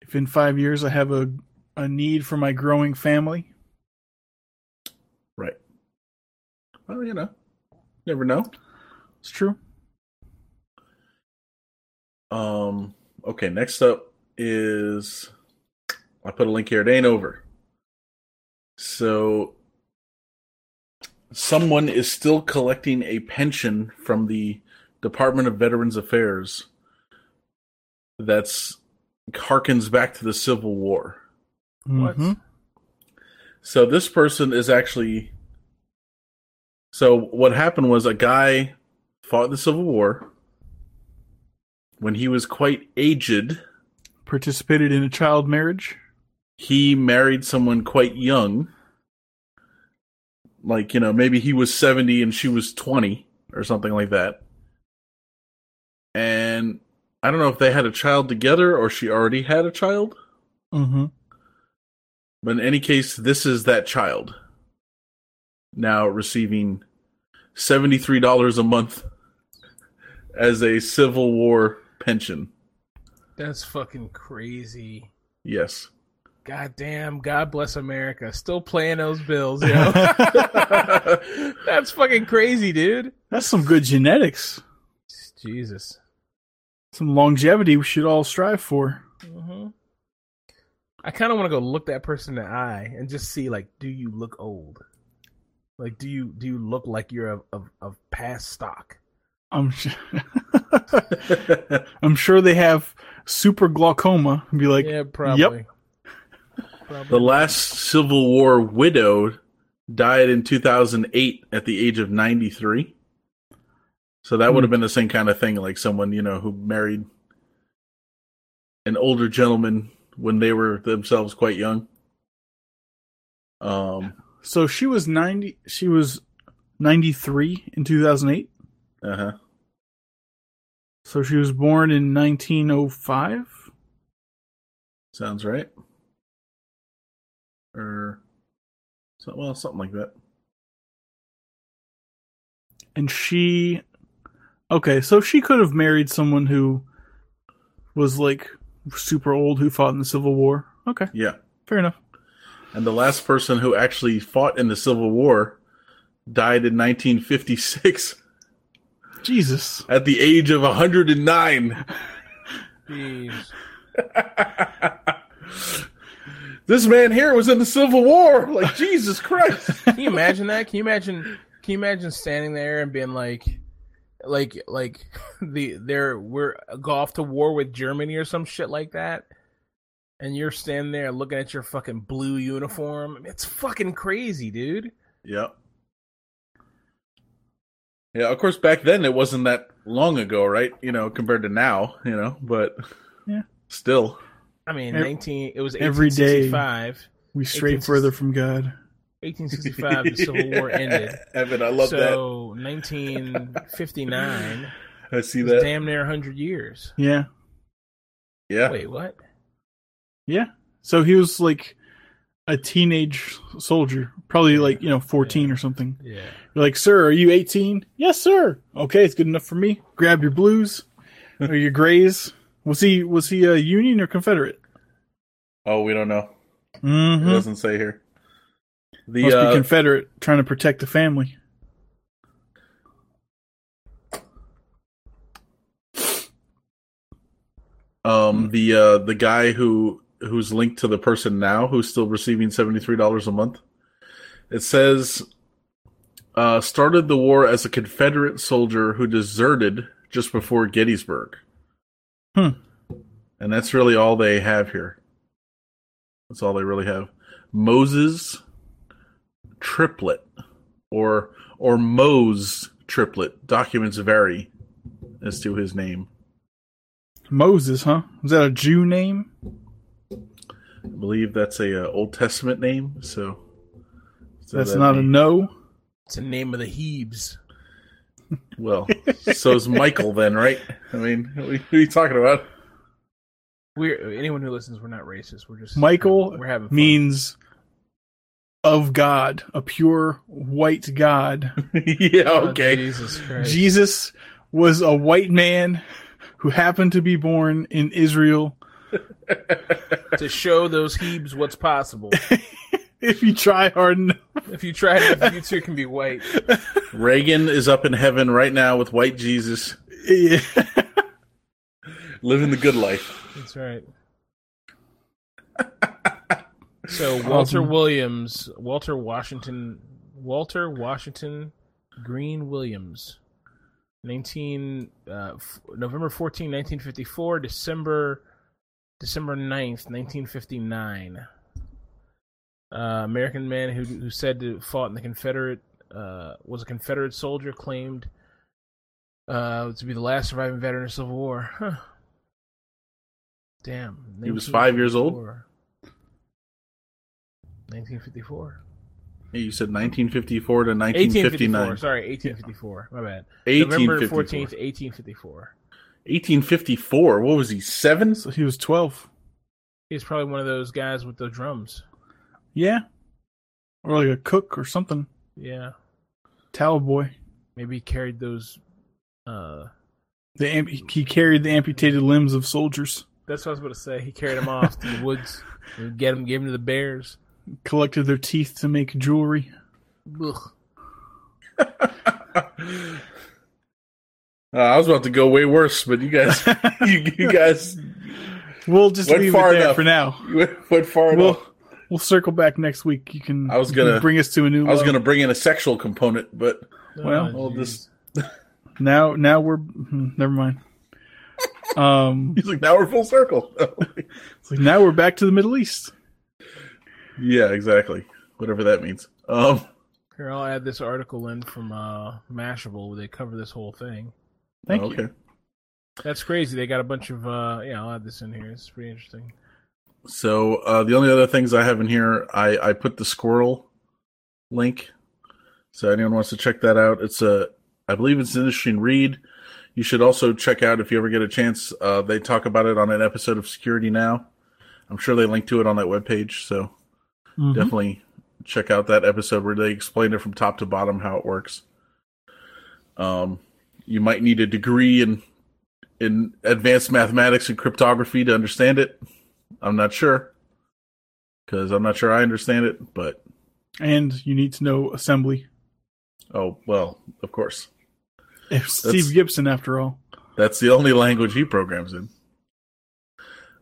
If in five years I have a a need for my growing family, Right. Well, you know, never know. it's true. Um. Okay. Next up is I put a link here. It ain't over. So someone is still collecting a pension from the Department of Veterans Affairs. That's harkens back to the Civil War. What? Mhm. So this person is actually. So what happened was a guy fought in the Civil War. When he was quite aged, Participated in a child marriage. he married someone quite young. Like, you know, maybe he was 70 and she was 20 or something like that. And I don't know if they had a child together or she already had a child. Mm-hmm. But in any case, this is that child now receiving $73 a month as a Civil War pension. That's fucking crazy. Yes. God damn, God bless America. Still paying those bills, yo. That's fucking crazy, dude. That's some good genetics. Jesus. Some longevity we should all strive for. hmm I kind of want to go look that person in the eye and just see, like, do you look old? Like, do you do you look like you're of of, of past stock? I'm sure. I'm sure they have super glaucoma. and Be like, yeah, probably. Probably. the last Civil War widow died in 2008 at the age of 93. So that would have been the same kind of thing, like someone you know who married an older gentleman when they were themselves quite young. Um. so she was ninety. She was ninety three in two thousand eight. Uh huh. So she was born in nineteen oh five. Sounds right. Or, so, well, something like that. and she okay so she could have married someone who was like super old who fought in the civil war okay Yeah. fair enough And the last person who actually fought in the Civil War died in 1956 jesus at the age of 109. Jeez. This man here was in the Civil War. Like, Jesus Christ. Can you imagine that? Can you imagine? Can you imagine standing there and being like, like, like the they're we're go off to war with Germany or some shit like that, and you're standing there looking at your fucking blue uniform. It's fucking crazy, dude. Yep. Yeah, of course, back then it wasn't that long ago, right? You know, compared to now, you know, but Yeah. still. I mean, nineteen. It was every day. 1865. we stray further from god 1865, the Civil War ended. Evan, I love that. so 1959 I see that. damn near 100 years. yeah Yeah. Wait, what? yeah so he was like a teenage soldier probably like you know 14 or something Yeah. you're like sir are you 18 yes sir okay it's good enough for me grab your blues or your grays was he was he a union or confederate Oh, we don't know. mm-hmm. It doesn't say here. The Must uh, be Confederate trying to protect the family. um the uh the guy who who's linked to the person now who's still receiving seventy three dollars a month. It says uh started the war as a Confederate soldier who deserted just before Gettysburg. Hmm. And that's really all they have here. That's all they really have. Moses Triplett or or Mose Triplett. Documents vary as to his name. Moses, huh? Is that a Jew name? I believe that's a uh, Old Testament name. So, so That's that not a no. It's the name of the Hebes. well. so's Michael then, right? I mean, what are you talking about? We're anyone who listens, we're not racist. We're just Michael We're having fun. means of God, a pure white God. yeah, Oh, okay. Jesus Jesus was a white man who happened to be born in Israel. to show those Hebes what's possible. If you try hard enough, if you try to, you too can be white. Reagan is up in heaven right now with white Jesus, yeah. living the good life. That's right. So Walter Awesome. Williams, Walter Washington, Walter Washington Green Williams, nineteen uh, f- November 14, 1954, December December 9th, nineteen fifty nine. Uh, American man who who said to fought in the Confederate uh, was a Confederate soldier claimed uh, to be the last surviving veteran of the Civil War. Huh. Damn. He was five years old? 1954. Hey, you said 1954 to 1854. 1959. Sorry, 1854. My bad. November 1854. 14th, 1854. 1854. What was he? Seven? So he was 12. He's probably one of those guys with the drums. Yeah. Or like a cook or something. Yeah. Towel boy. Maybe he carried those. Uh, The amp- he carried the amputated limbs of soldiers, that's what I was about to say. He carried them off to the woods and get them, gave them to the bears. Collected their teeth to make jewelry. Ugh. Uh, I was about to go way worse, but you guys, you, you guys We'll just leave far it there enough. for now. went far We'll enough. we'll circle back next week. You can. I was gonna- bring us to a new. I was low. going to bring in a sexual component, but Well, Oh, well, jeez. this now. Now we're. hmm, Never mind. Um. he's like now we're full circle. it's like now we're back to the Middle East. Yeah, exactly. Whatever that means. Um, Here, I'll add this article in from uh, Mashable where they cover this whole thing. Thank okay. you. That's crazy. They got a bunch of uh, yeah. I'll add this in here. It's pretty interesting. So uh, the only other things I have in here, I I put the SQRL link. So anyone wants to check that out, it's a I believe it's an interesting read. You should also check out if you ever get a chance. Uh, they talk about it on an episode of Security Now. I'm sure they link to it on that webpage. So Mhm. definitely check out that episode where they explain it from top to bottom how it works. Um, you might need a degree in in advanced mathematics and cryptography to understand it. I'm not sure because I'm not sure I understand it, but And you need to know assembly. oh well, of course. That's- Steve Gibson, after all. That's the only language he programs in.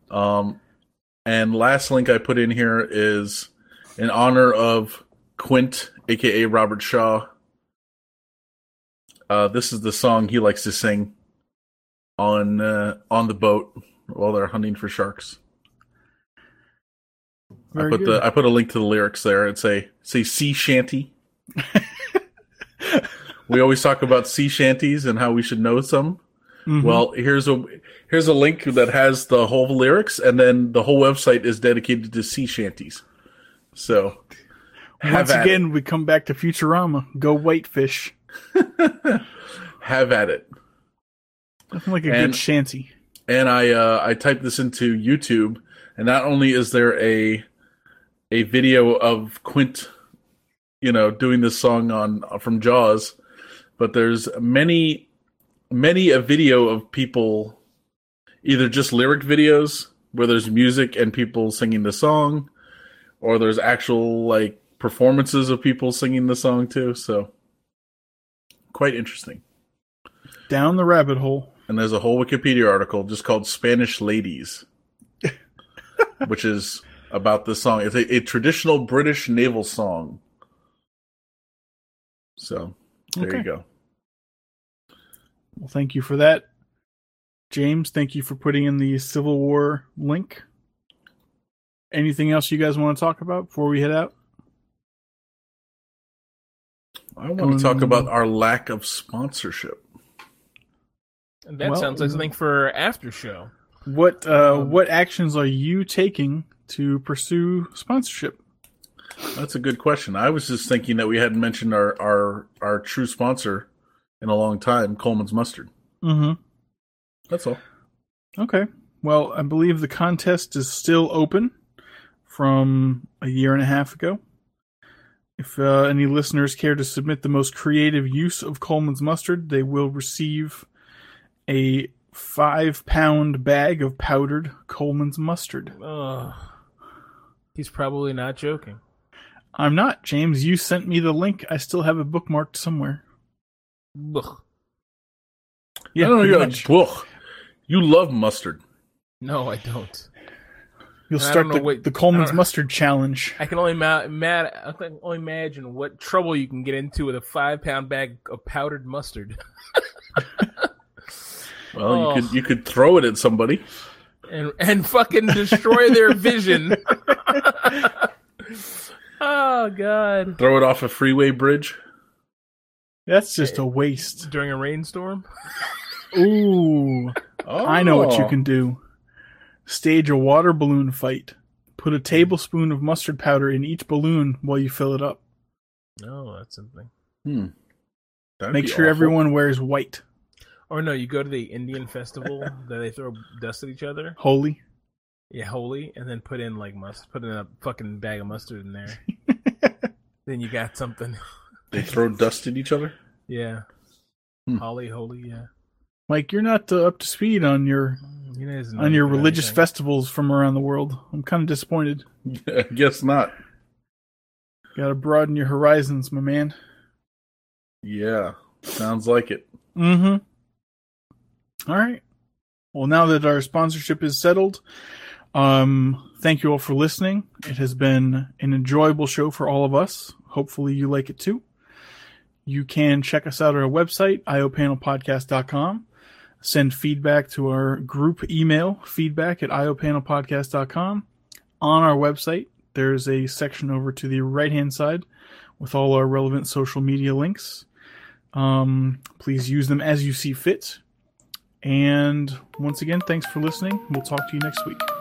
Um, and last link I put in here is in honor of Quint, aka Robert Shaw. Uh, this is the song he likes to sing on uh, on the boat while they're hunting for sharks. I put good. the I put a link to the lyrics there and say say sea shanty. we always talk about sea shanties and how we should know some. Mhm. Well, here's a here's a link that has the whole lyrics, and then the whole website is dedicated to sea shanties. So, once again, we come back to Futurama. Go whitefish. have at it. Nothing like a And- good shanty. And I uh, I typed this into YouTube, and not only is there a a video of Quint, you know, doing this song on from Jaws, but there's many many a video of people either just lyric videos where there's music and people singing the song or there's actual like performances of people singing the song too so quite interesting Down the rabbit hole. and there's a whole wikipedia article just called spanish ladies which is about this song it's a, a traditional british naval song so there Okay. you go Well, thank you for that. James, thank you for putting in the Civil War link. Anything else you guys want to talk about before we head out? i want to talk Um, about our lack of sponsorship that Well, sounds like something for after show. What uh, Um, what actions are you taking to pursue sponsorship? That's a good question. I was just thinking that we hadn't mentioned our our our true sponsor in a long time, Colman's Mustard. Mm-hmm. That's all. Okay. Well, I believe the contest is still open from a year and a half ago. If uh, any listeners care to submit the most creative use of Colman's mustard, they will receive a five pound bag of powdered Colman's mustard. Ugh. He's probably not joking. I'm not, James. You sent me the link. I still have it bookmarked somewhere. Ugh. Yeah, I don't know. You're much. like, "Ugh." you love mustard. No, I don't. You'll I start the, what- the Colman's mustard challenge. I can only ma- mad. I can only imagine what trouble you can get into with a five pound bag of powdered mustard, Well, Oh. you could oh. you could throw it at somebody. and and fucking destroy their vision. oh god! Throw it off a freeway bridge. That's just eh, a waste. During a rainstorm. Ooh. Oh, I know what you oh. can do. Stage a water balloon fight. Put a tablespoon of mustard powder in each balloon while you fill it up. No, that's something. Hmm. That'd Make sure awful. everyone wears white. Or no, you go to the Indian festival that they throw dust at each other. Holi. Yeah, Holi, and then put in like must put in a fucking bag of mustard in there. then you got something. They throw dust at each other. Yeah. Hmm. Holly, holy, yeah. Mike, you're not uh, up to speed on your You know, it's on your religious anything. festivals from around the world. I'm kind of disappointed. I guess not. Got to broaden your horizons, my man. Yeah, sounds like it. Mm-hmm. All right. Well, now that our sponsorship is settled, um, thank you all for listening. It has been an enjoyable show for all of us. Hopefully, you like it too. You can check us out at our website, iopanelpodcast.com. Send feedback to our group email, feedback at iopanelpodcast.com. On our website, there's a section over to the right hand side with all our relevant social media links. Um, please use them as you see fit. And once again, thanks for listening. We'll talk to you next week.